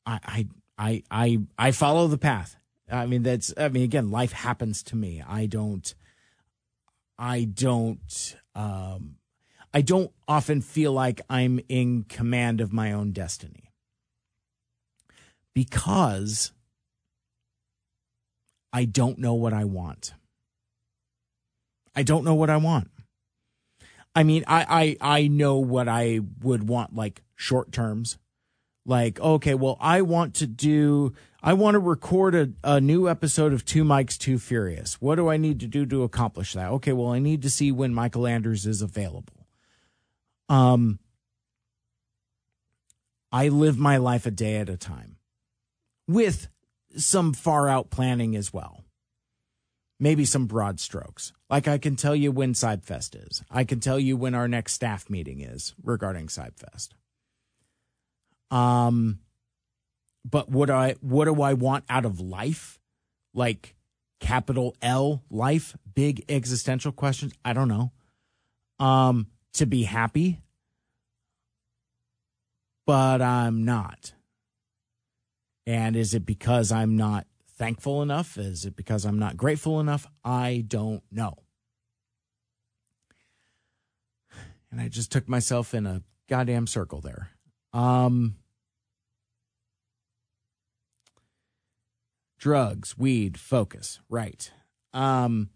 I I I I follow the path. I mean that's I mean again life happens to me. I don't I don't um I don't often feel like I'm in command of my own destiny. because I don't know what I want. I don't know what I want. I mean, I, I, I know what I would want like short terms. Like, okay, well, I want to do, I want to record a, a new episode of Two Mics, Too Furious. What do I need to do to accomplish that? Okay, well, I need to see when Michael Anders is available. Um, I live my life a day at a time with some far out planning as well. Maybe some broad strokes. Like I can tell you when Sidefest is. I can tell you when our next staff meeting is regarding Sidefest. Um but what I what do I want out of life? Like capital L life, big existential questions? I don't know. Um to be happy, but I'm not. And is it because I'm not thankful enough? Is it because I'm not grateful enough? I don't know. And I just took myself in a goddamn circle there. Um, drugs, weed, focus, right. Um,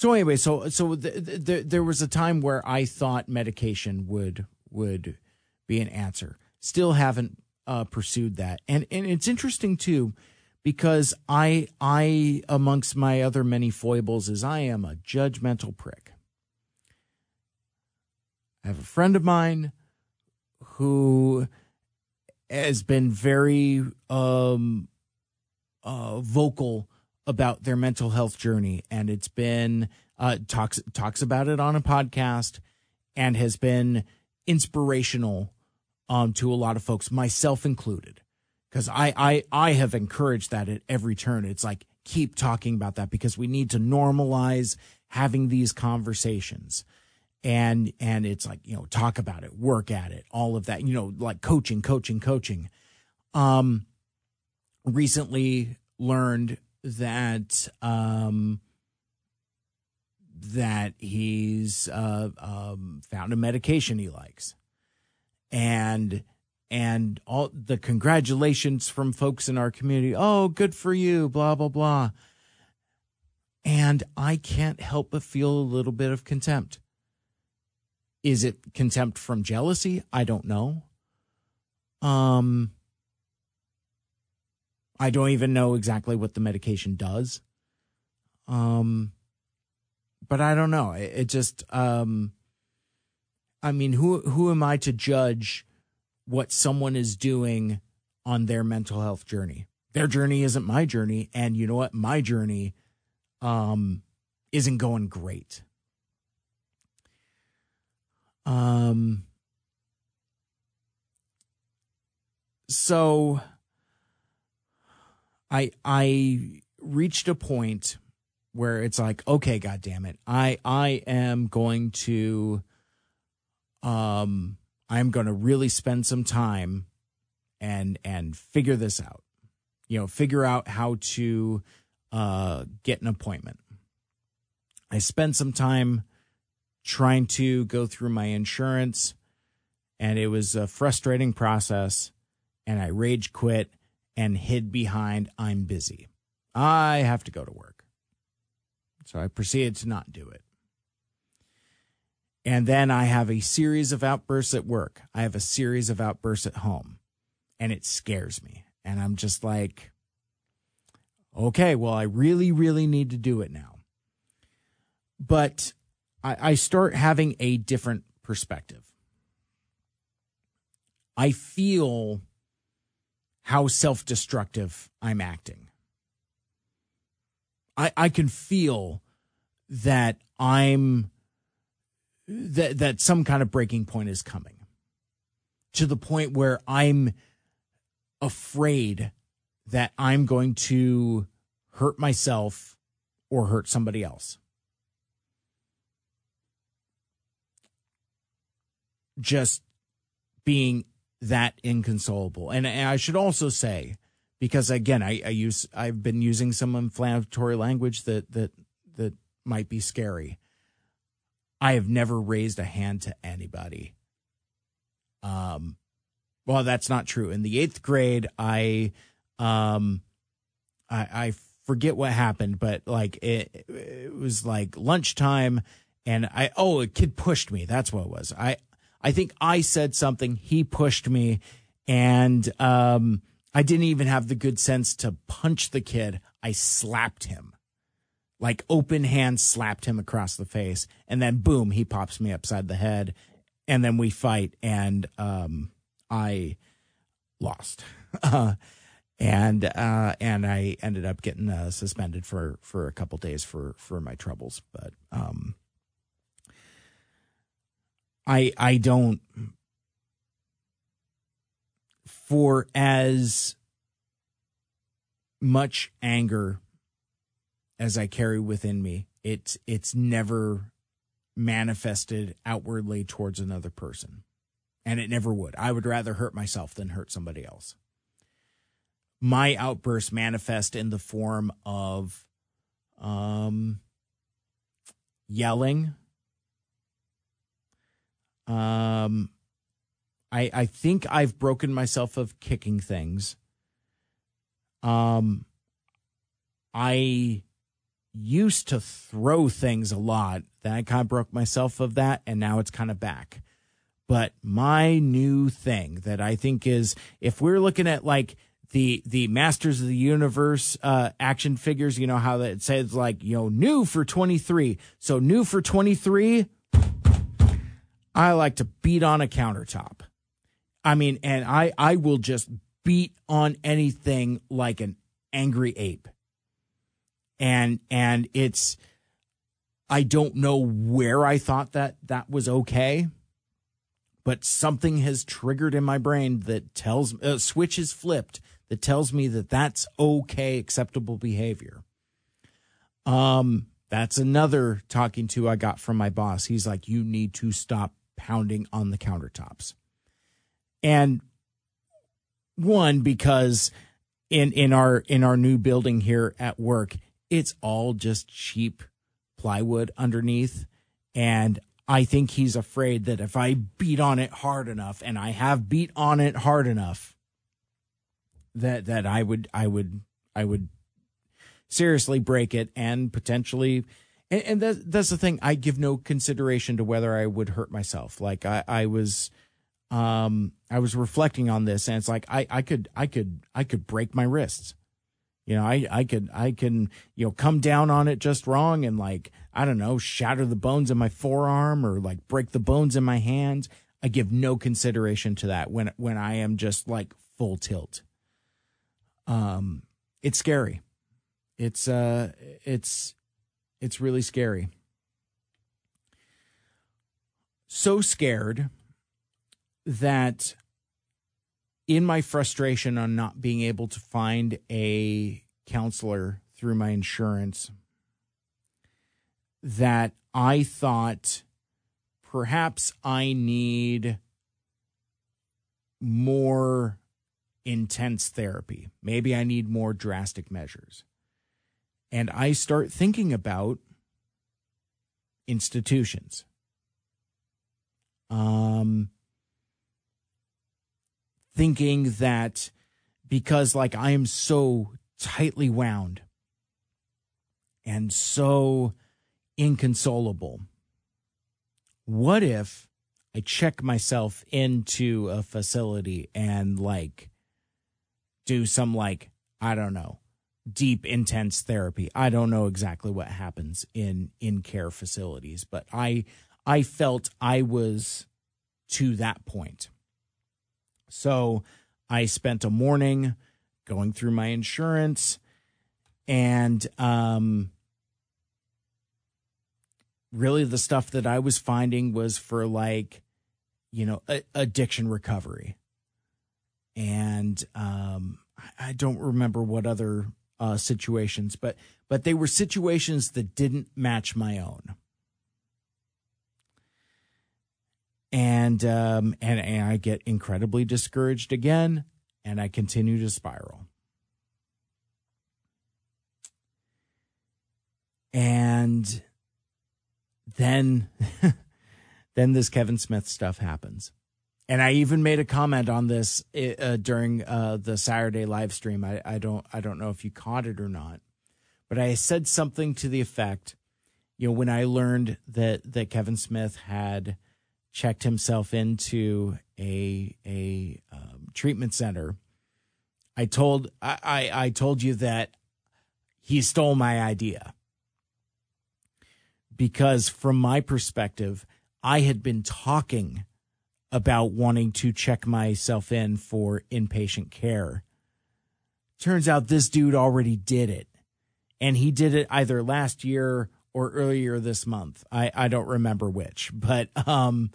so anyway, so so the, the, there was a time where I thought medication would would be an answer. Still haven't uh, pursued that. And and it's interesting too, because I I amongst my other many foibles is I am a judgmental prick. I have a friend of mine who has been very um, uh, vocal about their mental health journey, and it's been uh, talks talks about it on a podcast, and has been inspirational um, to a lot of folks, myself included, because I, I I have encouraged that at every turn. It's like keep talking about that because we need to normalize having these conversations. And and it's like you know talk about it work at it all of that you know like coaching coaching coaching. Um recently learned that um that he's uh um found a medication he likes and and all the congratulations from folks in our community. Oh, good for you, blah, blah, blah. And I can't help but feel a little bit of contempt. Is it contempt from jealousy? I don't know. Um, I don't even know exactly what the medication does. Um, but I don't know. It, it just, um, I mean, who who am I to judge what someone is doing on their mental health journey? Their journey isn't my journey, and you know what? My journey um isn't going great. Um so I I reached a point where it's like, okay, god damn it. I I am going to um, I'm going to really spend some time and and figure this out. You know, figure out how to uh, get an appointment. I spent some time trying to go through my insurance, and it was a frustrating process. And I rage quit and hid behind I'm busy. I have to go to work. So I proceeded to not do it. And then I have a series of outbursts at work. I have a series of outbursts at home. And it scares me. And I'm just like, okay, well, I really, really need to do it now. But I, I start having a different perspective. I feel how self destructive I'm acting. I, I can feel that I'm that that some kind of breaking point is coming to the point where I'm afraid that I'm going to hurt myself or hurt somebody else. Just being that inconsolable. And, I should also say, because again, I, I use I've been using some inflammatory language that that that might be scary. I have never raised a hand to anybody. Um, well, that's not true. In the eighth grade, I um, I, I forget what happened, but like it, it was like lunchtime, and I oh a kid pushed me. That's what it was. I I think I said something. He pushed me, and um, I didn't even have the good sense to punch the kid. I slapped him, like open hand slapped him across the face, and then boom, he pops me upside the head, and then we fight, and um, I lost. And uh, and I ended up getting uh, suspended for for a couple days for for my troubles. But um, I I don't for as much anger as I carry within me. It's it's never manifested outwardly towards another person. And it never would. I would rather hurt myself than hurt somebody else my outbursts manifest in the form of um, yelling. Um, I I think I've broken myself of kicking things. Um, I used to throw things a lot. Then I kind of broke myself of that, and now it's kind of back. But my new thing that I think is, if we're looking at like the the Masters of the Universe uh, action figures. You know how it says like you know new for twenty three. So new for twenty three. I like to beat on a countertop. I mean, and I I will just beat on anything like an angry ape. And and it's I don't know where I thought that that was okay but something has triggered in my brain that tells a uh, switch is flipped that tells me that that's okay, acceptable behavior. Um, that's another talking to I got from my boss. He's like, you need to stop pounding on the countertops. And one, because in, in our, in our new building here at work, it's all just cheap plywood underneath. And I think he's afraid that if I beat on it hard enough, and I have beat on it hard enough, that that I would I would I would seriously break it and potentially and, and that, that's the thing. I give no consideration to whether I would hurt myself. Like I I was um I was reflecting on this and it's like I I could I could I could break my wrists. You know I I could I can you know come down on it just wrong and like I don't know shatter the bones in my forearm or like break the bones in my hands. I give no consideration to that when when I am just like full tilt. Um, it's scary. It's uh, it's it's really scary. So scared that in my frustration on not being able to find a counselor through my insurance that I thought perhaps I need more intense therapy. Maybe I need more drastic measures. And I start thinking about institutions. Um, thinking that because, like, I am so tightly wound and so inconsolable, what if I check myself into a facility and, like, do some like I don't know deep intense therapy. I don't know exactly what happens in in care facilities, but I I felt I was to that point. So I spent a morning going through my insurance and um really the stuff that I was finding was for like you know a- addiction recovery and um, I don't remember what other uh, situations, but but they were situations that didn't match my own. And um, and and I get incredibly discouraged again, and I continue to spiral. And then then this Kevin Smith stuff happens and I even made a comment on this uh, during uh, the Saturday live stream. I, I don't I don't know if you caught it or not, but I said something to the effect, you know, when I learned that that Kevin Smith had checked himself into a a um, treatment center, I told I, I I told you that he stole my idea because from my perspective, I had been talking about wanting to check myself in for inpatient care. Turns out this dude already did it. And he did it either last year or earlier this month. I, I don't remember which, but um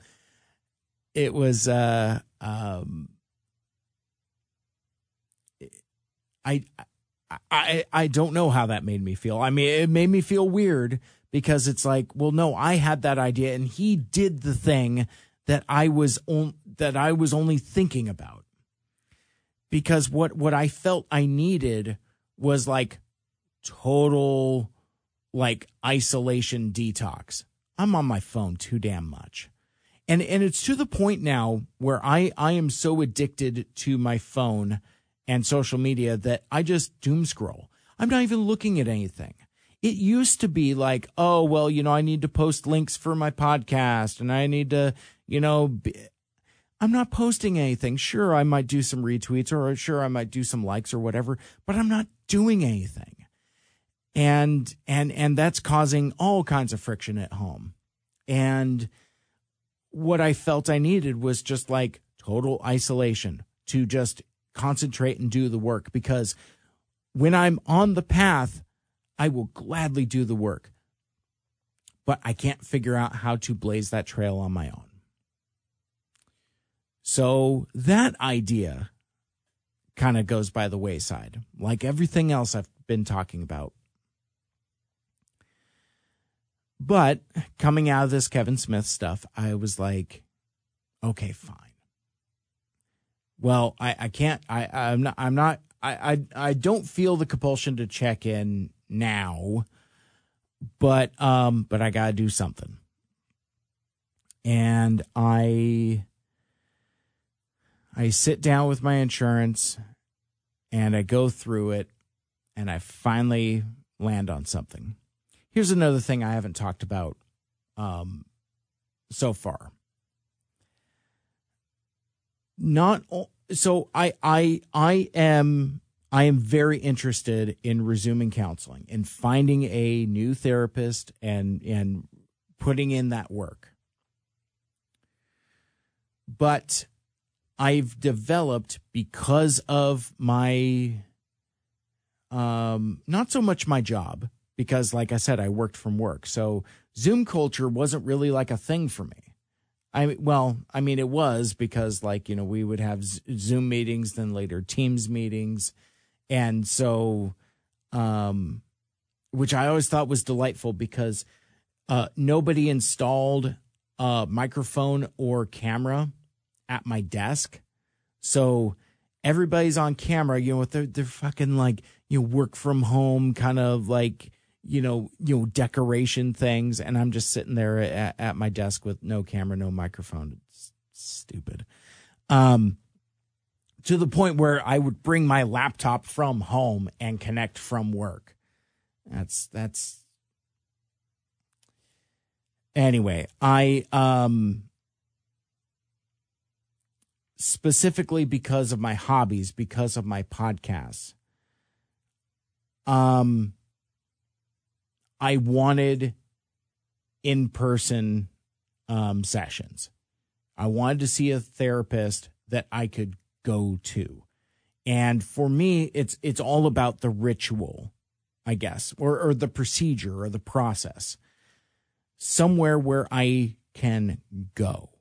it was uh um I I I don't know how that made me feel. I mean, it made me feel weird because it's like, well, no, I had that idea and he did the thing that I was on, that I was only thinking about. Because what what I felt I needed was like total like isolation detox. I'm on my phone too damn much. And and it's to the point now where I I am so addicted to my phone and social media that I just doom scroll. I'm not even looking at anything. It used to be like, oh, well, you know, I need to post links for my podcast and I need to, you know, be, I'm not posting anything. Sure, I might do some retweets or sure I might do some likes or whatever, but I'm not doing anything. And and and that's causing all kinds of friction at home. And what I felt I needed was just like total isolation to just concentrate and do the work because when I'm on the path, I will gladly do the work. But I can't figure out how to blaze that trail on my own. So that idea kind of goes by the wayside, like everything else I've been talking about. But coming out of this Kevin Smith stuff, I was like, okay, fine. Well, I, I can't, I, I'm not, I'm not, I, I, I don't feel the compulsion to check in now, but, um, but I got to do something. And I, I sit down with my insurance and I go through it and I finally land on something. Here's another thing I haven't talked about um, so far. Not so I I I am I am very interested in resuming counseling and finding a new therapist and and putting in that work. But I've developed because of my um not so much my job because like I said I worked from work. So Zoom culture wasn't really like a thing for me. I well, I mean it was because like, you know, we would have Zoom meetings then later Teams meetings and so um which I always thought was delightful because uh nobody installed a microphone or camera at my desk. So everybody's on camera, you know, with their, their fucking like, you know, work from home kind of like, you know, you know, decoration things. And I'm just sitting there at, at my desk with no camera, no microphone. It's stupid. Um, to the point where I would bring my laptop from home and connect from work. That's, that's, anyway, I, um, specifically because of my hobbies, because of my podcasts. Um, I wanted in person um, sessions. I wanted to see a therapist that I could go to. And for me, it's it's all about the ritual, I guess, or or the procedure or the process. Somewhere where I can go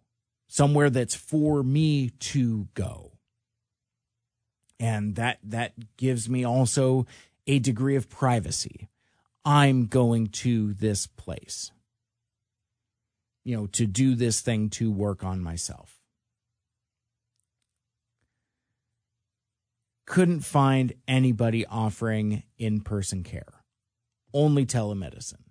somewhere that's for me to go. And that that gives me also a degree of privacy. I'm going to this place. You know, to do this thing to work on myself. Couldn't find anybody offering in person care, only telemedicine,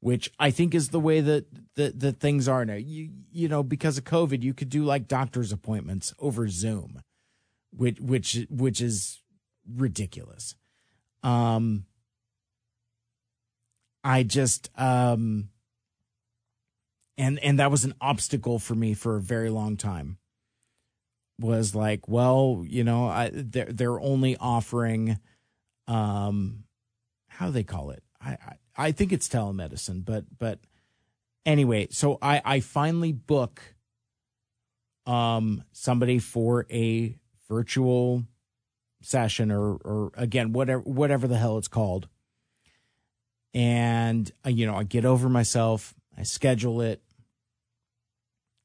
which I think is the way that that, that things are now. You you know, because of COVID, you could do like doctor's appointments over Zoom, which which which is ridiculous. Um I just um and and that was an obstacle for me for a very long time was like well you know I, they're, they're only offering um how do they call it? I, I i think it's telemedicine but but anyway so i i finally book um somebody for a virtual session or or again whatever whatever the hell it's called. And uh, you know i get over myself i schedule it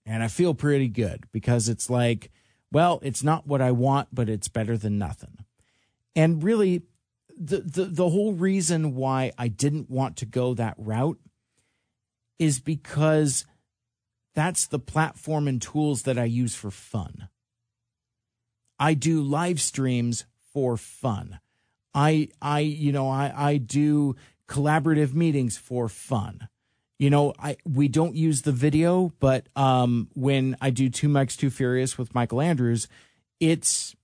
and I feel pretty good because it's like, well, it's not what I want, but it's better than nothing. And really, the, the, the whole reason why I didn't want to go that route is because that's the platform and tools that I use for fun. I do live streams for fun. I I you know I I do collaborative meetings for fun you know, I we don't use the video, but um, when I do two mics too furious with Michael Andrews, it's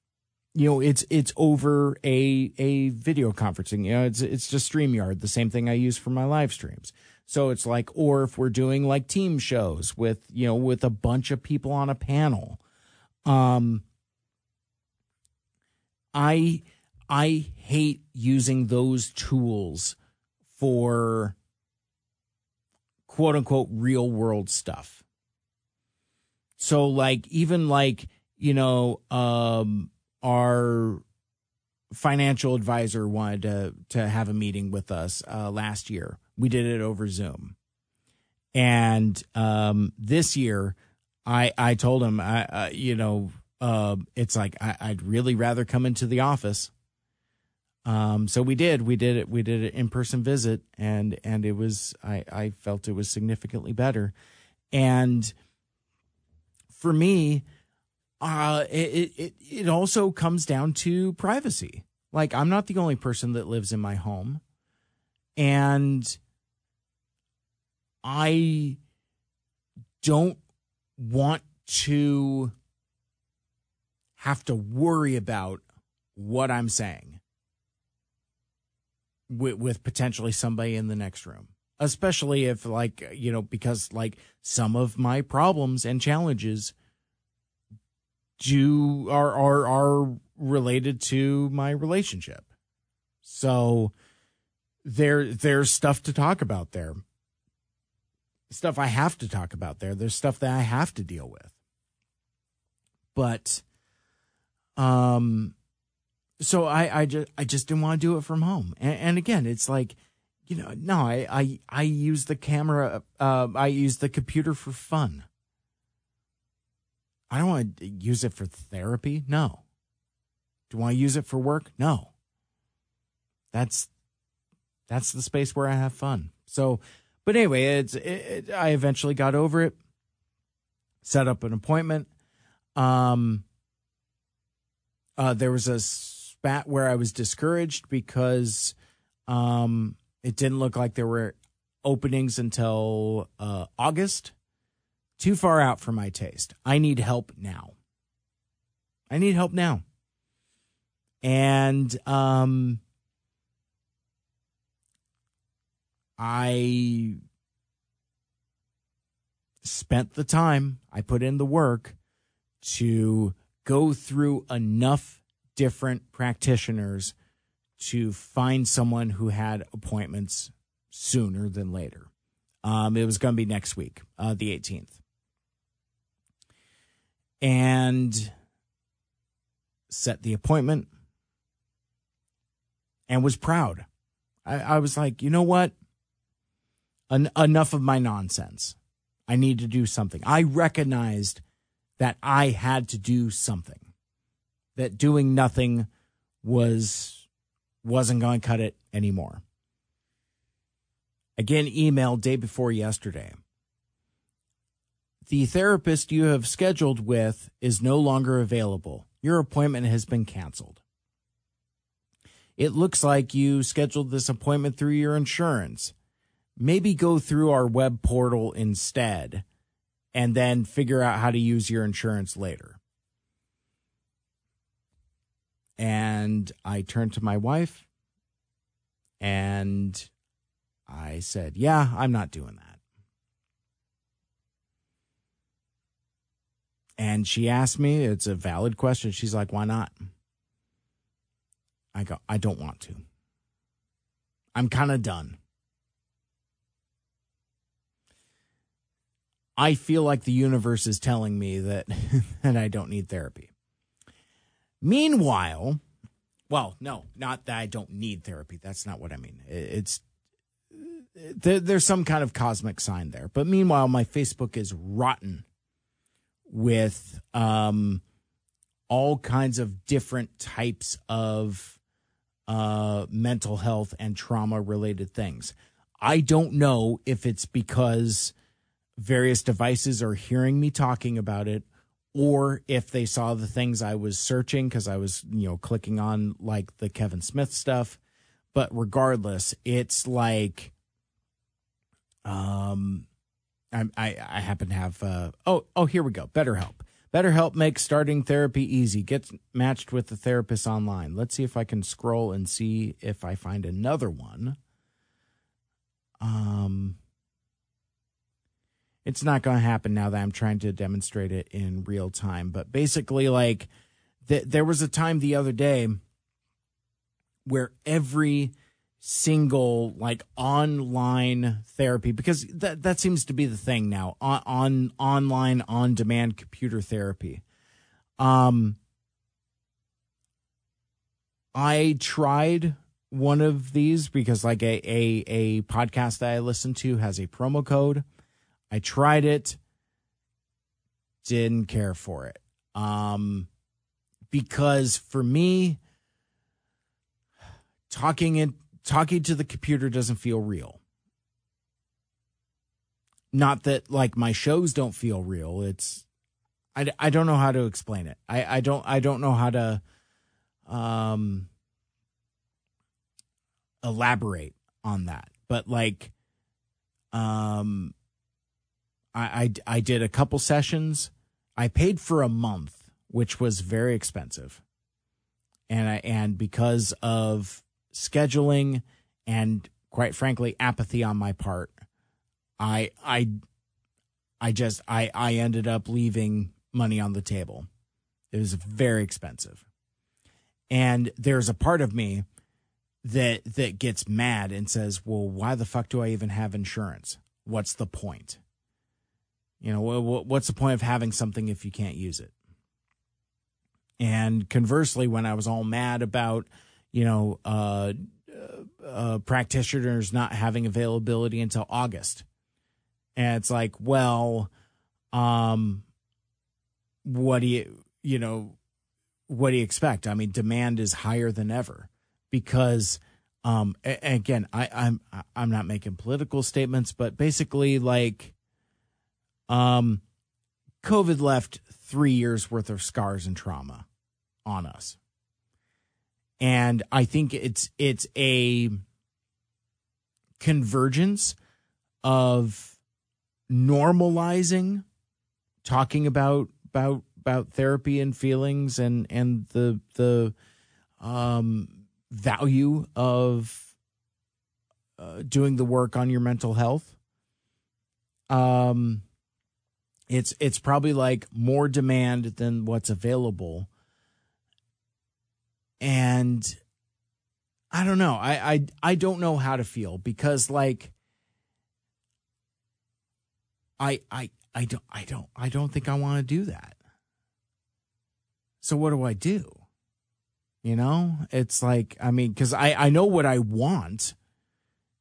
you know it's it's over a a video conferencing. You know, it's it's just Streamyard, the same thing I use for my live streams. So it's like, or if we're doing like team shows with you know with a bunch of people on a panel, um, I I hate using those tools for quote unquote real world stuff. So like even like, you know, um our financial advisor wanted to to have a meeting with us uh last year. We did it over Zoom. And um this year I I told him I you know uh, it's like I, I'd really rather come into the office um, so we did, we did it, we did an in-person visit and, and it was, I, I felt it was significantly better. And for me, uh, it, it, it also comes down to privacy. Like I'm not the only person that lives in my home and I don't want to have to worry about what I'm saying with, with potentially somebody in the next room. Especially if like you know because like some of my problems and challenges do are are are related to my relationship. So there there's stuff to talk about there. Stuff i have to talk about there. There's stuff that i have to deal with. But um so I, I just I just didn't want to do it from home. And, and again, it's like, you know, no, I I, I use the camera, uh, I use the computer for fun. I don't want to use it for therapy. No. Do I use it for work? No. That's that's the space where I have fun. So, but anyway, it's it, it, I eventually got over it. Set up an appointment. Um, uh, there was a spat where I was discouraged because um, it didn't look like there were openings until uh, August. Too far out for my taste. I need help now. I need help now. And um, I spent the time, I put in the work to go through enough different practitioners to find someone who had appointments sooner than later. Um, it was going to be next week, uh, the 18th. And set the appointment and was proud. I, I was like, you know what? En- enough of my nonsense. I need to do something. I recognized that I had to do something that doing nothing was wasn't going to cut it anymore. Again, email day before yesterday. The therapist you have scheduled with is no longer available. Your appointment has been canceled. It looks like you scheduled this appointment through your insurance. maybe go through our web portal instead and then figure out how to use your insurance later. And I turned to my wife and I said, Yeah, I'm not doing that. And she asked me, it's a valid question. She's like, Why not? I go, I don't want to. I'm kind of done. I feel like the universe is telling me that that I don't need therapy. Meanwhile, well, no, not that I don't need therapy. That's not what I mean. It's there, there's some kind of cosmic sign there. But meanwhile, my Facebook is rotten with um, all kinds of different types of uh, mental health and trauma related things. I don't know if it's because various devices are hearing me talking about it or if they saw the things I was searching because I was, you know, clicking on like the Kevin Smith stuff. But regardless, it's like, um, I I, I happen to have uh oh oh here we go BetterHelp. BetterHelp makes starting therapy easy. Get matched with the therapist online. Let's see if I can scroll and see if I find another one. Um it's not going to happen now that I'm trying to demonstrate it in real time. But basically, like, th- there was a time the other day where every single like online therapy because that that seems to be the thing now on, on online on demand computer therapy um i tried one of these because like a a, a podcast that i listen to has a promo code I tried it, didn't care for it. Um, because for me, talking it talking to the computer doesn't feel real. Not that like my shows don't feel real. It's I, I don't know how to explain it. I, I don't I don't know how to um elaborate on that. But like um I, I, I did a couple sessions. I paid for a month, which was very expensive. And I, and because of scheduling and quite frankly, apathy on my part, I, I, I just, I, I ended up leaving money on the table. It was very expensive. And there's a part of me that, that gets mad and says, well, why the fuck do I even have insurance? What's the point? You know, what's the point of having something if you can't use it? And conversely, when I was all mad about, you know, uh, uh, practitioners not having availability until August, and it's like, well, um, what do you, you know, what do you expect? I mean, demand is higher than ever because, um, again, I, I'm I'm not making political statements, but basically, like um, COVID left three years worth of scars and trauma on us. And I think it's it's a convergence of normalizing talking about about about therapy and feelings and and the the um value of uh, doing the work on your mental health um it's it's probably like more demand than what's available. And i don't know. I, I i don't know how to feel because like i i i don't i don't i don't think i want to do that. So what do i do? You know? It's like i mean because i i know what i want.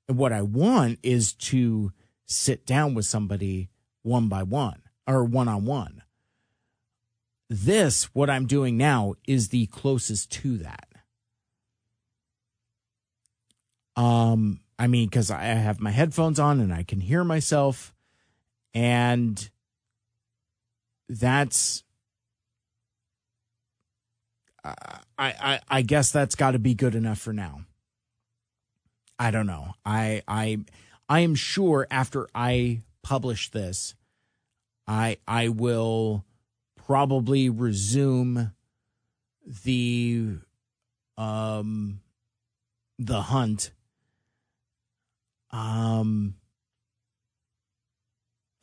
And what i want is to sit down with somebody one by one or one on one. This, what I'm doing now, is the closest to that. Um, I mean, because I have my headphones on and I can hear myself, and that's I I I guess that's got to be good enough for now. I don't know. I I I am sure after I publish this, I I will probably resume the um the hunt. Um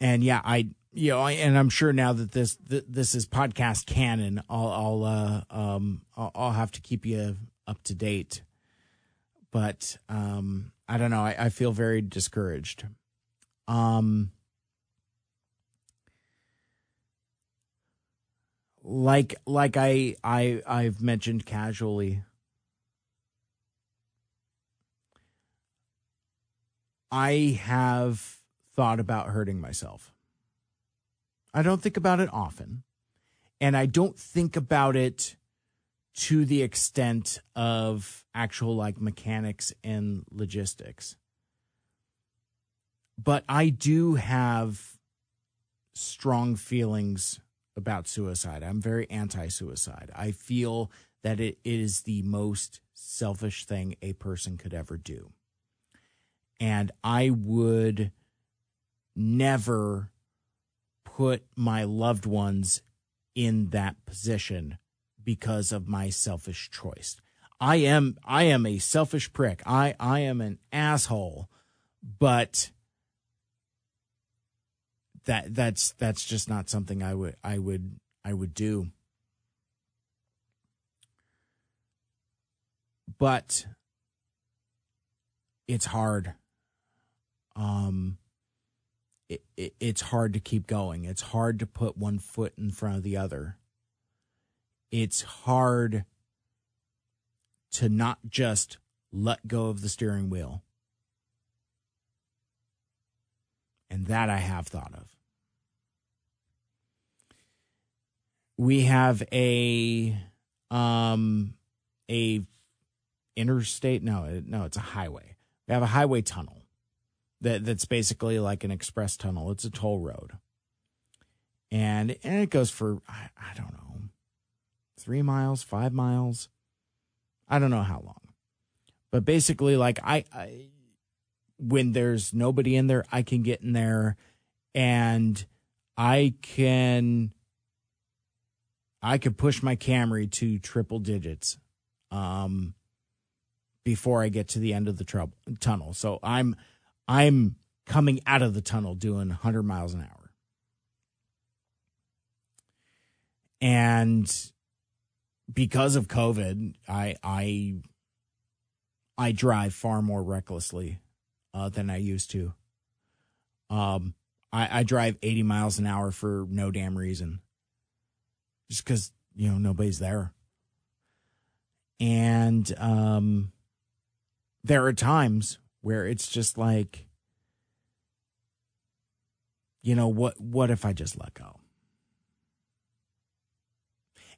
and yeah i you know and i'm sure now that this this is podcast canon i'll i'll uh um I'll, I'll have to keep you up to date. But um i don't know. I, I feel very discouraged. Um like like I I I've mentioned casually I have thought about hurting myself. I don't think about it often and I don't think about it to the extent of actual like mechanics and logistics. But I do have strong feelings about suicide. I'm very anti suicide. I feel that it is the most selfish thing a person could ever do. And I would never put my loved ones in that position because of my selfish choice. I am I am a selfish prick. I I am an asshole, but that that's that's just not something I would I would I would do. But it's hard. Um it, it, it's hard to keep going. It's hard to put one foot in front of the other. It's hard to not just let go of the steering wheel. And that I have thought of. We have a um a interstate no no it's a highway. We have a highway tunnel that that's basically like an express tunnel. It's a toll road. And and it goes for I, I don't know three miles five miles. I don't know how long. But basically like I, I when there's nobody in there i can get in there and i can I could push my Camry to triple digits um, before I get to the end of the trouble, tunnel. So I'm I'm coming out of the tunnel doing 100 miles an hour. And because of COVID, I I I drive far more recklessly uh, than I used to. Um, I, I drive 80 miles an hour for no damn reason just because you know nobody's there. And um there are times where it's just like you know what what if i just let go?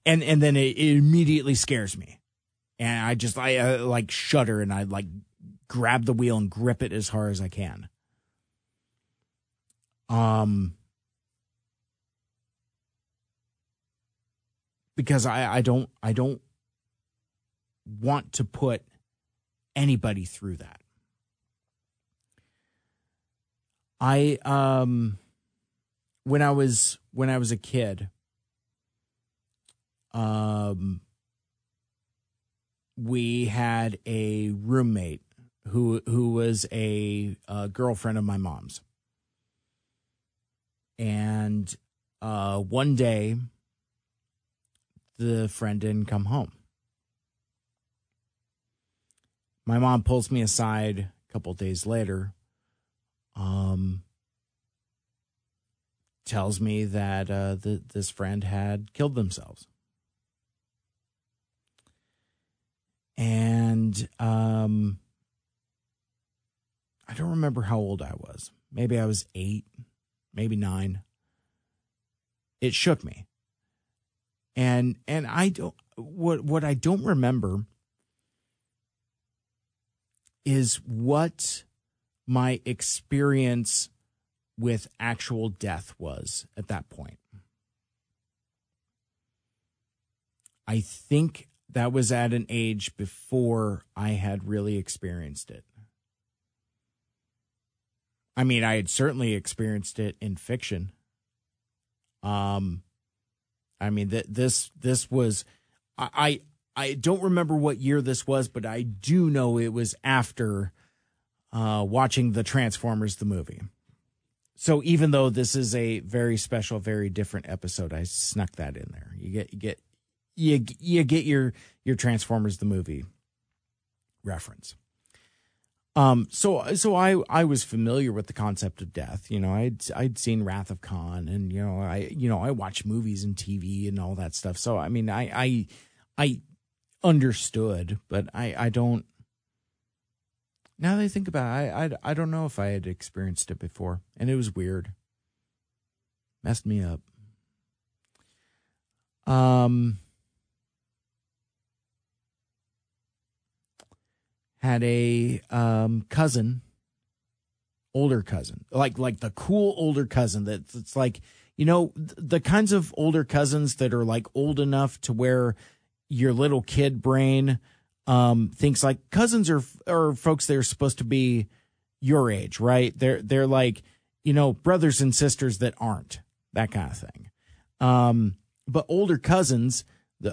And and then it, it immediately scares me. And i just i uh, like shudder and i like grab the wheel and grip it as hard as i can. Um because I, I don't I don't want to put anybody through that. I um when I was when I was a kid um we had a roommate who who was a, a girlfriend of my mom's. And uh one day the friend didn't come home. My mom pulls me aside a couple days later, um, tells me that uh, the, this friend had killed themselves. And um, I don't remember how old I was. Maybe I was eight, maybe nine. It shook me and and I don't what what I don't remember is what my experience with actual death was at that point. I think that was at an age before I had really experienced it. I mean, I had certainly experienced it in fiction. Um, I mean that this this was, I I don't remember what year this was, but I do know it was after uh, watching the Transformers the movie. So even though this is a very special, very different episode, I snuck that in there. You get you get you you get your your Transformers the movie reference. Um, so so I I was familiar with the concept of death. You know, I'd I'd seen Wrath of Khan, and you know I you know I watch movies and TV and all that stuff. So I mean I I I understood, but I I don't. Now that I think about it, I, I I don't know if I had experienced it before, and it was weird. Messed me up. Um. Had a um, cousin, older cousin, like like the cool older cousin that it's like you know the kinds of older cousins that are like old enough to where your little kid brain um, thinks like cousins are are folks that are supposed to be your age, right? They're they're like you know brothers and sisters that aren't that kind of thing. Um, but older cousins,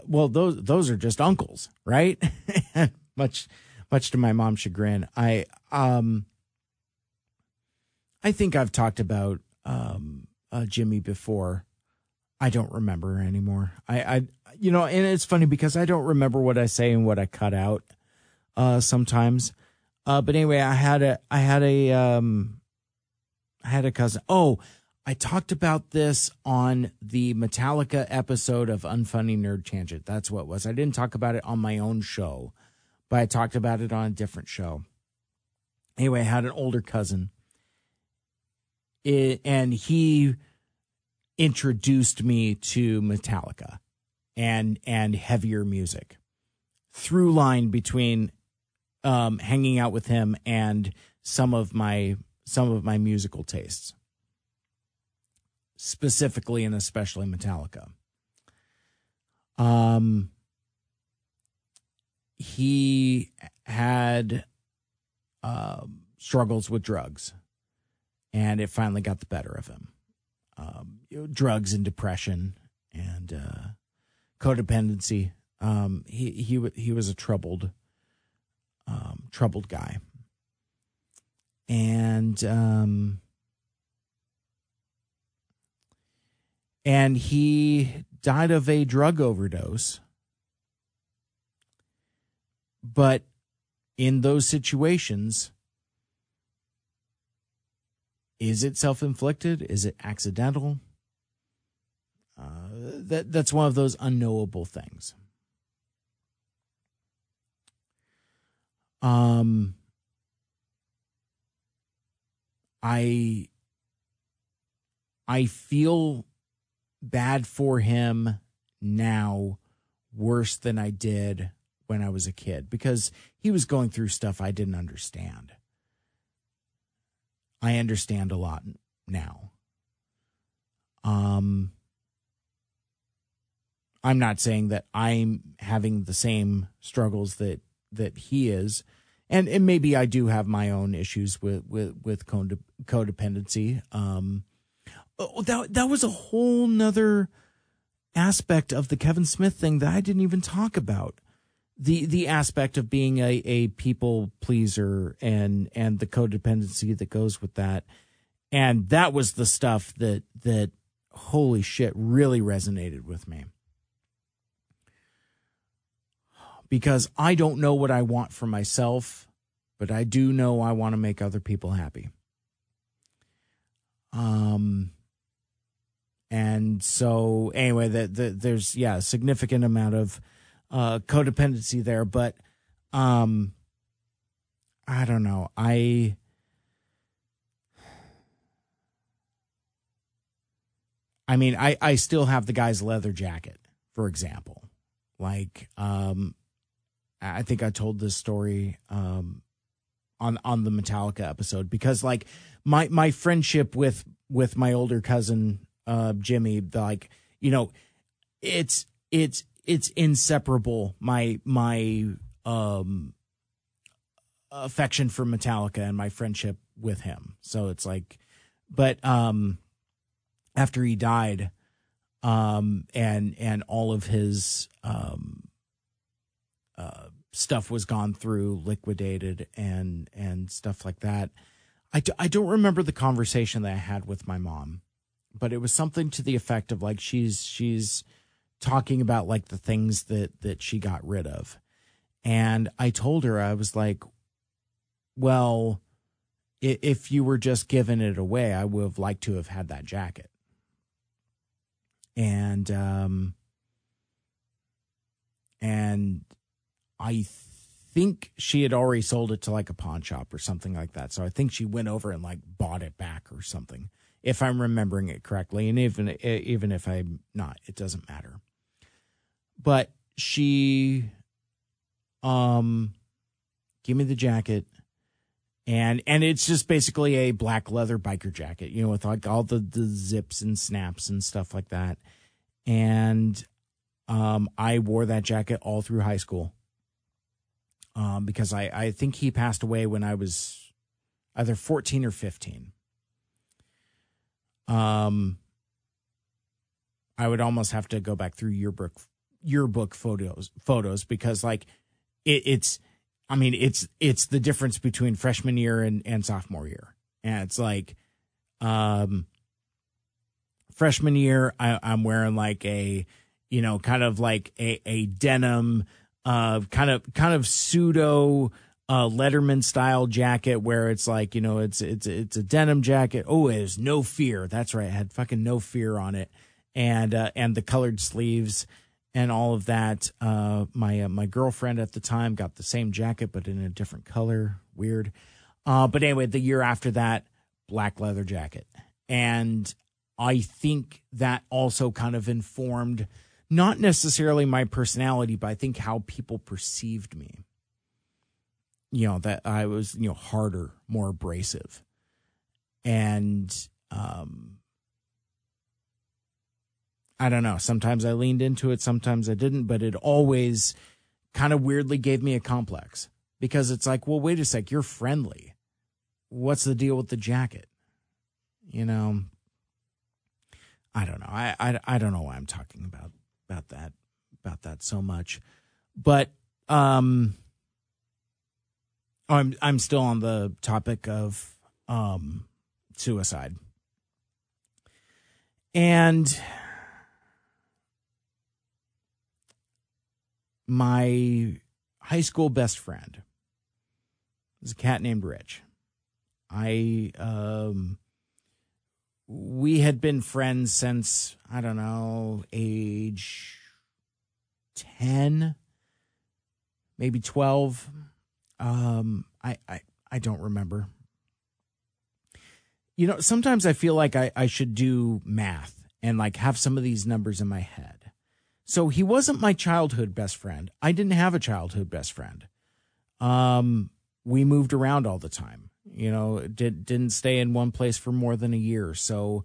well, those those are just uncles, right? much much to my mom's chagrin. I um I think I've talked about um uh, Jimmy before. I don't remember anymore. I I you know, and it's funny because I don't remember what I say and what I cut out uh sometimes. Uh but anyway, I had a I had a um I had a cousin. Oh, I talked about this on the Metallica episode of Unfunny Nerd Tangent. That's what it was. I didn't talk about it on my own show but I talked about it on a different show. Anyway, I had an older cousin, it, and he introduced me to Metallica and and heavier music. Through line between um, hanging out with him and some of my some of my musical tastes, specifically and especially Metallica. Um, he had um, struggles with drugs, and it finally got the better of him. Um, you know, drugs and depression and uh, codependency. Um, he he he was a troubled, um, troubled guy, and um, and he died of a drug overdose but in those situations, is it self inflicted? Is it accidental? Uh, that that's one of those unknowable things. Um, I I feel bad for him now worse than I did when I was a kid because he was going through stuff I didn't understand. I understand a lot now. Um, I'm not saying that I'm having the same struggles that that he is, and and maybe I do have my own issues with with with codependency. Um, oh, that that was a whole nother aspect of the Kevin Smith thing that I didn't even talk about the the aspect of being a, a people pleaser and and the codependency that goes with that. And that was the stuff that that holy shit really resonated with me. Because I don't know what I want for myself but I do know I want to make other people happy. Um and so anyway that the, there's yeah a significant amount of uh, codependency there, but um, I don't know. I I mean, I I still have the guy's leather jacket, for example. Like, um, I think I told this story um on on the Metallica episode because like my my friendship with with my older cousin uh Jimmy, like you know, it's it's it's inseparable. My my um affection for Metallica and my friendship with him. So it's like, but um, after he died, um, and and all of his um, uh, stuff was gone through, liquidated, and and stuff like that. I don't remember the conversation that I had with my mom, but it was something to the effect of like she's she's talking about like the things that that she got rid of. And I told her I was like, well, if you were just giving it away, I would have liked to have had that jacket. And um and I think she had already sold it to like a pawn shop or something like that. So I think she went over and like bought it back or something, if I'm remembering it correctly. And even even if I'm not, it doesn't matter. But she, um, gave me the jacket, and and it's just basically a black leather biker jacket, you know, with like all the the zips and snaps and stuff like that. And um, I wore that jacket all through high school um, because I, I think he passed away when I was either 14 or 15. Um, I would almost have to go back through yearbook yearbook photos photos because like it, it's I mean it's it's the difference between freshman year and, and sophomore year. And it's like um freshman year I, I'm wearing like a you know kind of like a, a denim uh, kind of kind of pseudo uh, Letterman style jacket where it's like you know it's it's it's a denim jacket. Oh, it has no fear. That's right, had fucking no fear on it, and uh, and the colored sleeves and all of that. Uh, my uh, my girlfriend at the time got the same jacket but in a different color. Weird. Uh, but anyway, the year after that, black leather jacket, and I think that also kind of informed not necessarily my personality, but I think how people perceived me. You know, that I was, you know, harder, more abrasive. And um I don't know. Sometimes I leaned into it, sometimes I didn't, but it always kind of weirdly gave me a complex because it's like, well, wait a sec, you're friendly. What's the deal with the jacket? You know, I don't know. I, I, I don't know why I'm talking about about that about that so much. But um I'm I'm still on the topic of um suicide. And my high school best friend is a cat named Rich. I um we had been friends since I don't know age ten, maybe twelve. Um, I I I don't remember. You know, sometimes I feel like I, I should do math and like have some of these numbers in my head. So he wasn't my childhood best friend. I didn't have a childhood best friend. Um, we moved around all the time you know did didn't stay in one place for more than a year so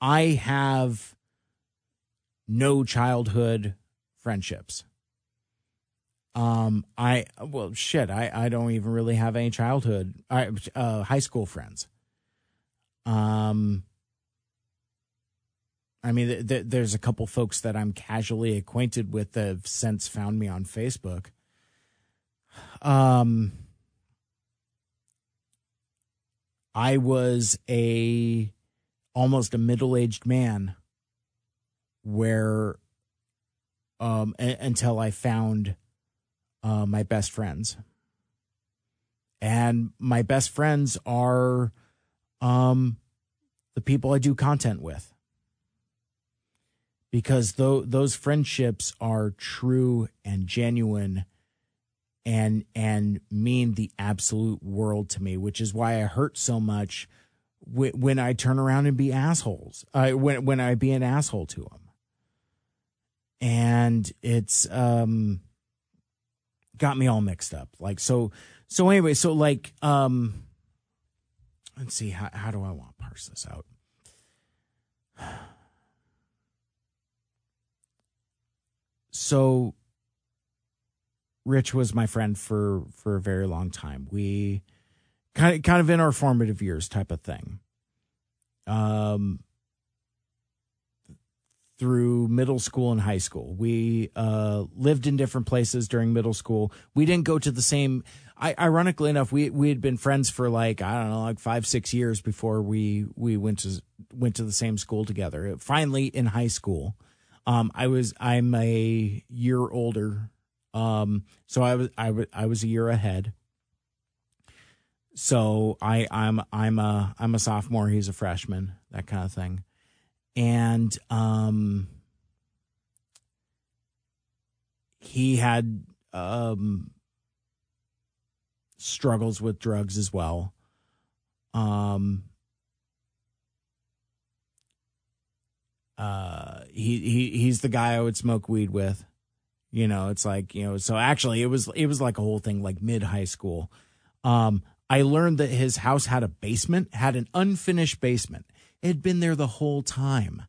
i have no childhood friendships um i well shit i i don't even really have any childhood i uh high school friends um I mean, th- th- there's a couple folks that I'm casually acquainted with that have since found me on Facebook. Um, I was a almost a middle-aged man where um a- until I found uh, my best friends. And my best friends are um the people I do content with. Because though those friendships are true and genuine and and mean the absolute world to me, which is why I hurt so much when when I turn around and be assholes. Uh, when when I be an asshole to them, and it's um got me all mixed up. Like so so anyway, so like um let's see how how do I want to parse this out. So Rich was my friend for for a very long time. We kind of kind of in our formative years type of thing. Um, through middle school and high school, we uh, lived in different places during middle school. We didn't go to the same. I, ironically enough, we we had been friends for like I don't know, like five six years before we we went to went to the same school together. Finally, in high school, um, I was I'm a year older, um, so I was I was I was a year ahead. So I I'm I'm a I'm a sophomore. He's a freshman. That kind of thing, and um, he had um struggles with drugs as well. Um, uh, he he he's the guy I would smoke weed with. You know, it's like you know. So actually, it was it was like a whole thing, like mid high school. Um, I learned that his house had a basement, had an unfinished basement. It had been there the whole time,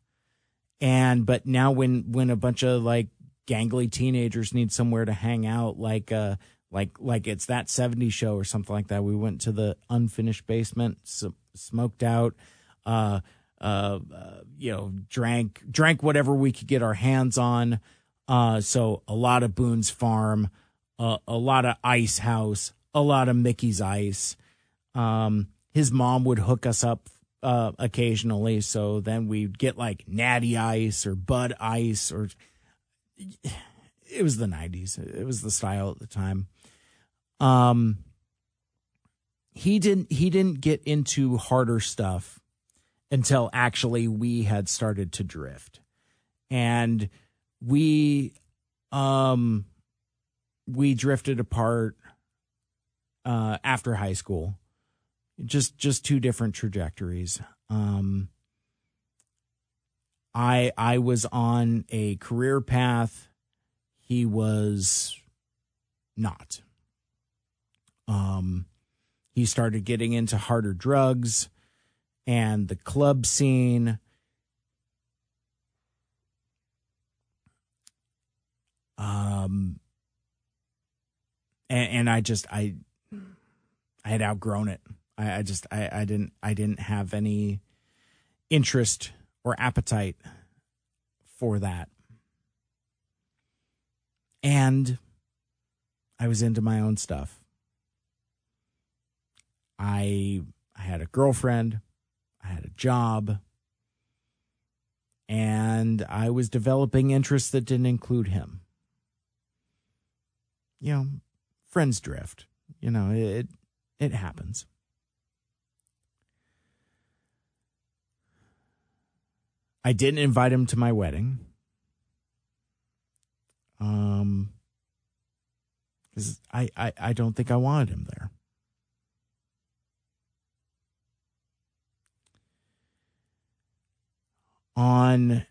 and but now when when a bunch of like gangly teenagers need somewhere to hang out, like uh like like it's that 70s show or something like that. We went to the unfinished basement, smoked out, uh, uh, uh, you know, drank drank whatever we could get our hands on. Uh, so a lot of Boone's Farm, uh, a lot of Ice House, a lot of Mickey's Ice. Um, his mom would hook us up uh, occasionally, so then we'd get like Natty Ice or Bud Ice or. It was the '90s. It was the style at the time. Um, he didn't. He didn't get into harder stuff until actually we had started to drift, and we, um, we drifted apart uh, after high school. Just just two different trajectories. Um, I I was on a career path. He was not. Um, he started getting into harder drugs and the club scene. Um, and, and I just I I had outgrown it. I, I just I, I didn't I didn't have any interest or appetite for that. And I was into my own stuff. I I had a girlfriend, I had a job, and I was developing interests that didn't include him. You know, friends drift. You know, it it happens. I didn't invite him to my wedding. Um because I, I, I don't think I wanted him there. On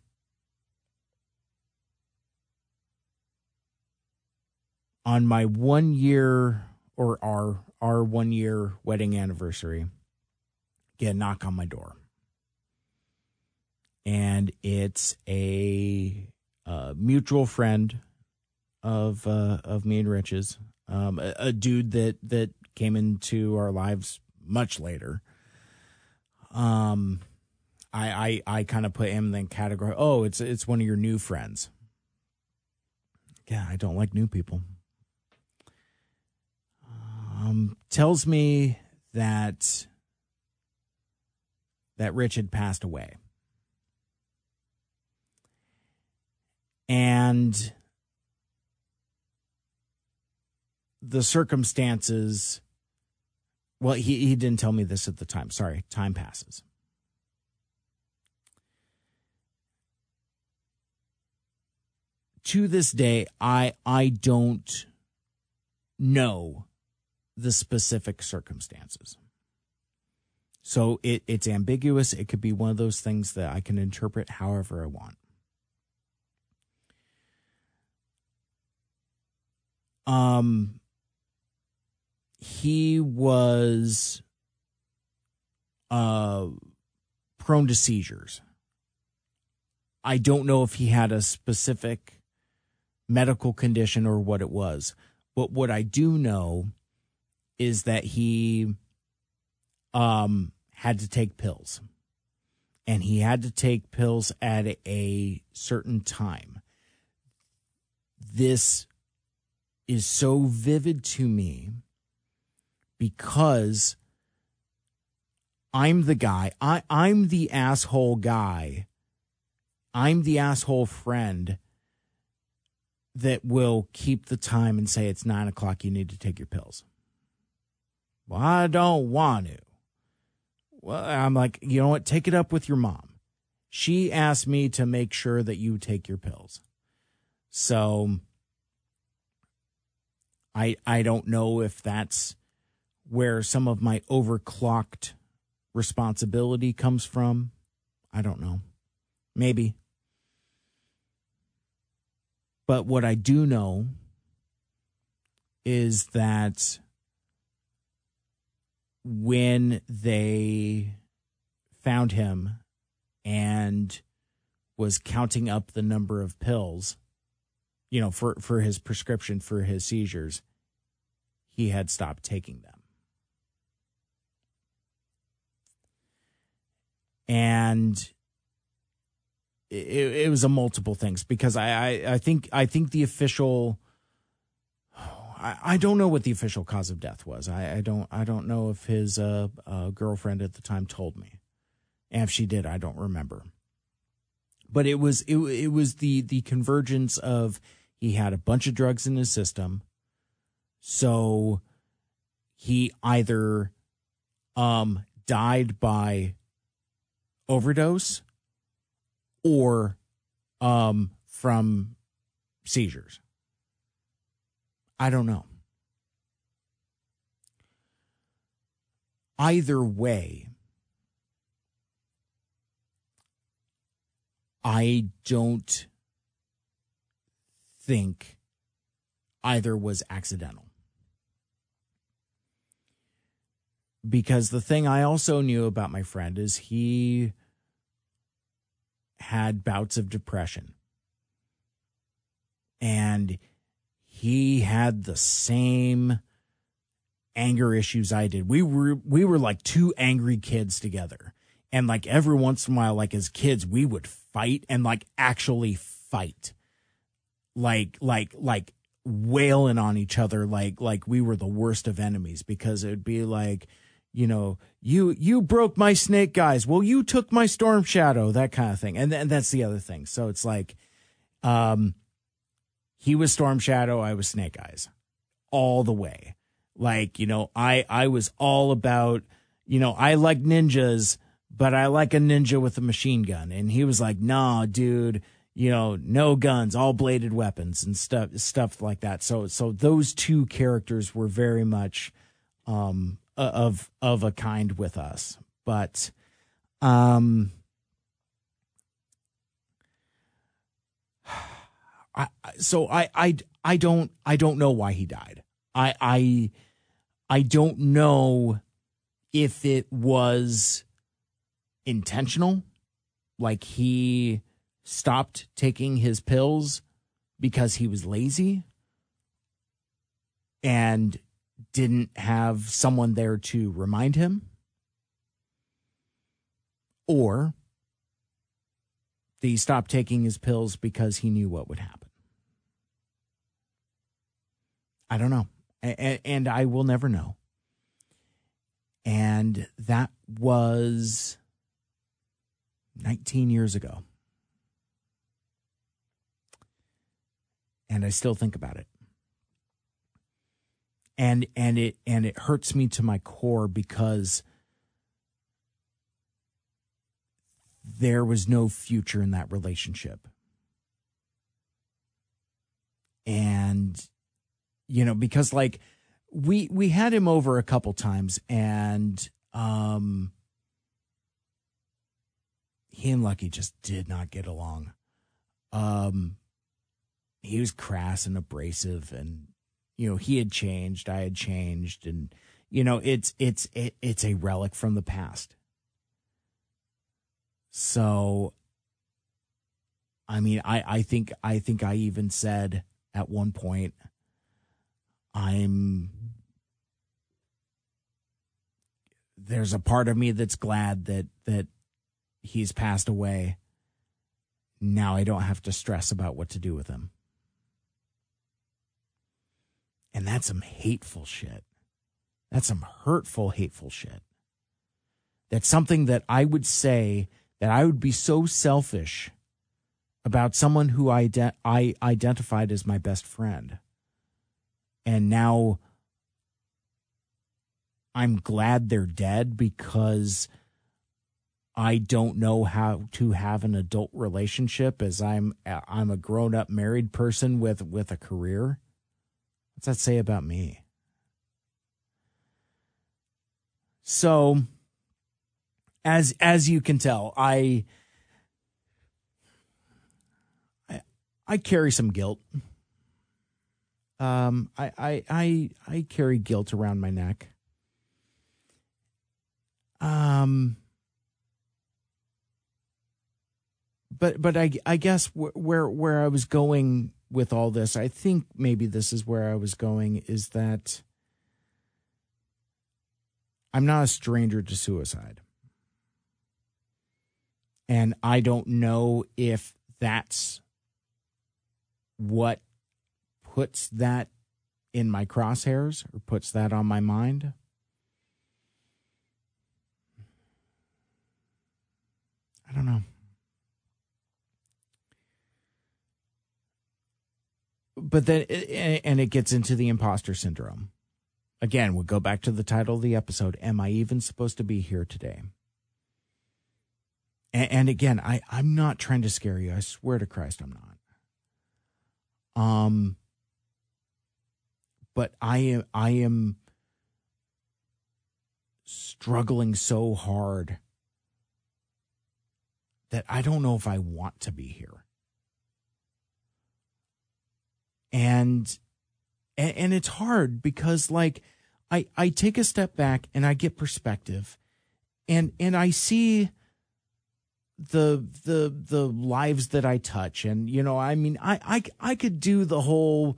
on my one year or our our one year wedding anniversary, get a knock on my door. And it's a, a mutual friend of uh, of me and Rich's, um, a, a, dude that that came into our lives much later. Um, I I I kind of put him in the category. Oh, it's it's one of your new friends. Yeah, I don't like new people um, tells me that that Rich had passed away. And the circumstances well he, he didn't tell me this at the time sorry time passes to this day i i don't know the specific circumstances. So it, it's ambiguous. It could be one of those things that I can interpret however I want. Um, he was uh, prone to seizures. I don't know if he had a specific medical condition or what it was, but what I do know is that he um, had to take pills. And he had to take pills at a certain time. This is so vivid to me because I'm the guy. I, I'm the asshole guy. I'm the asshole friend that will keep the time and say it's nine o'clock, you need to take your pills. Well, I don't want to. Well, I'm like, you know what? Take it up with your mom. She asked me to make sure that you take your pills. So I I don't know if that's where some of my overclocked responsibility comes from. I don't know. Maybe. But what I do know is that when they found him and was counting up the number of pills, you know, for, for his prescription for his seizures, he had stopped taking them. And it, it was a multiple things because I, I, I think I think the official I, I don't know what the official cause of death was. I, I don't I don't know if his uh, uh, girlfriend at the time told me. And if she did, I don't remember. But it was it, it was the the convergence of he had a bunch of drugs in his system. So he either um died by overdose or um, from seizures. I don't know. Either way, I don't think either was accidental. Because the thing I also knew about my friend is he had bouts of depression. And he had the same anger issues I did. We were we were like two angry kids together. And like every once in a while, like as kids, we would fight and like actually fight. Like like like wailing on each other like like we were the worst of enemies because it'd be like you know, you you broke my snake eyes. Well, you took my storm shadow, that kind of thing. And then that's the other thing. So it's like um he was storm shadow, I was snake eyes. All the way. Like, you know, I I was all about, you know, I like ninjas, but I like a ninja with a machine gun. And he was like, "Nah, dude, you know, no guns, all bladed weapons and stuff stuff like that." So so those two characters were very much um of of a kind with us. But um I so I I I don't I don't know why he died. I I I don't know if it was intentional like he stopped taking his pills because he was lazy and didn't have someone there to remind him, or he stopped taking his pills because he knew what would happen. I don't know. And I will never know. And that was 19 years ago. And I still think about it and and it and it hurts me to my core because there was no future in that relationship. And you know because like we we had him over a couple times and um he and lucky just did not get along. Um he was crass and abrasive and you know he had changed i had changed and you know it's it's it, it's a relic from the past so i mean i i think i think i even said at one point i'm there's a part of me that's glad that that he's passed away. Now I don't have to stress about what to do with him. And that's some hateful shit. That's some hurtful, hateful shit. That's something that I would say that I would be so selfish about someone who I, de- I identified as my best friend. And now I'm glad they're dead because I don't know how to have an adult relationship as I'm I'm a grown-up married person with with a career. What's that say about me? So as as you can tell, I I, I carry some guilt. Um I, I I I carry guilt around my neck. Um but but I I guess where where I was going with all this, I think maybe this is where I was going is that I'm not a stranger to suicide. And I don't know if that's what puts that in my crosshairs or puts that on my mind. I don't know. But then and it gets into the imposter syndrome. Again we'll go back to the title of the episode am i even supposed to be here today? And, and again i i'm not trying to scare you. I swear to christ i'm not. Um but i am i am struggling so hard that i don't know if i want to be here and and it's hard because like I I take a step back and I get perspective. And and I see the the the lives that I touch. And you know I mean I I I could do the whole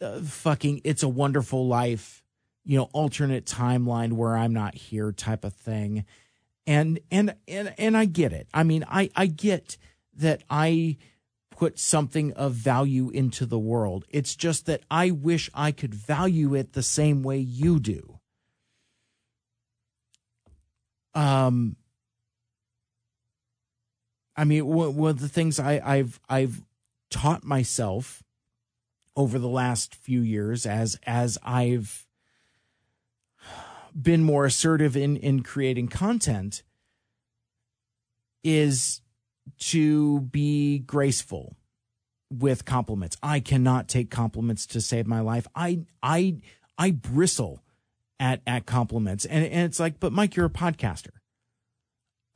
uh, fucking it's a wonderful life you know alternate timeline where I'm not here type of thing. And and and and I get it. I mean I I get that I put something of value into the world. It's just that I wish I could value it the same way you do. Um, I mean, one of the things I, I've I've taught myself over the last few years as as I've been more assertive in in creating content is to be graceful with compliments. I cannot take compliments to save my life. I I I bristle at at compliments. And, and it's like, but Mike, you're a podcaster.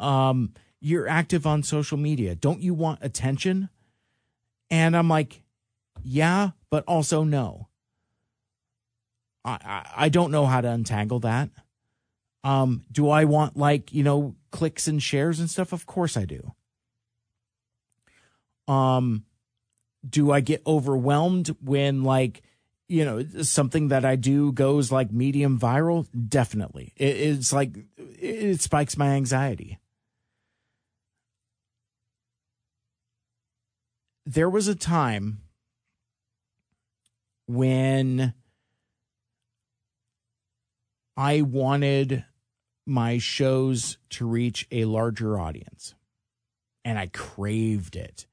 Um, you're active on social media. Don't you want attention? And I'm like, yeah, but also no. I, I, I don't know how to untangle that. Um, do I want like, you know, clicks and shares and stuff? Of course I do. Um, do I get overwhelmed when like you know something that I do goes like medium viral? Definitely, it, it's like it spikes my anxiety. There was a time when I wanted my shows to reach a larger audience and I craved it.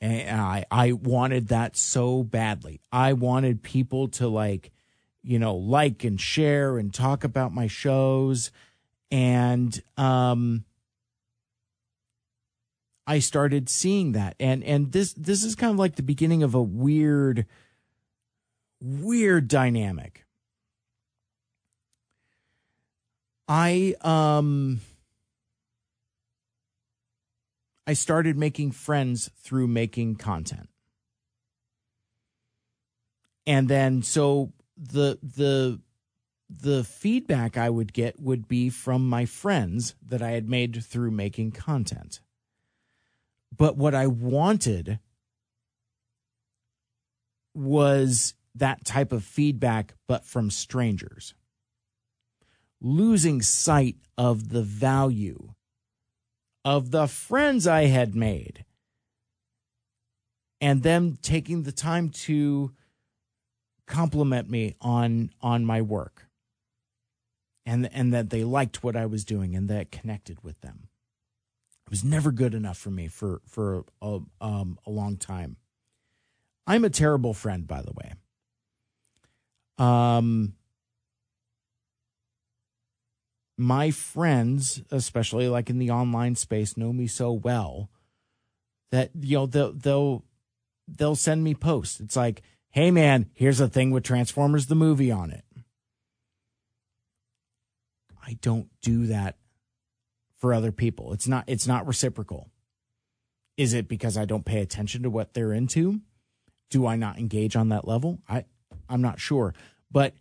And I, I wanted that so badly. I wanted people to like, you know, like and share and talk about my shows. And, um, I started seeing that. And, and this, this is kind of like the beginning of a weird, weird dynamic. I, um, I started making friends through making content. And then so the the the feedback I would get would be from my friends that I had made through making content. But what I wanted was that type of feedback, but from strangers. losing sight of the value of the friends I had made and them taking the time to compliment me on on my work and and that they liked what I was doing and that connected with them. It was never good enough for me for for a, um, a long time. I'm a terrible friend, by the way. Um, my friends, especially like in the online space, know me so well that you know they'll they'll they'll send me posts. It's like, hey man, here's a thing with Transformers the movie on it. I don't do that for other people. It's not it's not reciprocal. Is it because I don't pay attention to what they're into? Do I not engage on that level? I I'm not sure. But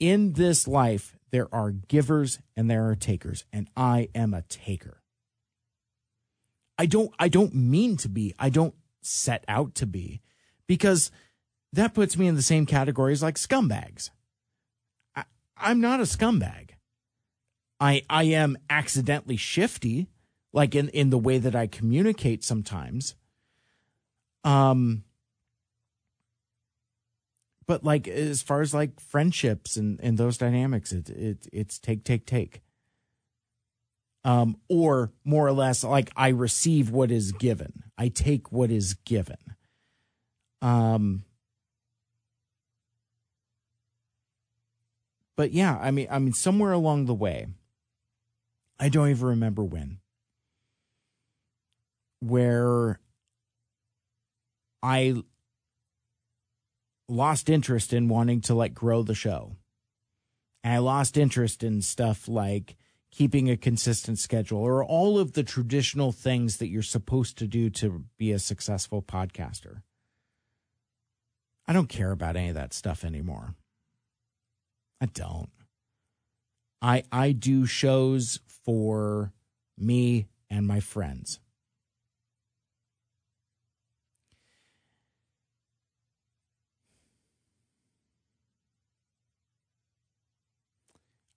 in this life, there are givers and there are takers, and I am a taker. I don't I don't mean to be. I don't set out to be because that puts me in the same categories like scumbags. I, I'm not a scumbag. I I am accidentally shifty, like in, in the way that I communicate sometimes. Um but like as far as like friendships and, and those dynamics, it, it it's take, take, take. Um, or more or less like I receive what is given. I take what is given. Um, but yeah, I mean, I mean, somewhere along the way, I don't even remember when, where I lost interest in wanting to like grow the show. And I lost interest in stuff like keeping a consistent schedule or all of the traditional things that you're supposed to do to be a successful podcaster. I don't care about any of that stuff anymore. I don't. I I do shows for me and my friends.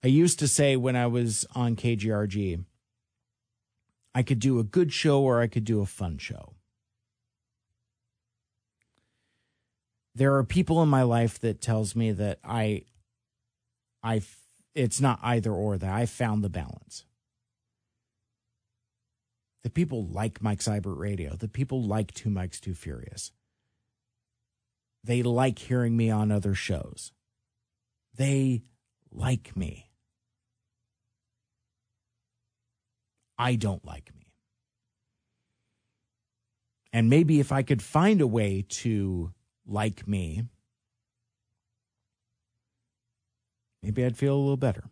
I used to say when I was on KGRG, I could do a good show or I could do a fun show. There are people in my life that tells me that I I it's not either or that I found the balance. The people like Mike Seibert Radio. The people like Two Mics Too Furious. They like hearing me on other shows. They like me. I don't like me. And maybe if I could find a way to like me, maybe I'd feel a little better.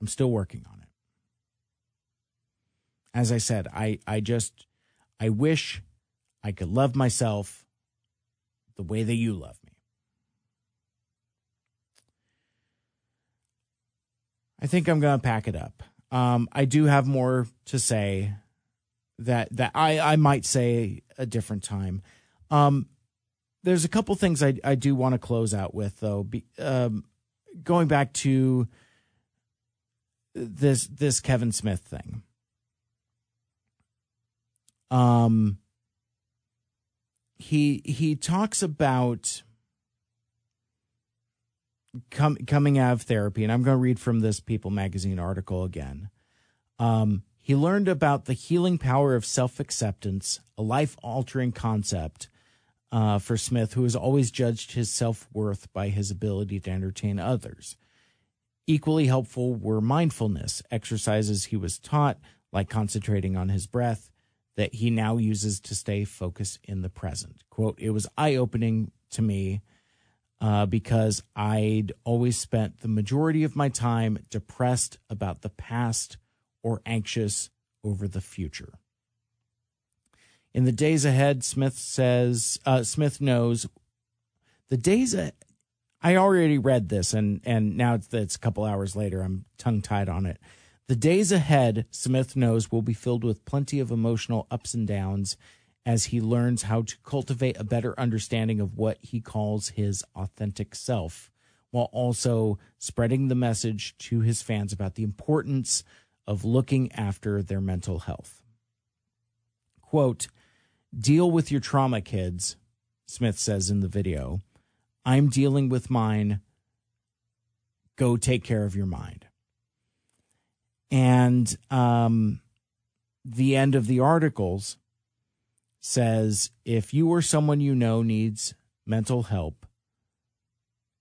I'm still working on it. As I said, I, I just, I wish I could love myself the way that you love me. I think I'm going to pack it up. Um, I do have more to say that that I I might say a different time. Um, there's a couple things I I do want to close out with though. Be, um, going back to this this Kevin Smith thing. Um, he he talks about com- coming out of therapy, and I'm going to read from this People magazine article again. Um, he learned about the healing power of self acceptance, a life altering concept uh, for Smith, who has always judged his self worth by his ability to entertain others. Equally helpful were mindfulness exercises he was taught, like concentrating on his breath, that he now uses to stay focused in the present. Quote, it was eye opening to me uh, because I'd always spent the majority of my time depressed about the past or anxious over the future. In the days ahead, Smith says, uh, Smith knows the days. A- I already read this, and and now it's, it's a couple hours later. I'm tongue tied on it. The days ahead, Smith knows, will be filled with plenty of emotional ups and downs as he learns how to cultivate a better understanding of what he calls his authentic self while also spreading the message to his fans about the importance of looking after their mental health. Quote, deal with your trauma, kids, Smith says in the video. I'm dealing with mine. Go take care of your mind. And um, the end of the articles says if you or someone you know needs mental help,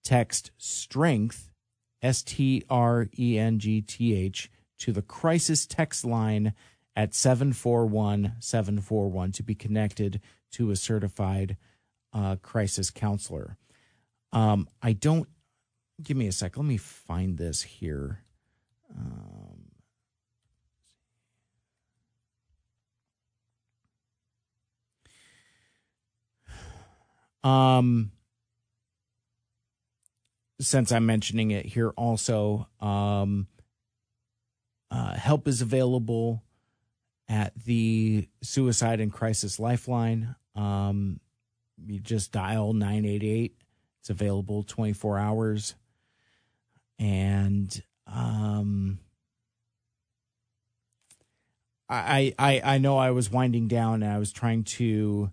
text strength, S T R E N G T H, to the crisis text line at 741 741 to be connected to a certified uh, crisis counselor. Um, I don't, give me a sec. Let me find this here. Um, um, since I'm mentioning it here, also, um, uh, help is available at the Suicide and Crisis Lifeline. Um, you just dial 988. It's available 24 hours. And um, I, I I know I was winding down and I was trying to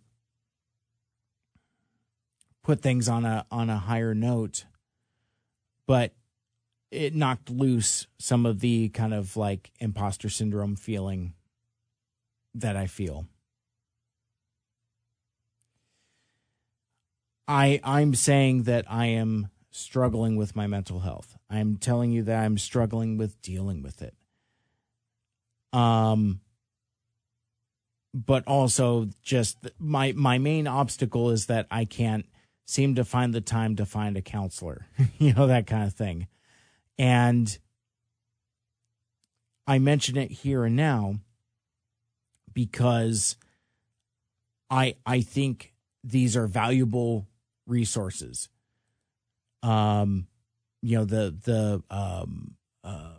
put things on a on a higher note, but it knocked loose some of the kind of like imposter syndrome feeling that I feel. I I'm saying that I am struggling with my mental health. I'm telling you that I'm struggling with dealing with it. Um but also just my my main obstacle is that I can't seem to find the time to find a counselor. you know that kind of thing. And I mention it here and now because I I think these are valuable resources. Um, you know the the um uh.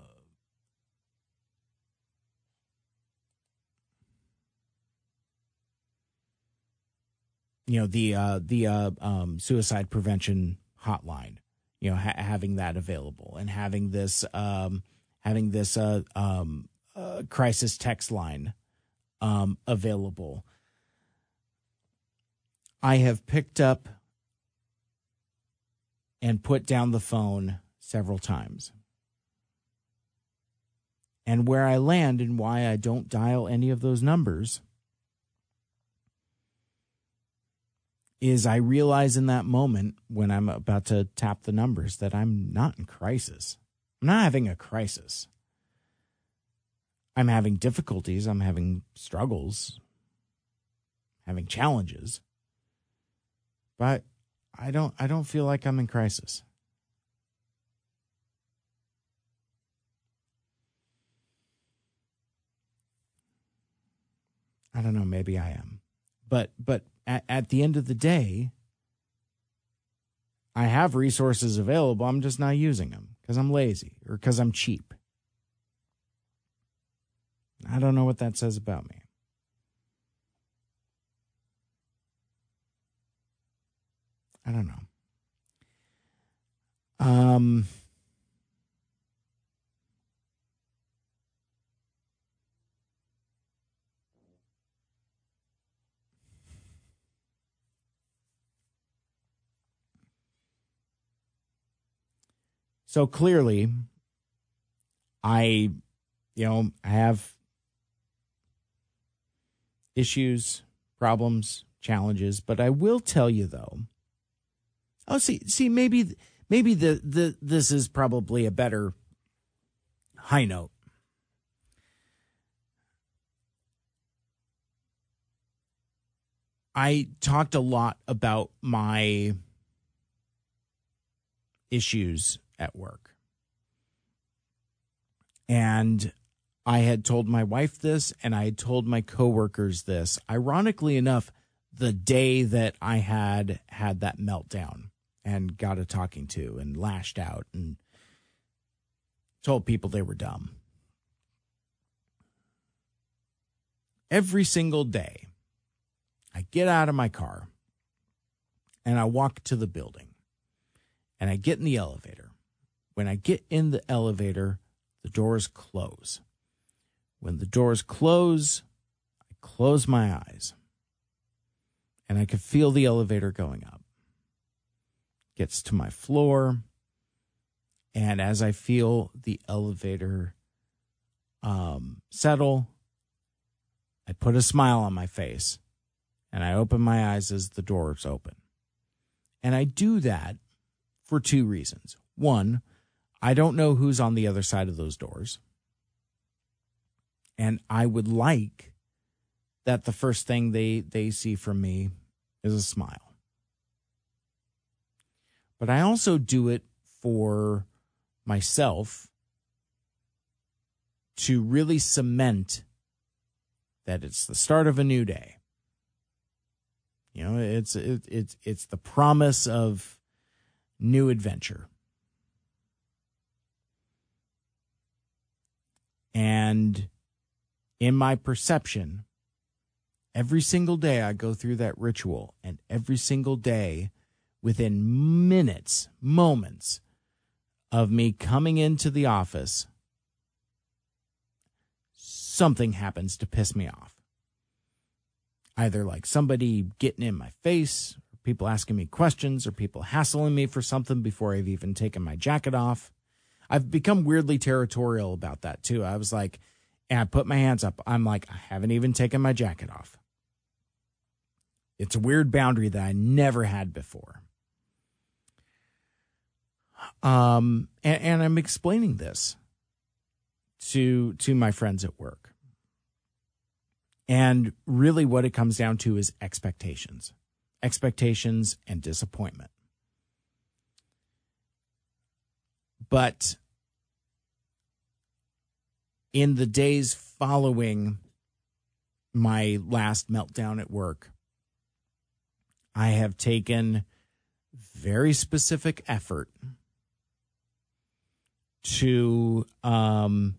You know the uh, the uh, um, suicide prevention hotline. You know ha- having that available and having this um, having this uh, um, uh, crisis text line um, available. I have picked up and put down the phone several times. And where I land and why I don't dial any of those numbers is I realize in that moment when I'm about to tap the numbers that I'm not in crisis. I'm not having a crisis. I'm having difficulties, I'm having struggles, having challenges. But I don't I don't feel like I'm in crisis. I don't know, maybe I am. But but at, at the end of the day, I have resources available. I'm just not using them because I'm lazy or because I'm cheap. I don't know what that says about me. I don't know. Um, so clearly, I, you know, have issues, problems, challenges. But I will tell you though. Oh, see, see, maybe, maybe the the this is probably a better high note. I talked a lot about my issues at work. And I had told my wife this and I had told my coworkers this. Ironically enough, the day that I had had that meltdown and got a talking to and lashed out and told people they were dumb. Every single day, I get out of my car and I walk to the building and I get in the elevator. When I get in the elevator, the doors close. When the doors close, I close my eyes and I can feel the elevator going up. Gets to my floor, and as I feel the elevator um, settle, I put a smile on my face and I open my eyes as the doors open. And I do that for two reasons. One, I don't know who's on the other side of those doors. And I would like that the first thing they, they see from me is a smile. But I also do it for myself to really cement that it's the start of a new day. You know, it's it, it's it's the promise of new adventure. And in my perception, every single day I go through that ritual, and every single day, within minutes, moments of me coming into the office, something happens to piss me off. Either like somebody getting in my face, or people asking me questions, or people hassling me for something before I've even taken my jacket off. I've become weirdly territorial about that too. I was like, and I put my hands up. I'm like, I haven't even taken my jacket off. It's a weird boundary that I never had before. Um, and, and I'm explaining this to to my friends at work. And really what it comes down to is expectations. Expectations and disappointment. But in the days following my last meltdown at work, I have taken very specific effort to um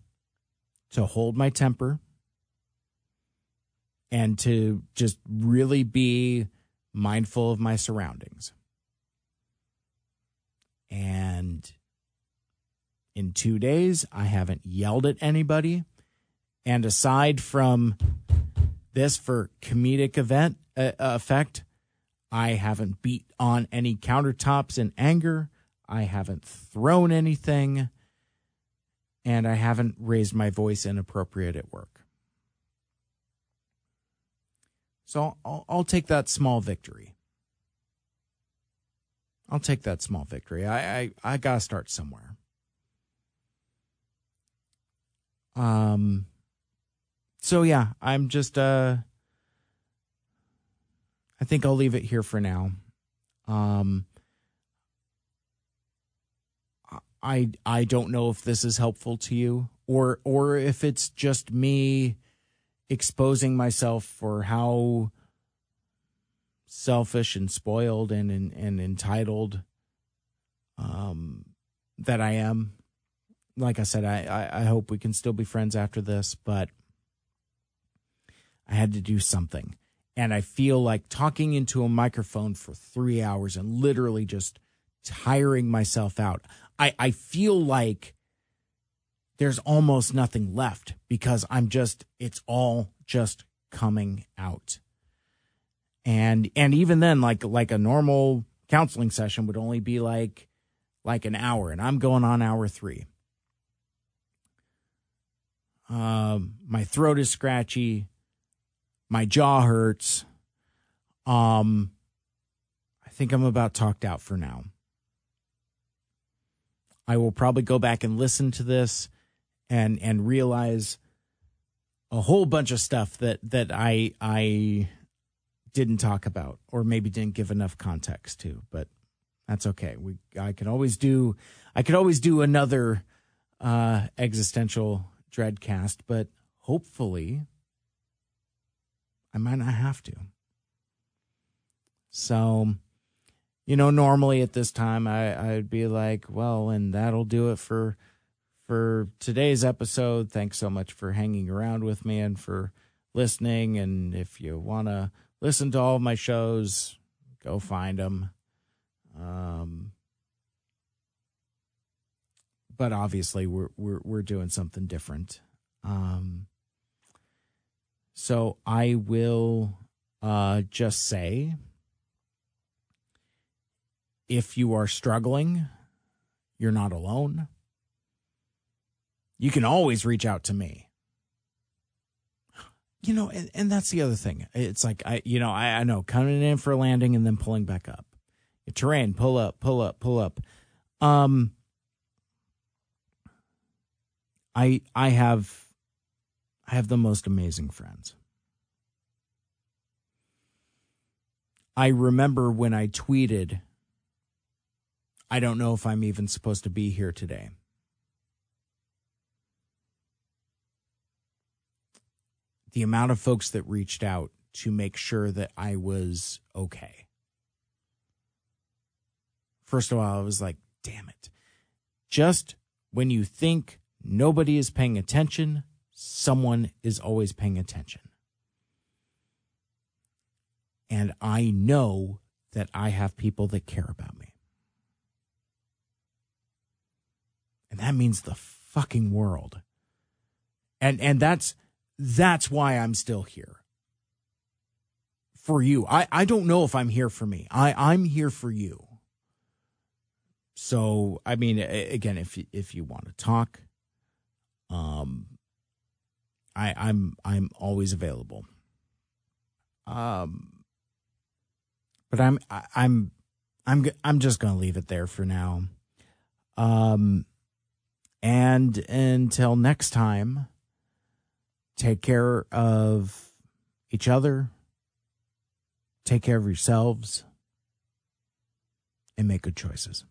to hold my temper and to just really be mindful of my surroundings. And in 2 days I haven't yelled at anybody and aside from this for comedic event uh, effect I haven't beat on any countertops in anger. I haven't thrown anything. And I haven't raised my voice inappropriate at work. So I'll, I'll take that small victory. I'll take that small victory. I, I, I gotta start somewhere. Um, so yeah, I'm just, uh, I think I'll leave it here for now. Um, I I don't know if this is helpful to you or or if it's just me exposing myself for how selfish and spoiled and and, and entitled um that I am. Like I said, I, I, I hope we can still be friends after this, but I had to do something and I feel like talking into a microphone for three hours and literally just tiring myself out. I, I feel like there's almost nothing left because I'm just, it's all just coming out. And, and even then, like, like a normal counseling session would only be like, like an hour and I'm going on hour three. Um, my throat is scratchy my jaw hurts. Um, I think I'm about talked out for now. I will probably go back and listen to this and and realize a whole bunch of stuff that that I I didn't talk about or maybe didn't give enough context to, but that's okay. We I can always do I could always do another uh existential dreadcast, but hopefully I might not have to. So, you know, normally at this time I, I'd be like, well, and that'll do it for for today's episode. Thanks so much for hanging around with me and for listening. And if you want to listen to all my shows, go find them. Um, but obviously we're we're we're doing something different. Um, so I will uh, just say if you are struggling, you're not alone. You can always reach out to me. You know, and, and that's the other thing. It's like I, you know, I, I know coming in for a landing and then pulling back up. Terrain, pull up, pull up, pull up. Um, I I have I have the most amazing friends. I remember when I tweeted, I don't know if I'm even supposed to be here today. The amount of folks that reached out to make sure that I was okay. First of all, I was like, damn it. Just when you think nobody is paying attention, someone is always paying attention. And I know that I have people that care about me. And that means the fucking world. And and that's that's why I'm still here. For you. I, I don't know if I'm here for me. I, I'm here for you. So I mean again, if if you want to talk, um I I'm I'm always available. Um but I'm I, I'm I'm I'm just to leave it there for now. Um and until next time, take care of each other, take care of yourselves, and make good choices.